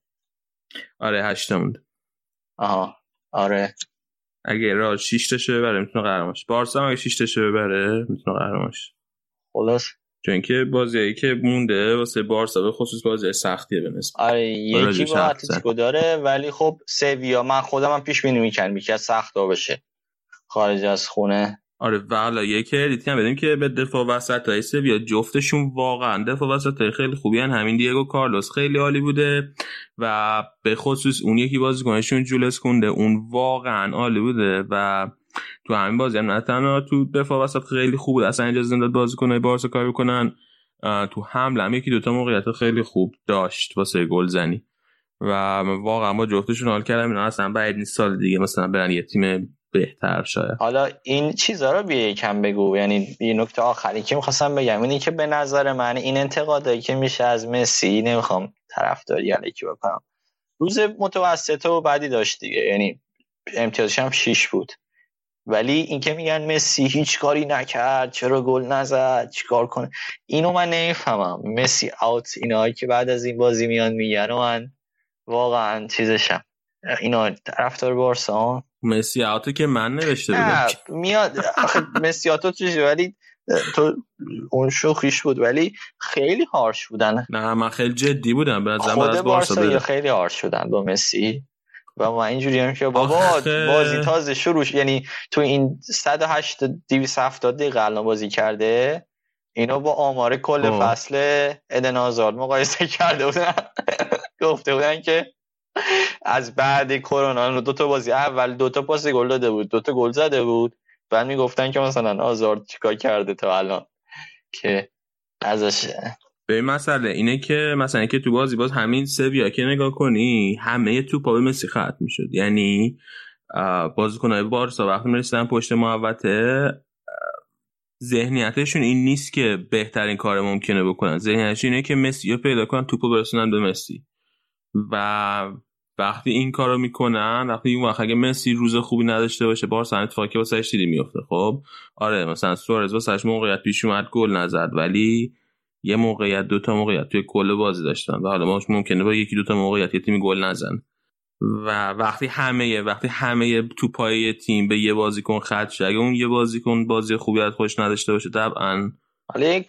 [SPEAKER 4] آره 8 مونده.
[SPEAKER 12] آها. آره.
[SPEAKER 4] اگه رئال 6 تا ببره می‌تونه قهرمان شه بارسا اگه 6 تا ببره می‌تونه قهرمان شه
[SPEAKER 12] خلاص.
[SPEAKER 4] چون که بازیایی که مونده واسه بارسا به خصوص بازی سختیه به نسبت.
[SPEAKER 12] آره یکی با اتلتیکو داره ولی خب سویا من خودم هم پیش بینی می‌کنم یکی از سختا بشه خارج از خونه.
[SPEAKER 4] آره والا یکی دیدیم بدیم که به دفاع وسط های سویا جفتشون واقعا دفاع وسط خیلی خوبی هن. همین دیگو کارلوس خیلی عالی بوده و به خصوص اون یکی بازیکنشون جولس کنده اون واقعا عالی بوده و تو همین بازی هم نه تنها تو دفاع وسط خیلی خوب بود اصلا اجازه داد بازیکنای بارسا کار بکنن تو حمله هم یکی دوتا موقعیت خیلی خوب داشت واسه گل زنی و واقعا ما جفتشون حال کردم اینا اصلا بعد نیست سال دیگه مثلا برن یه تیم بهتر شاید.
[SPEAKER 12] حالا این چیزا رو بیا یکم بگو. یعنی یه نکته آخری که می‌خواستم بگم اینی که به نظر من این انتقادایی که میشه از مسی نمی‌خوام طرفداری علیکی بکنم. روز متوسطه و بعدی داشت دیگه. یعنی امتیازش هم 6 بود. ولی اینکه میگن مسی هیچ کاری نکرد چرا گل نزد چیکار کنه؟ اینو من نمی‌فهمم. مسی اوت اینایی که بعد از این بازی میان میگن و من واقعا چیزشم. اینا طرفدار بارسا.
[SPEAKER 4] مسی آتو که من نوشته بودم
[SPEAKER 12] میاد. مسی آتو چیزی ولی تو اون شوخیش بود ولی خیلی هارش بودن.
[SPEAKER 4] نه من خیلی جدی بودم. به
[SPEAKER 12] خود از بارسا خیلی هارش شدن با مسی. و ما اینجوری هم که بابا بازی تازه شروع یعنی تو این 108 270 دقیقه الان بازی کرده اینو با آمار کل. فصل ادن آزاد مقایسه *laughs* کرده بودن. گفته بودن که از بعد کرونا دو تا بازی اول دو تا پاس گل داده بود دو تا گل زده بود. بعد می‌گفتن که مثلا آزار چیکار کرده تا الان که ازش
[SPEAKER 4] به این مسئله اینه که مثلا که تو بازی باز همین سویا که نگاه کنی همه توپا به مسی ختم می‌شد. یعنی بازیکنهای بارسا وقتی می‌رسیدن پشت محوطه ذهنیتشون این نیست که بهترین کار ممکنه بکنن. ذهنیتشون اینه که مسی رو پیدا کنن توپو برسونن به مسی. و وقتی این کارو می‌کنن وقتی این وقت اگه مسی روز خوبی نداشته باشه بارسا اتفاقی واسه دیدی میفته خب؟ آره مثلا سوارز واسش موقعیت پیش اومد گل نزد. ولی یه موقعیت دو تا موقعیت توی کل بازی داشتن و حالا ماش ممکنه با یکی دو تا موقعیت یه تیم گل نزن و وقتی همه وقتی همه تو پای تیم به یه بازیکن خط شه اگه اون یه بازیکن بازی خوبی از خوش نداشته باشه طبعا
[SPEAKER 12] حالا این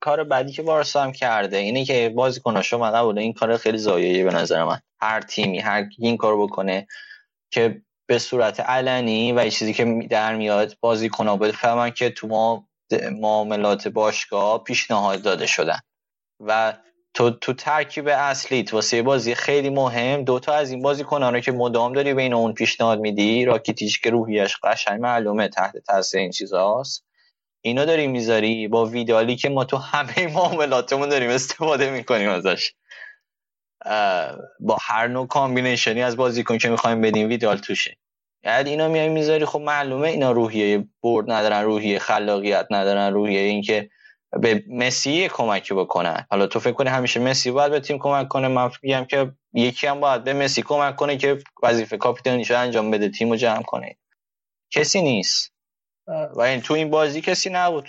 [SPEAKER 12] کار بعدی که بارسا هم کرده اینه که بازیکناش من نبوده این کار خیلی زایایی به نظر من. هر تیمی هر این کار بکنه که به صورت علنی و یه چیزی که در میاد بازیکن‌ها بفهمن که تو ما معاملات باشگاه پیشنهاد داده شدن. و تو تو ترکیب اصلیت واسه بازی خیلی مهم دوتا از این بازی رو که مدام داری بین اون پیشنهاد میدی راکیتیش که روحیش قشنگ معلومه تحت تاثیر این چیزاست اینو داری می‌ذاری با ویدالی که ما تو همه *laughs* معاملاتمون داریم استفاده می‌کنیم ازش. با هر نوع combination ی از بازیکن که می‌خوایم بدیم ویدال توشه. یعنی اینا میای می‌ذاری خب معلومه اینا روحیه برد ندارن روحیه خلاقیت ندارن روحیه اینکه به مسی کمکی بکنن. حالا تو فکر کنی همیشه مسی باید به تیم کمک کنه؟ من میگم که یکی هم باید به مسی کمک کنه که وظیفه کاپیتانیش انجام بده تیم رو جمع کنه. کسی نیست. و این تو این بازی کسی نبود.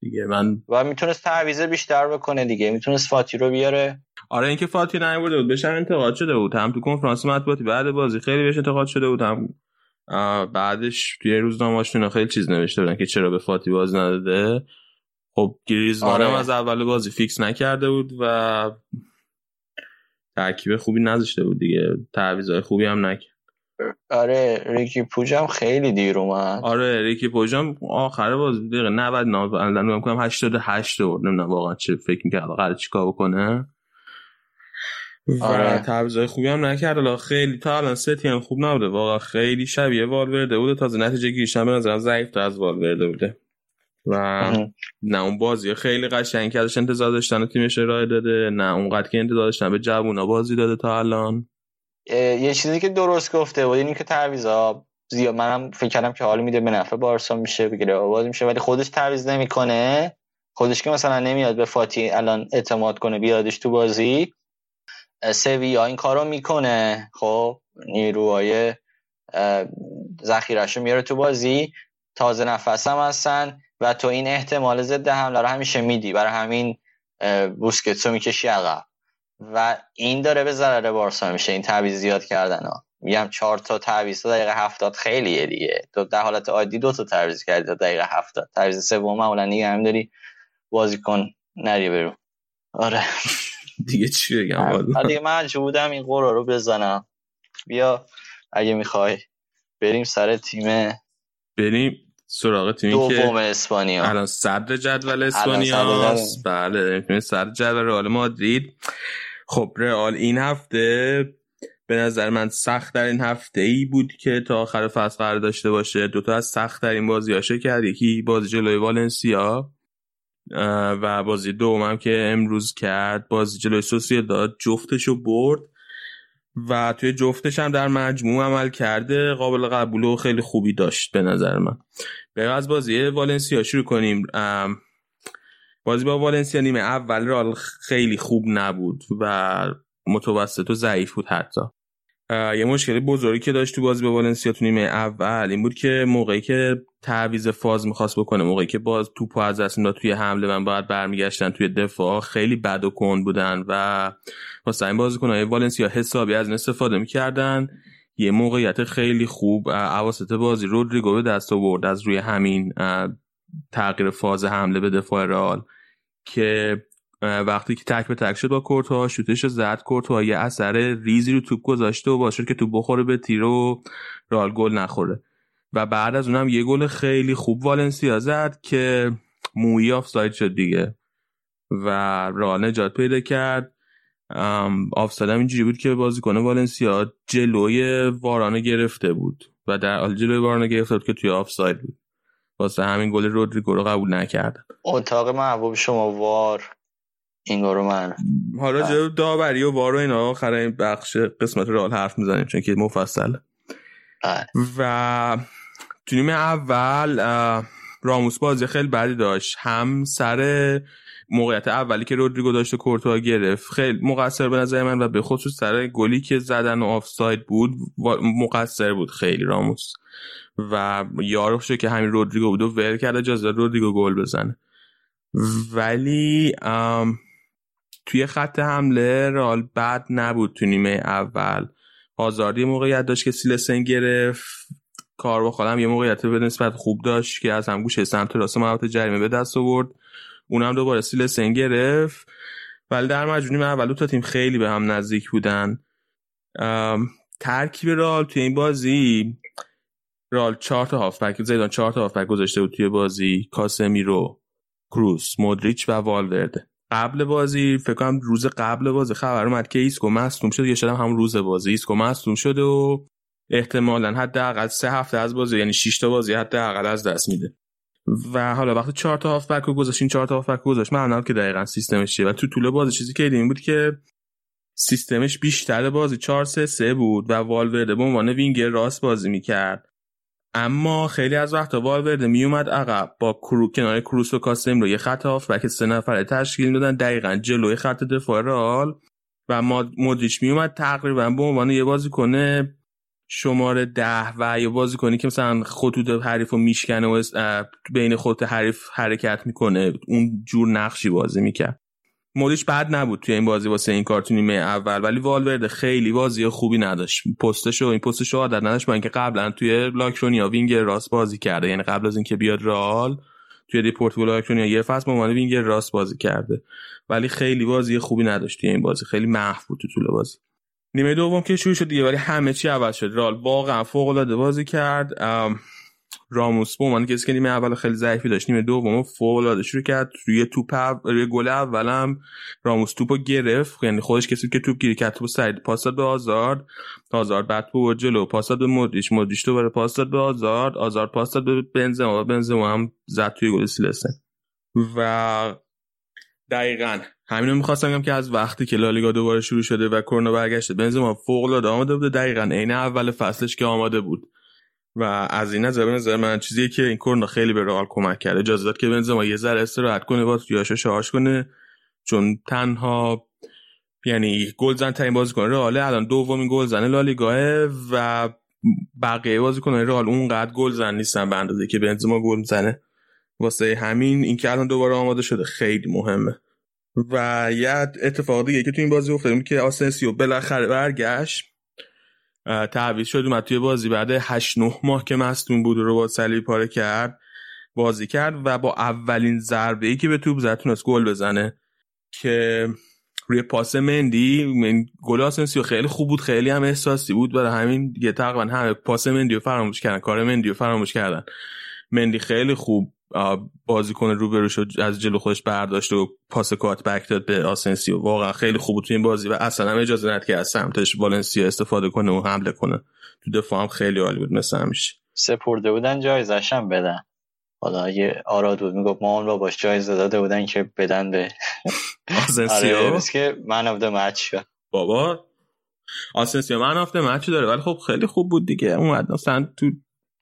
[SPEAKER 4] دیگه من
[SPEAKER 12] و می‌تونست تعویض بیشتر بکنه دیگه. می‌تونست فاتی رو بیاره.
[SPEAKER 4] آره اینکه فاتی نیورده بود. بهش انتقاد شده بود. هم تو کنفرانس مطبوعاتی بعد بازی خیلی بهش انتقاد شده بود. هم بعدش توی روزنامه‌هاشون خیلی چیز نوشته بودن که چرا به فاتی بازی نداده. خب گریزمان آره. از اول بازی فیکس نکرده بود و ترکیب خوبی نذاشته بود دیگه. تعویضای خوبی هم نکرد.
[SPEAKER 12] آره ریکی پوجم خیلی دیر اومد.
[SPEAKER 4] آره ریکی پوجم آخر بازی دقیقه 90 نه الان میگم 88 بود نمی‌دونم واقعا چه فکر می‌کرد قرار چیکار بکنه. آره. تعویضای خوبی هم نکرد. الان خیلی تا الان ستی هم خوب نبوده. واقعا خیلی شبیه والورده بوده. تازه نتیجه گیریش هم به نظرم ضعیف از والورده بوده. و نه اون بازی خیلی قشنگ ازش انتظار داشتن تیمش ارائه داده. نه اونقدر که انتظار داشتن به جوونا بازی داده تا الان.
[SPEAKER 12] یه چیزی که درست گفته بود اینی که تعویضا زیاد منم فکر کردم که حال میده به نفع بارسا میشه بگیره آواز میشه ولی خودش تعویض نمی‌کنه. خودش که مثلا نمیاد به فاتی الان اعتماد کنه بیادش تو بازی. سویا این کارو می‌کنه. خب نیروهای ذخیرهشو میاره تو بازی. تازه نفس هم هستن و تو این احتمال ضد حمله رو همیشه میدی. برای همین بوسکتسو می‌کشی عقب. و این داره به ضرر بارسا میشه این تعویض زیاد کردن ها. میگم چهار تا تعویض تا دقیقه هفتاد خیلیه دیگه. تو در حالت عادی دو تا تعویض کردی تا دقیقه هفتاد. تعویض سوم معمولا دیگه هم داری بازیکن نری برو. آره. *laughs*
[SPEAKER 4] دیگه چی بگم؟
[SPEAKER 12] دیگه من بودم این قرار رو بزنم. بیا اگه می‌خوای. بریم سر تیم
[SPEAKER 4] بریم سراغ تیمی
[SPEAKER 12] دوم اسپانیا.
[SPEAKER 4] الان صدر جدول اسپانیا بله صدر جدول رئال مادرید. خب رئال این هفته به نظر من سخت در این هفته ای بود که تا آخر فصل قرار داشته باشه. دوتا از سخت در این بازی هاشه کرد. یکی بازی جلوی والنسیا و بازی دومم که امروز کرد. بازی جلوی سوسیه داد جفتشو برد و توی جفتش هم در مجموع عمل کرده. قابل قبول و خیلی خوبی داشت به نظر من. بریم از بازی والنسیا شروع کنیم. بازی با والنسیا نیمه اول رال خیلی خوب نبود و متوسط و ضعیف بود حتی. یه مشکل بزرگی که داشت تو بازی با والنسیا تو نیمه اول این بود که موقعی که تعویز فاز می‌خواست بکنه موقعی که باز توپ از دست می‌داد توی حمله من باید برمیگشتن توی دفاع خیلی بد و کند بودن و واسه این بازیکن‌های والنسیا حسابی از این استفاده می‌کردن. یه موقعیت خیلی خوب اواسط بازی رودریگو به دست آورد از روی همین تغییر فاز حمله به دفاع رئال. که وقتی که تک به تک شد با کورتوا شوتش رو زد کورتوا یه اثر ریزی رو توپ گذاشته و باشه که تو بخوره به تیر و رال گل نخوره. و بعد از اونم یه گل خیلی خوب والنسیا زد که مویی آفساید شد دیگه. و رال نجات پیدا کرد. آفساید هم اینجوری بود که بازیکن والنسیا جلوی وارانه گرفته بود. و در جلوی وارانه گرفته بود که توی آفساید بود. واسه همین گل رودریگو رو قبول نکردن
[SPEAKER 12] اتاق محبوب شما وار. این رو من.
[SPEAKER 4] حالا جو داوری و وار و اینا آخر این بخش قسمت رال حرف می‌زنیم چون که مفصل.
[SPEAKER 12] بله.
[SPEAKER 4] و تو نیمه اول راموس بازی خیلی بدی داشت. هم سر موقعیت اولی که رودریگو داشت و کورتوا گرفت. خیلی مقصر به نظر من و به خصوص سر گلی که زدن و آفساید بود مقصر بود خیلی راموس. و یارو شد که همین رودریگو بود و ول کرد اجازه رودریگو گل بزنه. ولی توی خط حمله رال بد نبود تو نیمه اول. آزاردی موقعیت داشت که سیلسن گرفت. کار با خودم یه موقعیت به نسبت خوب داشت که از هم گوشه سمت راست محوطه جریمه به دست آورد. اونم دوباره سیلسن گرفت. ولی در مجموع اول تا تیم خیلی به هم نزدیک بودن. ترکیب رئال توی این بازی رئال چهار تا هافبک زیدان چهار تا هافبک گذاشته بود توی بازی. کاسمیرو کروس مودریچ و والورده. قبل بازی فکر کنم روز قبل بازی خبر اومد که ایسکو مصدوم شد یا شاید هم روز بازی ایسکو مصدوم شده و احتمالا حداقل سه هفته از بازی یعنی 6 تا بازی حداقل از دست میده. و حالا وقتی چهار تا هافبک رو گذاشتین چهار تا هافبک گذاشت. من که دقیقا سیستمش چیه؟ و تو طول بازی چیزی که دیدیم بود که سیستمش بیشتر بازی 4 3 3 بود و والورده به عنوان وینگر راست بازی می‌کرد. اما خیلی از وقتا والورده میومد عقب با کرو کنار کروس و کاسم رو یه خط بک سه نفره تشکیل دادن دقیقا جلوی خط دفاع رال و مودریچ میومد تقریبا به عنوان یه بازی کنه شماره ده و یه بازی کنی که مثلا خطوط حریف رو میشکنه و بین خط حریف حرکت می‌کنه اون جور نقشی بازی می‌کرد. مودریچ بد نبود توی این بازی واسه این کارتونی اول ولی والورده خیلی بازی خوبی نداشت. پستشو این پستشو عادت نداشت با اینکه قبلا توی لاکرونیا وینگر راست بازی کرده. یعنی قبل از اینکه بیاد رئال توی دیپورتیو لاکرونیا یه فصل به وینگر راست بازی کرده. ولی خیلی بازی خوبی نداشت توی این بازی. خیلی محو بود تو طول بازی. نیمه دوم که شروع شد دیگه ولی همه چی عوض شد. رئال واقعا فوق العاده بازی کرد. راموس به عنوان کسی که نیمه اول خیلی ضعیفی داشت نیمه دوم فوق العاده شروع کرد. روی توپ روی گل اولم راموس توپو گرفت. یعنی خودش کسی که توپ گیری کرد توپ سعید پاس داد به آزارد. آزارد بعد تو جلو پاس داد به مودریچ. مودریچ برای پاس داد به آزارد. آزارد پاس داد به بنزما بنزما هم زد توی گل سیلسن و دقیقا. همینو می‌خواستم بگم که از وقتی که لالیگا دوباره شروع شده و کرونا برگشته بنزما فوق العاده آماده بوده. دقیقا عین اول فصلش که آماده بود. و از این نظر نظر من چیزی که این کرونا خیلی به رئال کمک کرده. اجازه داد که بنزما یه ذره استراحت کنه با یاشو شارژ کنه. چون تنها یعنی گلزن ترین بازیکن رئال الان دومین گلزن لالیگا و بقیه بازیکنان رئال اونقدر گلزن نیستن به اندازه که بنزما گل می‌زنه واسه همین اینکه الان دوباره آماده شده. خیلی مهمه. و یه اتفاق دیگه که تو این بازی افتاد که آسنسیو بالاخره برگشت. تعویض شد اومد توی بازی. بعد 8 9 ماه که مصدوم بود رباط صلیب پاره کرد بازی کرد و با اولین ضربه ای که به توپ زد تونست گل بزنه. که روی پاس مندی من گل آسنسیو خیلی خوب بود خیلی هم احساسی بود. برای همین دیگه تقریبا همه پاس مندی رو فراموش کردن کار مندی رو فراموش کردن. مندی خیلی خوب بازیکن روبرو شد از جلو خودش برداشت و پاس cut back داد به آسنسیو. واقعا خیلی خوب تو این بازی و اصلا هم اجازه نداد که از سمتش والنسیا استفاده کنه و حمله کنه. تو دفاع هم خیلی عالی بود مثل همیشه.
[SPEAKER 12] سپرده بودن جایزش هم بدن. حالا یه آراد بود می‌گفت ما اون رو باش جایزه داده بودن که بدن به *laughs*
[SPEAKER 4] آسنسیو؟
[SPEAKER 12] آره که man of match
[SPEAKER 4] بابا آسنسیو man of the match داره ولی خب خیلی خوب بود دیگه. اومد مثلا تو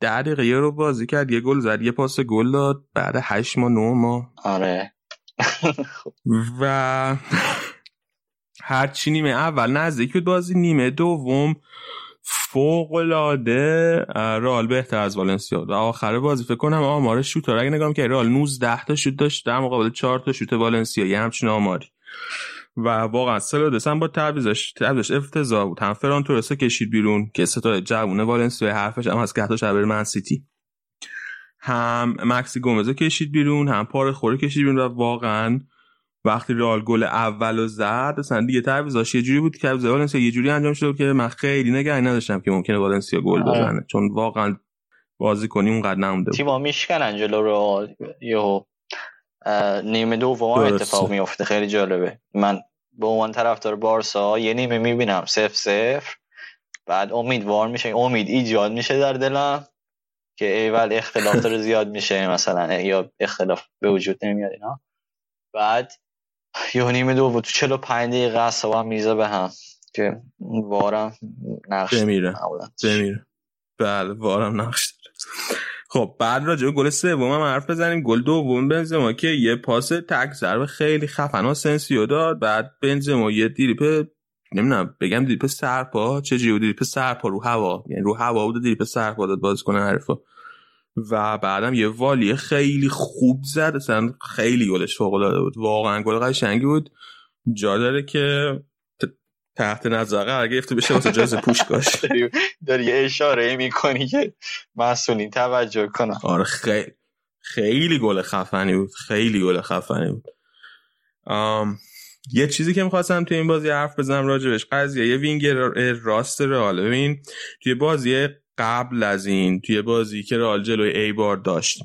[SPEAKER 4] ده دقیقه رو بازی کرد یه گل زد یه پاس گل داد بعد هشت ماه نه ماه.
[SPEAKER 12] آره. *laughs*
[SPEAKER 4] و هرچی نیمه اول نزدیک بود بازی نیمه دوم فوق العاده رئال بهتر از والنسیا و آخر بازی فکر کنم آمار شوت اگه نگاه که رئال 19 تا شوت داشت در مقابل 4 تا شوت والنسیا یه همچین آماری. و واقعا دسم با تعویزش تعویزش افتضاح بود. هم فران تورسه کشید بیرون که ستاره جوونه والنسیا حرفش هم که حتی شبر من سیتی. هم مکسی گومزو کشید بیرون هم پار خوره کشید بیرون و واقعا وقتی رئال گل اولو زد اصلا دیگه تعویضاش یه جوری بود که والنسیا یه جوری انجام شده که من خیلی نگرانی نداشتم که ممکنه والنسیا گل بزنه. چون واقعا بازی کنی اونقدر نمونده
[SPEAKER 12] تیما میشکنن جلو رو یهو. نیمه دوم اتفاق میفته خیلی جالبه. من به عنوان طرفدار بارسا یه نیمه می‌بینم. سف سف بعد امیدوار میشه. امید ایجاد میشه در دلم که ایول اختلاف داره زیاد میشه مثلا. یا اختلاف به وجود نمیاد اینا. بعد یه نیمه دو بود. تو 45 دقیقه اصلا میزه به هم که وارم نقش
[SPEAKER 4] بمیره بمیره بله وارم نقش خب بعد راجع گل سوم هم حرف بزنیم. گل دوم بنزما که یه پاس تک ضربه خیلی خفن سنسیو داد. بعد بنزما یه دیریپ نمی‌دونم بگم دیریپ سرپا؟ چه جیو دیریپ سرپا رو هوا. یعنی رو هوا بود دیریپ سرپا داد باز کنه حرفا و بعدم یه والی خیلی خوب زد. اصلا خیلی گلش فوق العاده بود. واقعا گل قشنگی بود. جا داره که تحت نظر قرار گرفته بشه واسه جایزه پوشکاش *laughs*
[SPEAKER 12] داری اشاره می‌کنی که مسئولین توجه کنن
[SPEAKER 4] آره خیلی خیلی گل خفنی بود خیلی گل خفنی بود. آم... یه چیزی که می‌خواستم توی این بازی حرف بزنم راجبش قضیه یه وینگر راست رئال. ببین توی بازی قبل از این توی بازی که رئال جلوی ایبار داشت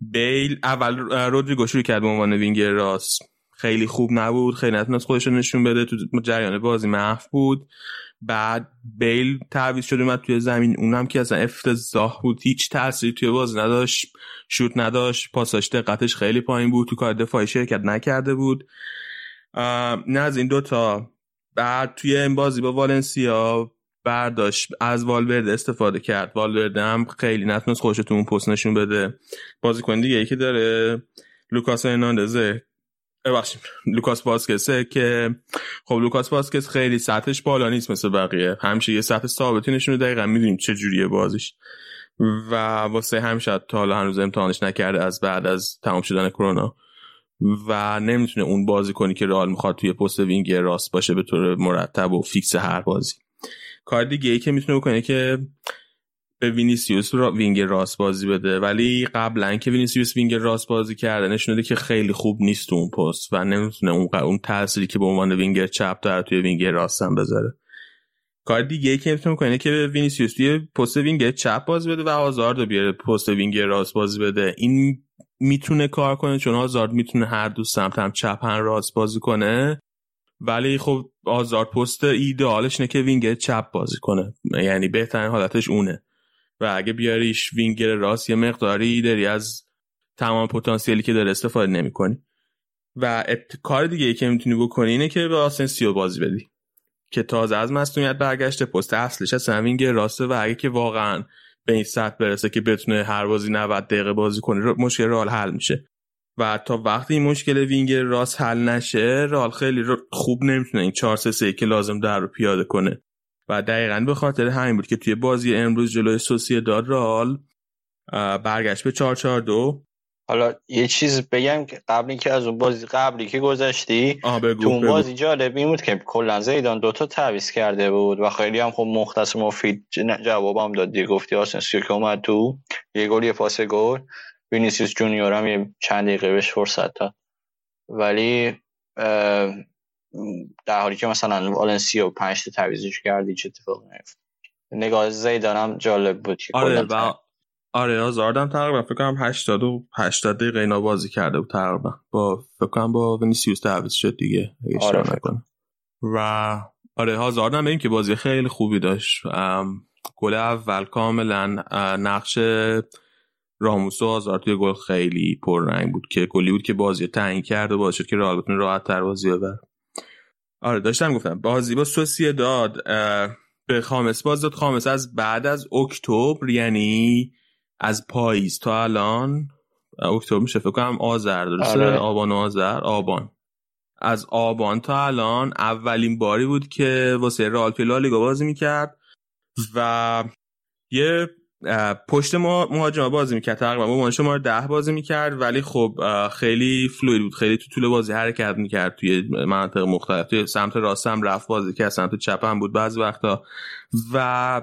[SPEAKER 4] بیل اول رودریگو شروع کرد به عنوان وینگر راست. خیلی خوب نبود. خیلی نتونست خودش رو نشون بده. تو جریان بازی محو بود. بعد بیل تعویض شد اومد توی زمین. اونم که اصلا افتضاح بود. هیچ تاثیری توی بازی نداشت. شوت نداشت. پاساش دقتش خیلی پایین بود. تو کار دفاعی شرکت نکرده بود. نه از این دوتا بعد توی این بازی با والنسیا برداشت. از والورده استفاده کرد. والورده هم خیلی نتونست خودش تو اون پست نشون بده. بازیکن دیگه ای که داره لوکاس هرناندزه. ببخشید. لوکاس واسکسه که خب لوکاس واسکس خیلی سطحش بالا نیست مثل بقیه. همیشه یه سطح ثابتی نشونه دقیقا می‌دونیم چه جوریه بازیش. و واسه همیشه تا حالا هنوز امتحانش نکرده از بعد از تمام شدن کرونا. و نمی‌تونه اون بازی کنی که رئال می‌خواد توی پست وینگ راست باشه به طور مرتب و فیکس هر بازی. کار دیگه ای که می‌تونه بکنه که به وینیسیوس را وینگ راست بازی بده. ولی قبلا که وینیسیوس وینگ راست بازی کرده نشون که خیلی خوب نیست اون پست و نمی‌تونه اون اون تأثیری که به عنوان وینگر چپ داره توی وینگ راست هم بذاره. کار دیگه ای که می‌تونه کنه که وینیسیوس توی پست وینگ چپ بازی بده و آزارد بیاره پست وینگ راست بازی بده. این می‌تونه کار کنه چون آزارد می‌تونه هر دو سمت هم چپ هم راست بازی کنه. ولی خب آزارد پست ایدئالش نه که وینگر چپ بازی کنه. یعنی بهترین حالتش اونه. و اگه بیاریش وینگر راست یه مقداری داری از تمام پتانسیلی که داره استفاده نمی‌کنی. و کار دیگه ای که می‌تونی بکنی اینه که به آسنسیو بازی بدی که تازه از مصدومیت برگشته پست اصلش از وینگر راسته و اگه که واقعا به این سطح برسه که بتونه هر بازی 90 دقیقه بازی کنه مشکل رال حل میشه. و تا وقتی این مشکل وینگر راست حل نشه رال خیلی خوب نمی‌تونه این 4 3 که لازم در رو پیاده کنه. و دقیقا به خاطر همین بود که توی بازی امروز جلوی سوسیه داد رال برگشت به 442
[SPEAKER 12] حالا یه چیز بگم که قبلی که از اون بازی قبلی که گذاشتی تو اون بازی جالب این بود که کلا زیدان دوتا تعویض کرده بود و خیلی هم خب مختص مفید جوابم داد دیگه. گفتی آسنسیو که اومد تو یه گل یه پاس گل. وینیسیوس جونیور هم یه چند دقیقه بهش فرصت داد. ولی در حالی که مثلا والنسیا پنج تا تعویضش کردی چه اتفاقی نیفت نگاه زیدانم جالب بود
[SPEAKER 4] آره و آره آزاردم تقریبا. فکر کنم 80 و 80 دقیقه اینا بازی کرده بود تقریبا. با فکر کنم با ونیسیوس تعویض شد دیگه آره و آره هازاردم ببین که بازی خیلی خوبی داشت. گل اول کاملا نقش راموس و آزار توی گل خیلی پررنگ بود که گلی بود که بازی تعیین کرد و باعث شد که رئال بتونه راحت تر بازی ببره. آره داشتم گفتم. بازی با سوسیه داد به خامس باز داد خامس از بعد از اکتبر یعنی از پاییز تا الان. اکتبر میشه فکر کنم آذر درسته آره. آبان آذر آبان. از آبان تا الان اولین باری بود که واسه رئال لالیگا بازی می‌کرد و یه پشت ما مهاجم بازی می‌کرد تقریبا. با شما ده بازی می‌کرد ولی خب خیلی فلوید بود. خیلی تو طول بازی حرکت می‌کرد توی مناطق مختلف. توی سمت راست هم رفت بازی که سمت چپ هم بود بعضی وقتا. و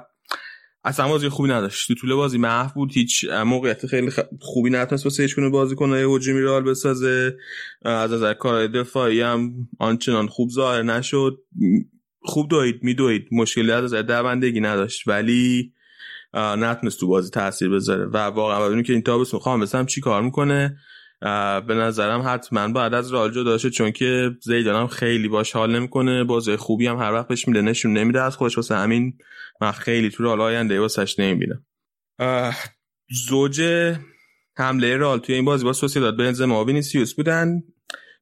[SPEAKER 4] اصلا بازی خوبی نداشت. تو طول بازی محو بود. هیچ موقعیت خیلی خوبی نتونست واسه هیچ بازی کنه هجومی رال بسازه. از نظر کار دفاعی هم آنچنان خوب ظاهر نشد. خوب دوید میدوید. مشکلی از نظر دوندگی نداشت. ولی نتونست تو بازی تاثیر بذاره. و واقعا ببینیم که این تابستون خامس هم چی کار می‌کنه؟ به نظرم حتما بعد از رئال جدا چون که زیدان هم خیلی باش حال نمی‌کنه. بازی خوبی هم هر وقت بهش میده نشون نمیده. از خودش واسه همین من خیلی تو رئال آینده واسش نمی‌بینم. زوج حمله رئال توی این بازی با سوسیداد بنزما و وینیسیوس بودن.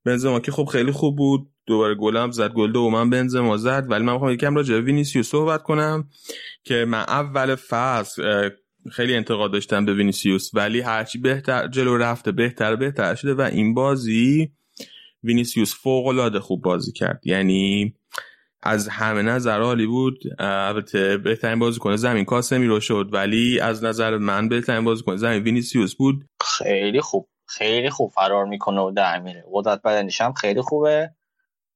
[SPEAKER 4] بنزما که خب خیلی خوب بود. دوباره گلم زد گل دومم بنزما زد. ولی من می‌خوام یکم راجع به وینیسیوس صحبت کنم که من اول فصل خیلی انتقاد داشتم به وینیسیوس ولی هرچی بهتر جلو رفته بهتر بهتر شده و این بازی وینیسیوس فوق العاده خوب بازی کرد. یعنی از همه نظر عالی بود. البته بهترین بازیکن زمین کاسمی رو شد ولی از نظر من بهترین بازیکن زمین وینیسیوس بود.
[SPEAKER 12] خیلی خوب خیلی خوب فرار می‌کنه و در میره. قدرت بدنیش هم خیلی خوبه.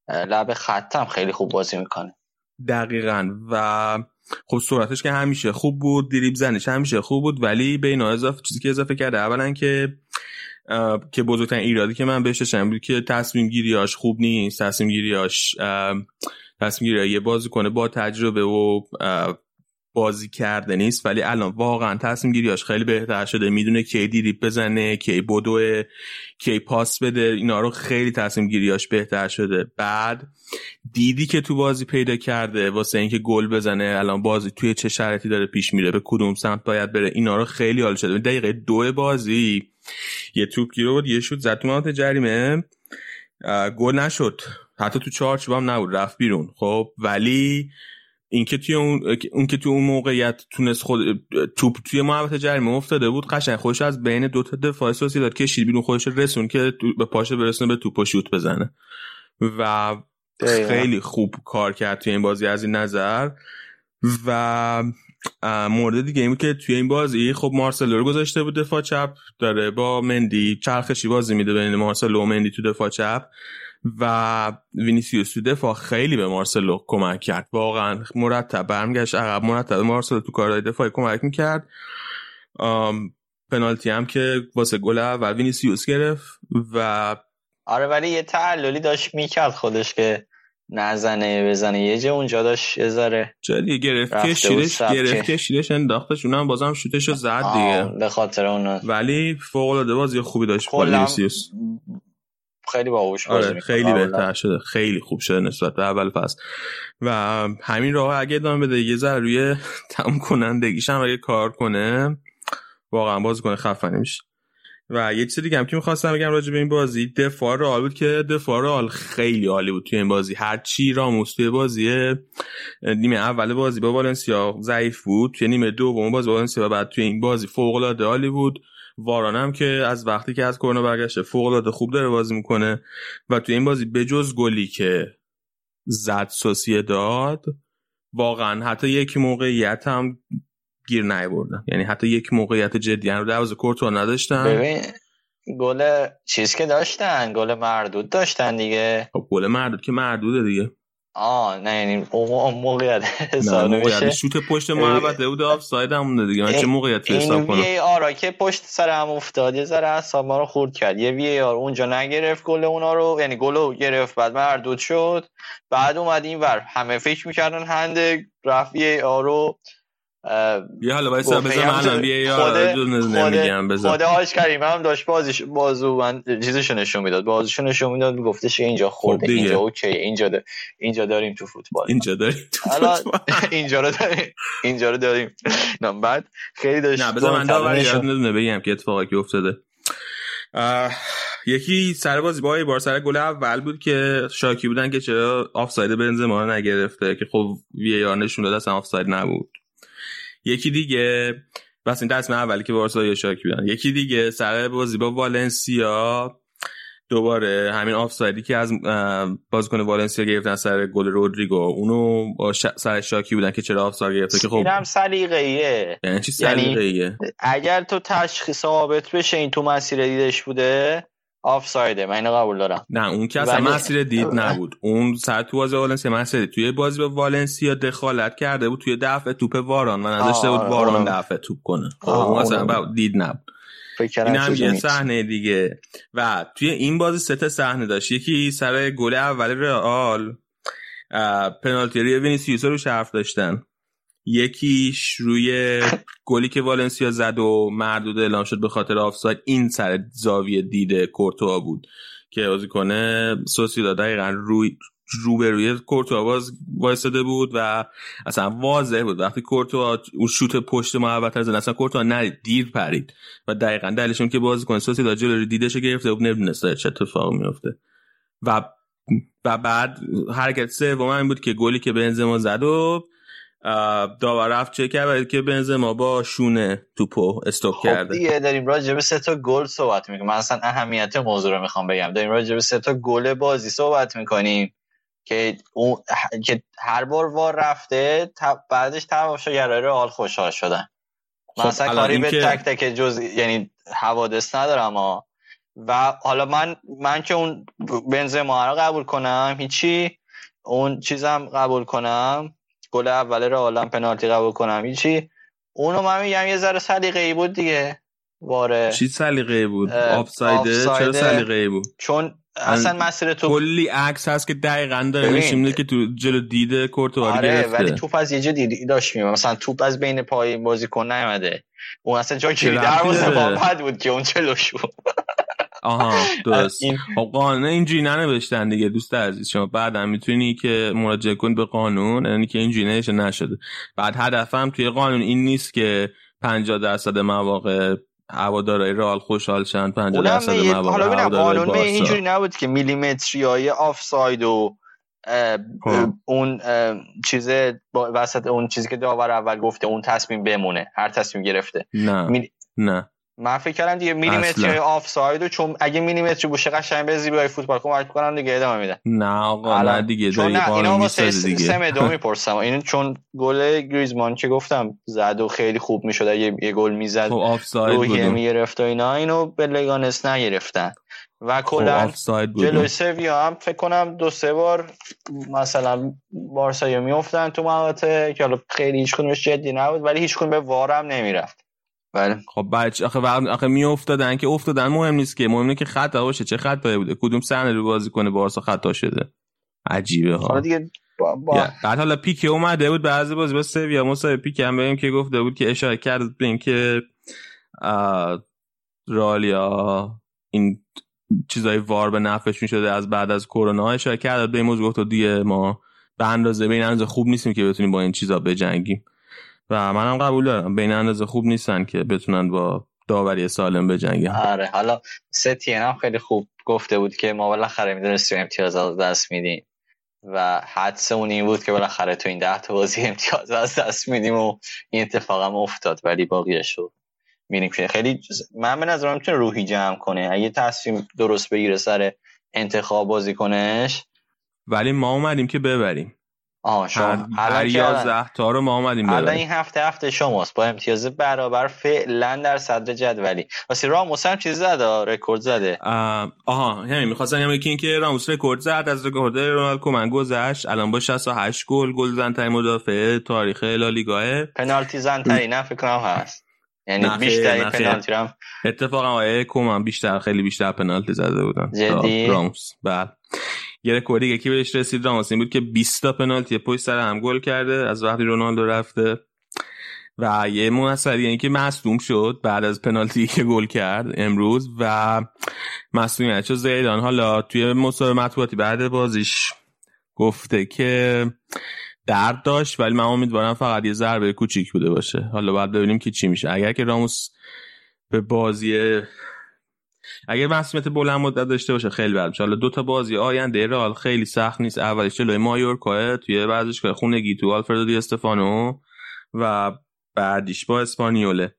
[SPEAKER 12] لب خطم خیلی خوب بازی می‌کنه.
[SPEAKER 4] دقیقا. و خب سرعتش که همیشه خوب بود دریب زنش همیشه خوب بود ولی به اضافه چیزی که اضافه کرده اولا که که بزرگترین ایرادی که من بهش داشتم بود که تصمیم گیریاش خوب نیست تصمیم گیریاش تصمیم گیری یه بازی کنه با تجربه و بازی کرده نیست ولی الان واقعا تصمیم گیریاش خیلی بهتر شده. می‌دونه کی دیریپ بزنه کی بدو کی پاس بده اینا رو خیلی تصمیم گیریاش بهتر شده. بعد دیدی که تو بازی پیدا کرده واسه اینکه گل بزنه الان بازی توی چه شرطی داره پیش میره به کدوم سمت باید بره اینا رو خیلی حال شده. دقیقه دو بازی یه توپ گیره بود یه شوت زد تو جریمه. گل نشد. حتی تو چارچوب هم نبود رفت بیرون. خب ولی اینکه توی اون اون که توی اون موقعیت تونست خود توپ توی محوطه جریمه افتاده بود قشنگ خودش از بین دو تا دفاع داد کشید بیرون خودش رسون که به پاشه برسونه به توپ و شوت بزنه. و خیلی خوب کار کرد توی این بازی از این نظر. و مورد دیگه این بود که توی این بازی خب مارسلو رو گذاشته بود دفاع چپ داره با مندی چرخشی بازی میده بین مارسلو و مندی تو دفاع چپ. و وینیسیوس تو دفاع خیلی به مارسلو کمک کرد. واقعا مرتب برمیگشت عقب مرتب مارسلو تو کارهای دفاعی کمک می‌کرد. پنالتی هم که واسه گل و وینیسیوس گرفت و
[SPEAKER 12] آره ولی یه تعللی داشت می‌کرد خودش که نزنه بزنه. یه جه اونجا داشت ازاره
[SPEAKER 4] جدی گرفت کشیدش گرفت کشیدش انداختش اونم بازم شوتش رو زد دیگه.
[SPEAKER 12] به خاطر اون
[SPEAKER 4] ولی فوق العاده بازی خوبی داشت وینیسیوس.
[SPEAKER 12] خیلی باهوش
[SPEAKER 4] آره خیلی بهتر شده. خیلی خوب شده نسبت به اول فصل. و همین راه اگه ادامه بده یه ذره روی *laughs* تموم کنندگیش هم اگه کار کنه واقعا بازی کنه خفنی میشه. و یه چیز دیگه هم که می‌خواستم بگم راجع به این بازی دفاع رئال بود که دفاع رئال خیلی عالی بود توی این بازی. هر چی راموس توی بازی نیمه اول بازی با والنسیا ضعیف بود توی نیمه دوم بازی با والنسیا بعد توی این بازی فوق العاده عالی بود. واران هم که از وقتی که از کرونا برگشته فوق العاده خوب داره بازی می‌کنه و تو این بازی بجز گلی که زد سوسیه داد واقعا حتی یک موقعیت هم گیر بردن یعنی حتی یک موقعیت جدی. رو دروازه کورتوا نداشتن.
[SPEAKER 12] ببین گل چیز که داشتن گل مردود داشتن دیگه.
[SPEAKER 4] خب گل مردود که مردوده دیگه.
[SPEAKER 12] آه نه یعنی اون موقعیت
[SPEAKER 4] حساب نمیشه شوت پشت محوطه بود آفساید همونه دیگه. من چه موقعیت حساب کنم؟
[SPEAKER 12] این وی آرا که پشت سر هم افتاد یه ذره اعصاب ما رو خورد کرد. یه وی آر اونجا نگرفت گل اونا رو یعنی گل گرفت بعد مردود شد. بعد اومد این ور. همه فکر می‌کردن هند رفت وی آر رو
[SPEAKER 4] بیا حالا وایسا بذار من الان بیا یا نمیگم بذار.
[SPEAKER 12] خود هاش کریم هم داشت بازیش بازو من چیزشو نشون می‌داد بازیشو نشون می‌داد گفتش اینجا خورده خب اینجا اوکی اینجا دا... اینجا داریم تو فوتبال.
[SPEAKER 4] اینجا داریم تو
[SPEAKER 12] فوتبال. *laughs* اینجا رو داریم اینجا رو داریم. نه بعد خیلی داشت
[SPEAKER 4] نه بذار من داوری یاد بگم که اتفاقی که افتاده یکی سر بازی با بار سر گل اول بود که شاکی بودن که چرا آفساید بنزما نگرفته که خب وی آر نشون داد اصلا آفساید نبود. یکی دیگه بس این تصمیم اولی که بارسا یا شاکی بودن یکی دیگه سر بازی با والنسیا. دوباره همین آفسایدی که از بازیکن والنسیا گرفتن سر گل رودریگو اونو با سر شاکی بودن که چرا آفساید گرفته که خب
[SPEAKER 12] اینم سلیقه‌ایه.
[SPEAKER 4] یعنی چی سلیقه‌ایه؟
[SPEAKER 12] اگر تو تشخیص ثابت بشه این تو مسیر دیدش بوده آفسایده من اینو قبول دارم.
[SPEAKER 4] نه اون که اصلا مسیر دید نبود. اون سر تو بازی والنسیا مسیر توی بازی به والنسیا دخالت کرده بود توی دفع توپ واران. من نذاشته بود واران دفع توپ کنه. خب اون اصلا دید نبود. این هم یه صحنه دیگه. و توی این بازی سه تا صحنه داشت. یکی سر گل اول رئال پنالتی روی وینیسیوس رو حرف داشتن. یکیش روی گلی که والنسیا زد و مردود اعلام شد به خاطر آفساید این سر زاویه دید کورتوا بود که کنه. سوسیداد دقیقا روی روبروی کورتوا باز وایساده بود و اصلا واضح بود. وقتی کورتوا اون شوت پشت محوطه زد اصلا کورتوا ندید دیر پرید و دقیقا دلیلشون که بازیکن سوسیداد جلوی دیدش گرفته بود نمی‌دونست چه اتفاقی میفته و و بعد حرکت سوم این بود که گلی که بنزما زد و داور رفت چه کرد که بنزما با شونه توپو استوب خب کرده.
[SPEAKER 12] دیگه داریم راجع به سه تا گل صحبت می‌کنیم. من اصلا اهمیت موضوع رو می‌خوام بگم. داریم راجع به سه تا گل بازی صحبت می‌کنیم که اون که هر بار وار رفته بعدش تماشاگرای حال خوشحال شدن. خب مثلا کاری به تک تک جز یعنی حوادث ندارم ها. و حالا من من که اون بنزما رو قبول کنم هیچی اون چیزم قبول کنم. گل اول عالم پنالتی قبول کنم. هیچی اونو من میگم یه ذره سلیقه ای بود دیگه. واره.
[SPEAKER 4] چی سلیقه ای بود آفسایده؟ چرا سلیقه ای بود؟
[SPEAKER 12] چون اصلا مسیر تو
[SPEAKER 4] کلی عکس هست که دقیقا داره نشون که تو جلو دیده کورتوا آره گرفته.
[SPEAKER 12] ولی توپ از یه جا دیدی داشت میومد. مثلا توپ از بین پای بازیکن نیومده. اون اصلا جای کلی دروازه بود که اون چلوش بود.
[SPEAKER 4] آها *laughs* درست. خب قانون اینجوری ننوشتن دیگه دوست عزیز شما. بعدم می‌تونی که مراجعه کن به قانون یعنی که اینجوری نشه نشده. بعد هدفم توی قانون این نیست که 50 درصد مواقع هوادارهای رئال خوشحال شن 50 درصد مواقع
[SPEAKER 12] حالا ببینم قانون اینجوری نبود که میلیمتری های آفساید و خب. اون چیز وسط اون چیزی که داور اول گفته اون تصمیم بمونه. هر تصمیم گرفته.
[SPEAKER 4] نه نه.
[SPEAKER 12] من فکر کردم دیگه میلیمتر آف ساید چون اگه میلیمتر باشه قشنگ به زیبایی فوتبال کمک کنم دیگه ادامه میدن
[SPEAKER 4] نه آقا نه دیگه چون نه اینا واسه
[SPEAKER 12] سم دو *laughs* می‌پرسم. این چون گل گریزمان که گفتم زد و خیلی خوب می‌شد. اگه یه گل می‌زد
[SPEAKER 4] خب روحیه
[SPEAKER 12] می‌گرفت و اینا اینو به لگانس نگرفتن. و خب، کلا جلوی سویا هم فکر کنم دو سه بار مثلا بارسا میافتن تو مقاطع که حالا خیلی هیچ جدی نبود ولی هیچ به وارم نمی‌رفت.
[SPEAKER 4] بله. خب بچه آخه آخه می افتادن که افتادن مهم نیست که مهم که خطا باشه چه خطایی بوده. کدوم صحنه رو بازی کنه بارسا خطا شده عجیبه ها.
[SPEAKER 12] دیگه
[SPEAKER 4] بعد حالا پیک اومده بود بعضی بازی با سویا مصاحبه پیک هم بگیم که گفته بود که اشاره کرد به اینکه رالیا این چیزای وار به نفعش می‌شده از بعد از کرونا اشاره کرد. به این موضوع گفت دیگه ما به اندازه به این اندازه خوب نیستیم که بتونیم با این چیزا بجنگیم. و منم قبول دارم بین اندازه خوب نیستن که بتونن با داوری سالم بجنگن.
[SPEAKER 12] آره حالا ستین هم خیلی خوب گفته بود که ما بالاخره می‌دونستیم امتیاز از دست میدیم و حدس اون این بود که بالاخره تو این ده تا بازی امتیاز از دست میدیم و این اتفاق هم افتاد ولی باقیه شد میریم خیلی من به نظرم می‌تونه روحی جمع کنه. اگه تصمیم درست بگیره سر انتخاب بازی کنش.
[SPEAKER 4] ولی ما اومدیم که ببریم.
[SPEAKER 12] آه شما
[SPEAKER 4] هر یازده تا رو ما آمدیم
[SPEAKER 12] الان این هفته هفته شماست. با امتیاز برابر فعلا در صدر جدولی. واسه راموس هم چیز زده رکورد زده.
[SPEAKER 4] آها همین می‌خواستم بگم که اینکه راموس رکورد زد از رکورد رونالد کومن گذشت. الان با 68 گل گل زنترین مدافع تاریخ لالیگا
[SPEAKER 12] پنالتی زنترین نه فکر کنم هست. یعنی بیشتری پنالتی هم
[SPEAKER 4] اتفاقا آیه کومن بیشتر خیلی بیشتر پنالتی زده بودن
[SPEAKER 12] جدی؟
[SPEAKER 4] راموس. بله. یه رکوردی که بهش رسید؟ راموس این بود که 20 تا پنالتی پشت سر هم گل کرده از وقتی رونالدو رفته. و یه مسئله یعنی که مصدوم شد بعد از پنالتی که گل کرد امروز. و مصدومیت زیدان حالا توی مصاحبه مطبوعاتی بعد بازیش گفته که درد داشت ولی من امیدوارم فقط یه ضربه کوچیک بوده باشه. حالا باید ببینیم که چی میشه. اگر که راموس به بازی اگر مسئولیت بلند مدت داشته باشه خیلی بد. میشه حالا دو تا بازی آینده رئال خیلی سخت نیست. اولش جلوی مایورکا توی ورزشگاه خونگی تو آلفردو دی استفانو و بعدیش با اسپانیوله.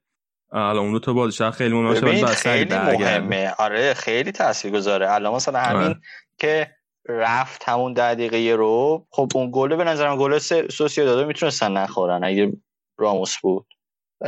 [SPEAKER 4] حالا اون دو تا بازی خیلی مهمه
[SPEAKER 12] خیلی مهمه. آره خیلی تاثیرگذاره. الان مثلا همین آره. که رفت همون ده دقیقه رو خب اون گله به نظرم گل داده می‌تونستن نخورن اگه راموس بود.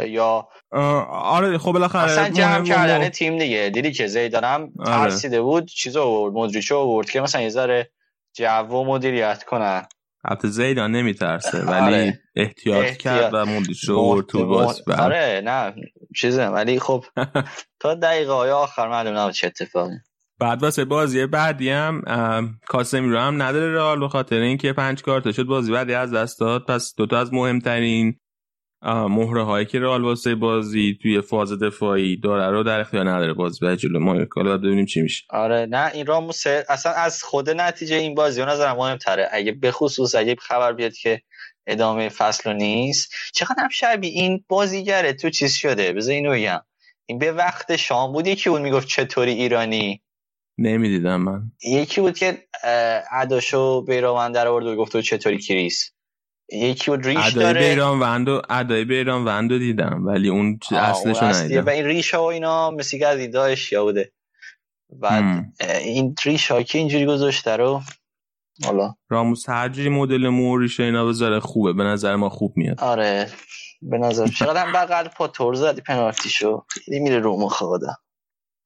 [SPEAKER 12] یا
[SPEAKER 4] آره خب بالاخره
[SPEAKER 12] اصلا جمع کردن تیم دیگه. دیدی که زیدان هم آره. ترسیده بود. چیزو آورد مدریچو آورد که مثلا یه ذره جو مدیریت کنن.
[SPEAKER 4] البته زیدان نمیترسه ولی آره. احتیاط, احتیاط. کرد و مدریچو آورد تو باز.
[SPEAKER 12] آره نه چیزه. ولی خب *laughs* تا دقیقه های آخر معلوم نبود چه اتفاقی.
[SPEAKER 4] بعد واسه بازی بعدی هم کاسمی رو هم نداره رئال به خاطر اینکه پنج کارت شد بازی بعدی از دست داد. پس دوتا از مهمترین مهره هایی که رئال واسه بازی توی فاز دفاعی داره رو در اختیار نداره بازی بعد جلو ما حالا ببینیم چی میشه.
[SPEAKER 12] آره نه این راموس اصلا از خود نتیجه این بازی نظر مهمتره. اگه به خصوص اگه خبر بیاد که ادامه فصل نیست چقدر هم شبیه این بازیگره. تو چیز شده؟ بذار اینو بگم. این به وقت شام بود یکی اون می‌گفت چطوری ایرانی؟
[SPEAKER 4] نمی‌دیدم من.
[SPEAKER 12] یکی بود که عداشو بیرامن در آورد و گفت چطوری کریس؟ یکی بود ریش ادای داره.
[SPEAKER 4] بیران وندو ادای بیران وندو دیدم ولی اون اصلشو ندیدم.
[SPEAKER 12] و این ریش ها و اینا مثل یا بوده. بعد هم. این ریش ها که اینجوری گذاشته رو؟ حالا.
[SPEAKER 4] راموس هر جوری مدل موریش اینا بذاره خوبه به نظر ما خوب میاد.
[SPEAKER 12] آره به نظر چقدر هم بغل پا تور زدی پنالتیشو. خیلی میره رو مخ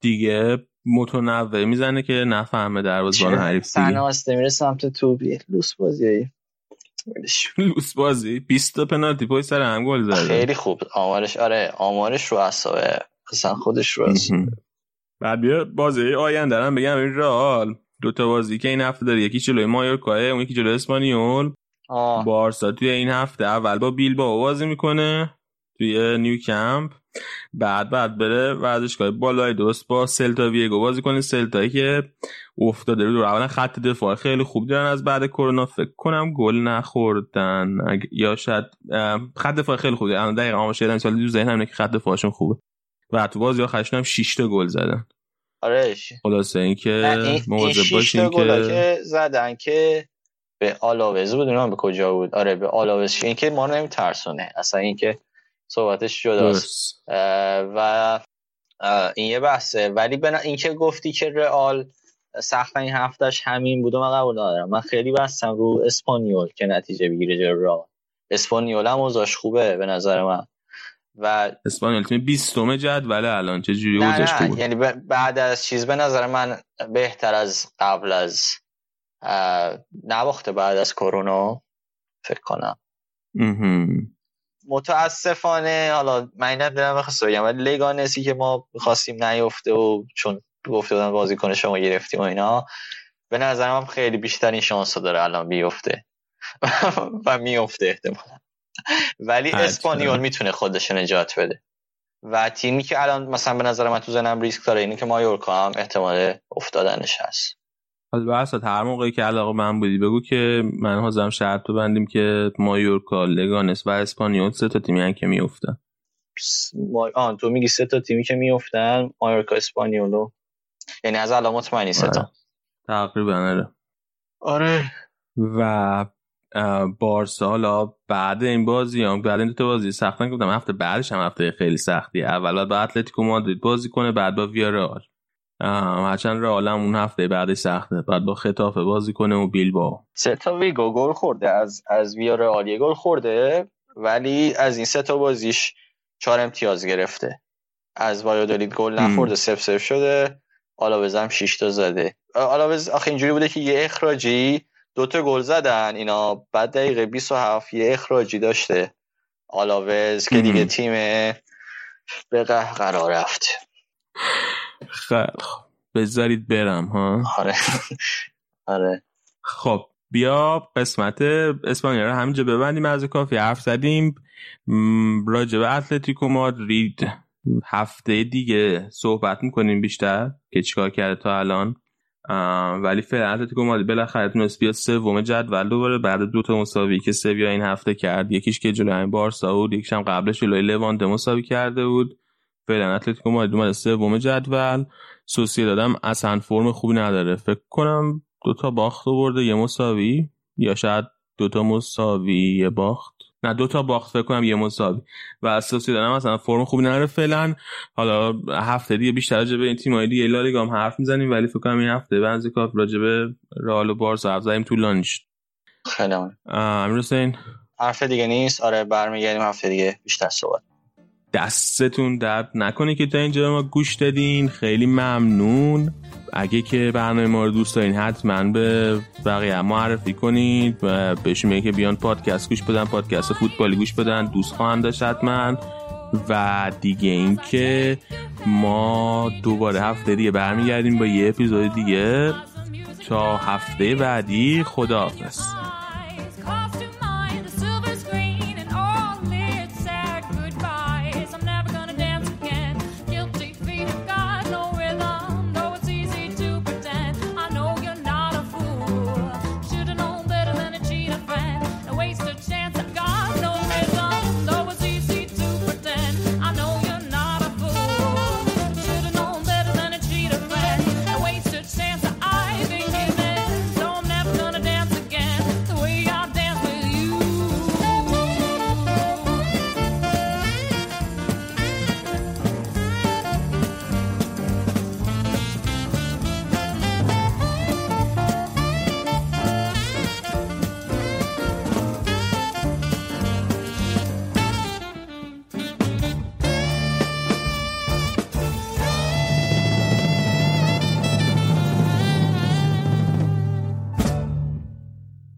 [SPEAKER 4] دیگه متنوع می‌زنه که نفهمه دروازه‌بان حریف دیگه.
[SPEAKER 12] سناسته میره سمت توبی لوس بازی
[SPEAKER 4] لوس بازی. 20 تا پنالتی پای سر هم گل زده.
[SPEAKER 12] خیلی خوب. آمارش آره آمارش رو اصابه اصلا خودش رو
[SPEAKER 4] بعد بیا بازی آینده هم بگم. این رئال دو تا بازی که این هفته داره. یکی جلوی مایورکا اون یکی جلوی اسپانیول. بارسا توی این هفته اول با بیل با بازی می‌کنه. توی نیو کمپ بعد بعد بره ورزشگاه بالای درست با سلتا ویگو بازی کنه. سلتایی که افتاده رو اولا خط دفاع خیلی خوب دارن از بعد کرونا. فکر کنم گل نخوردن. یا شاید خط دفاع خیلی خوبه. الان دقیقاً آمار شدن سال دو ذهنم که خط دفاعشون خوبه. و تو بازی آخرشون هم 6 تا گل زدن.
[SPEAKER 12] آره
[SPEAKER 4] خلاصه اینکه مواظب باشین
[SPEAKER 12] که زدن که به آلاوز بود به کجا بود؟ آره به آلاوز. اینکه ما نمیترسونه. اصلا اینکه صحبتش جداست و این یه بحثه. ولی به اینکه گفتی که رئال سخت این هفتهش همین بوده من قبول ندارم. من خیلی بستم رو اسپانیول که نتیجه بگیره جلو رئال. اسپانیول هم اوضاعش خوبه به نظر من. و
[SPEAKER 4] اسپانیول تیم 20 جدول الان. چه جوری اوضاعش خوبه؟
[SPEAKER 12] یعنی بعد از چیز به نظر من بهتر از قبل از نواخته بعد از کرونا فکر کنم. متاسفانه حالا من دارم بخواست بگم ولی لگانسی که ما می‌خواستیم نیفته و چون گفته بودن بازیکن شما گرفتیم و اینا به نظرم خیلی بیشترین شانس داره الان بیفته. *laughs* و میفته احتمالا. ولی اسپانیول می‌تونه خودش نجات بده. و تیمی که الان مثلا به نظر من تو زنم ریسک داره اینه که مایورکا هم احتمال افتادنش هست.
[SPEAKER 4] حالا بحث هر موقعی که علاقه من بودی بگو که من حاضرم شرط بندیم که مایورکا لگانس و اسپانیول سه تا تیمی که میافتن.
[SPEAKER 12] آن تو میگی سه تا تیمی که میافتن مایورکا اسپانیولو. یعنی از الان مطمئنی سه تا.
[SPEAKER 4] آره. تقریبا آره.
[SPEAKER 12] آره.
[SPEAKER 4] و بارسا حالا بعد این بازی هم بعد این دو تا بازی سخت گفتم هفته بعدش هم هفته خیلی سختی. اول با اتلتیکو مادرید بازی کنه بعد با ویارال هرچند رئالم اون هفته بعدش سخته. بعد با خطافه بازی کنه و بیل با.
[SPEAKER 12] سه تا ویگو گل خورده. از از ویارال گل خورده ولی از این سه تا بازیش چهار امتیاز گرفته. از وایادولید گل نخورده سف سف شده. آلاوز هم 6 تا زده. آلاوز آخه اینجوری بوده که یه اخراجی دوتا گل زدن. اینا بعد دقیقه 27 یه اخراجی داشته آلاوز که دیگه تیم به قرار رفت. *laughs*
[SPEAKER 4] خیلی بذارید برم ها؟
[SPEAKER 12] آره. آره.
[SPEAKER 4] خب بیا قسمت اسپانیا رو همینجا ببندیم از کافی حرف زدیم. راجع به اتلتیکو مادرید هفته دیگه صحبت می‌کنیم بیشتر که چیکار کرده تا الان. ولی فعلا اتلتیکو مادرید بالاخره تونست بیاد سوم جدول دوباره بعد دو تا مساوی که سویا این هفته کرد. یکیش که جلوی بارسا بود یکیش هم قبلش جلوی لوانت مساوی کرده بود. فعلا اتلتیکو مادرید اومده سوم جدول. سوسی دادم اصلا فرم خوبی نداره. فکر کنم دو تا باخت برده یه مساوی یا شاید دو تا مساوی یه باخت. نه دو تا باخت فکر کنم یه مساوی. و اساسی دارم مثلا فرم خوبی نداره فعلا. حالا هفته دیگه بیشتر راجع به این تیم‌های دیگه لالیگا هم حرف می‌زنیم ولی فکر کنم این هفته بنز کاف راجع به رئال و بارسا حرف زدیم طولانی شد
[SPEAKER 12] خیلی
[SPEAKER 4] امیر حسین.
[SPEAKER 12] حرف دیگه نیست. آره برمیگردیم هفته دیگه بیشتر صحبت.
[SPEAKER 4] دستتون درد نکنه که تا اینجا ما گوش دادین. خیلی ممنون. اگه که برنامه ما رو دوست دارین حتما به بقیه معرفی کنید و بهشون که بیان پادکست گوش بدن پادکست فوتبالی گوش بدن. دوست خواهند داشت حتما. و دیگه اینکه ما دوباره هفته دیگه برمیگردیم با یه اپیزود دیگه. تا هفته بعدی خداحافظ.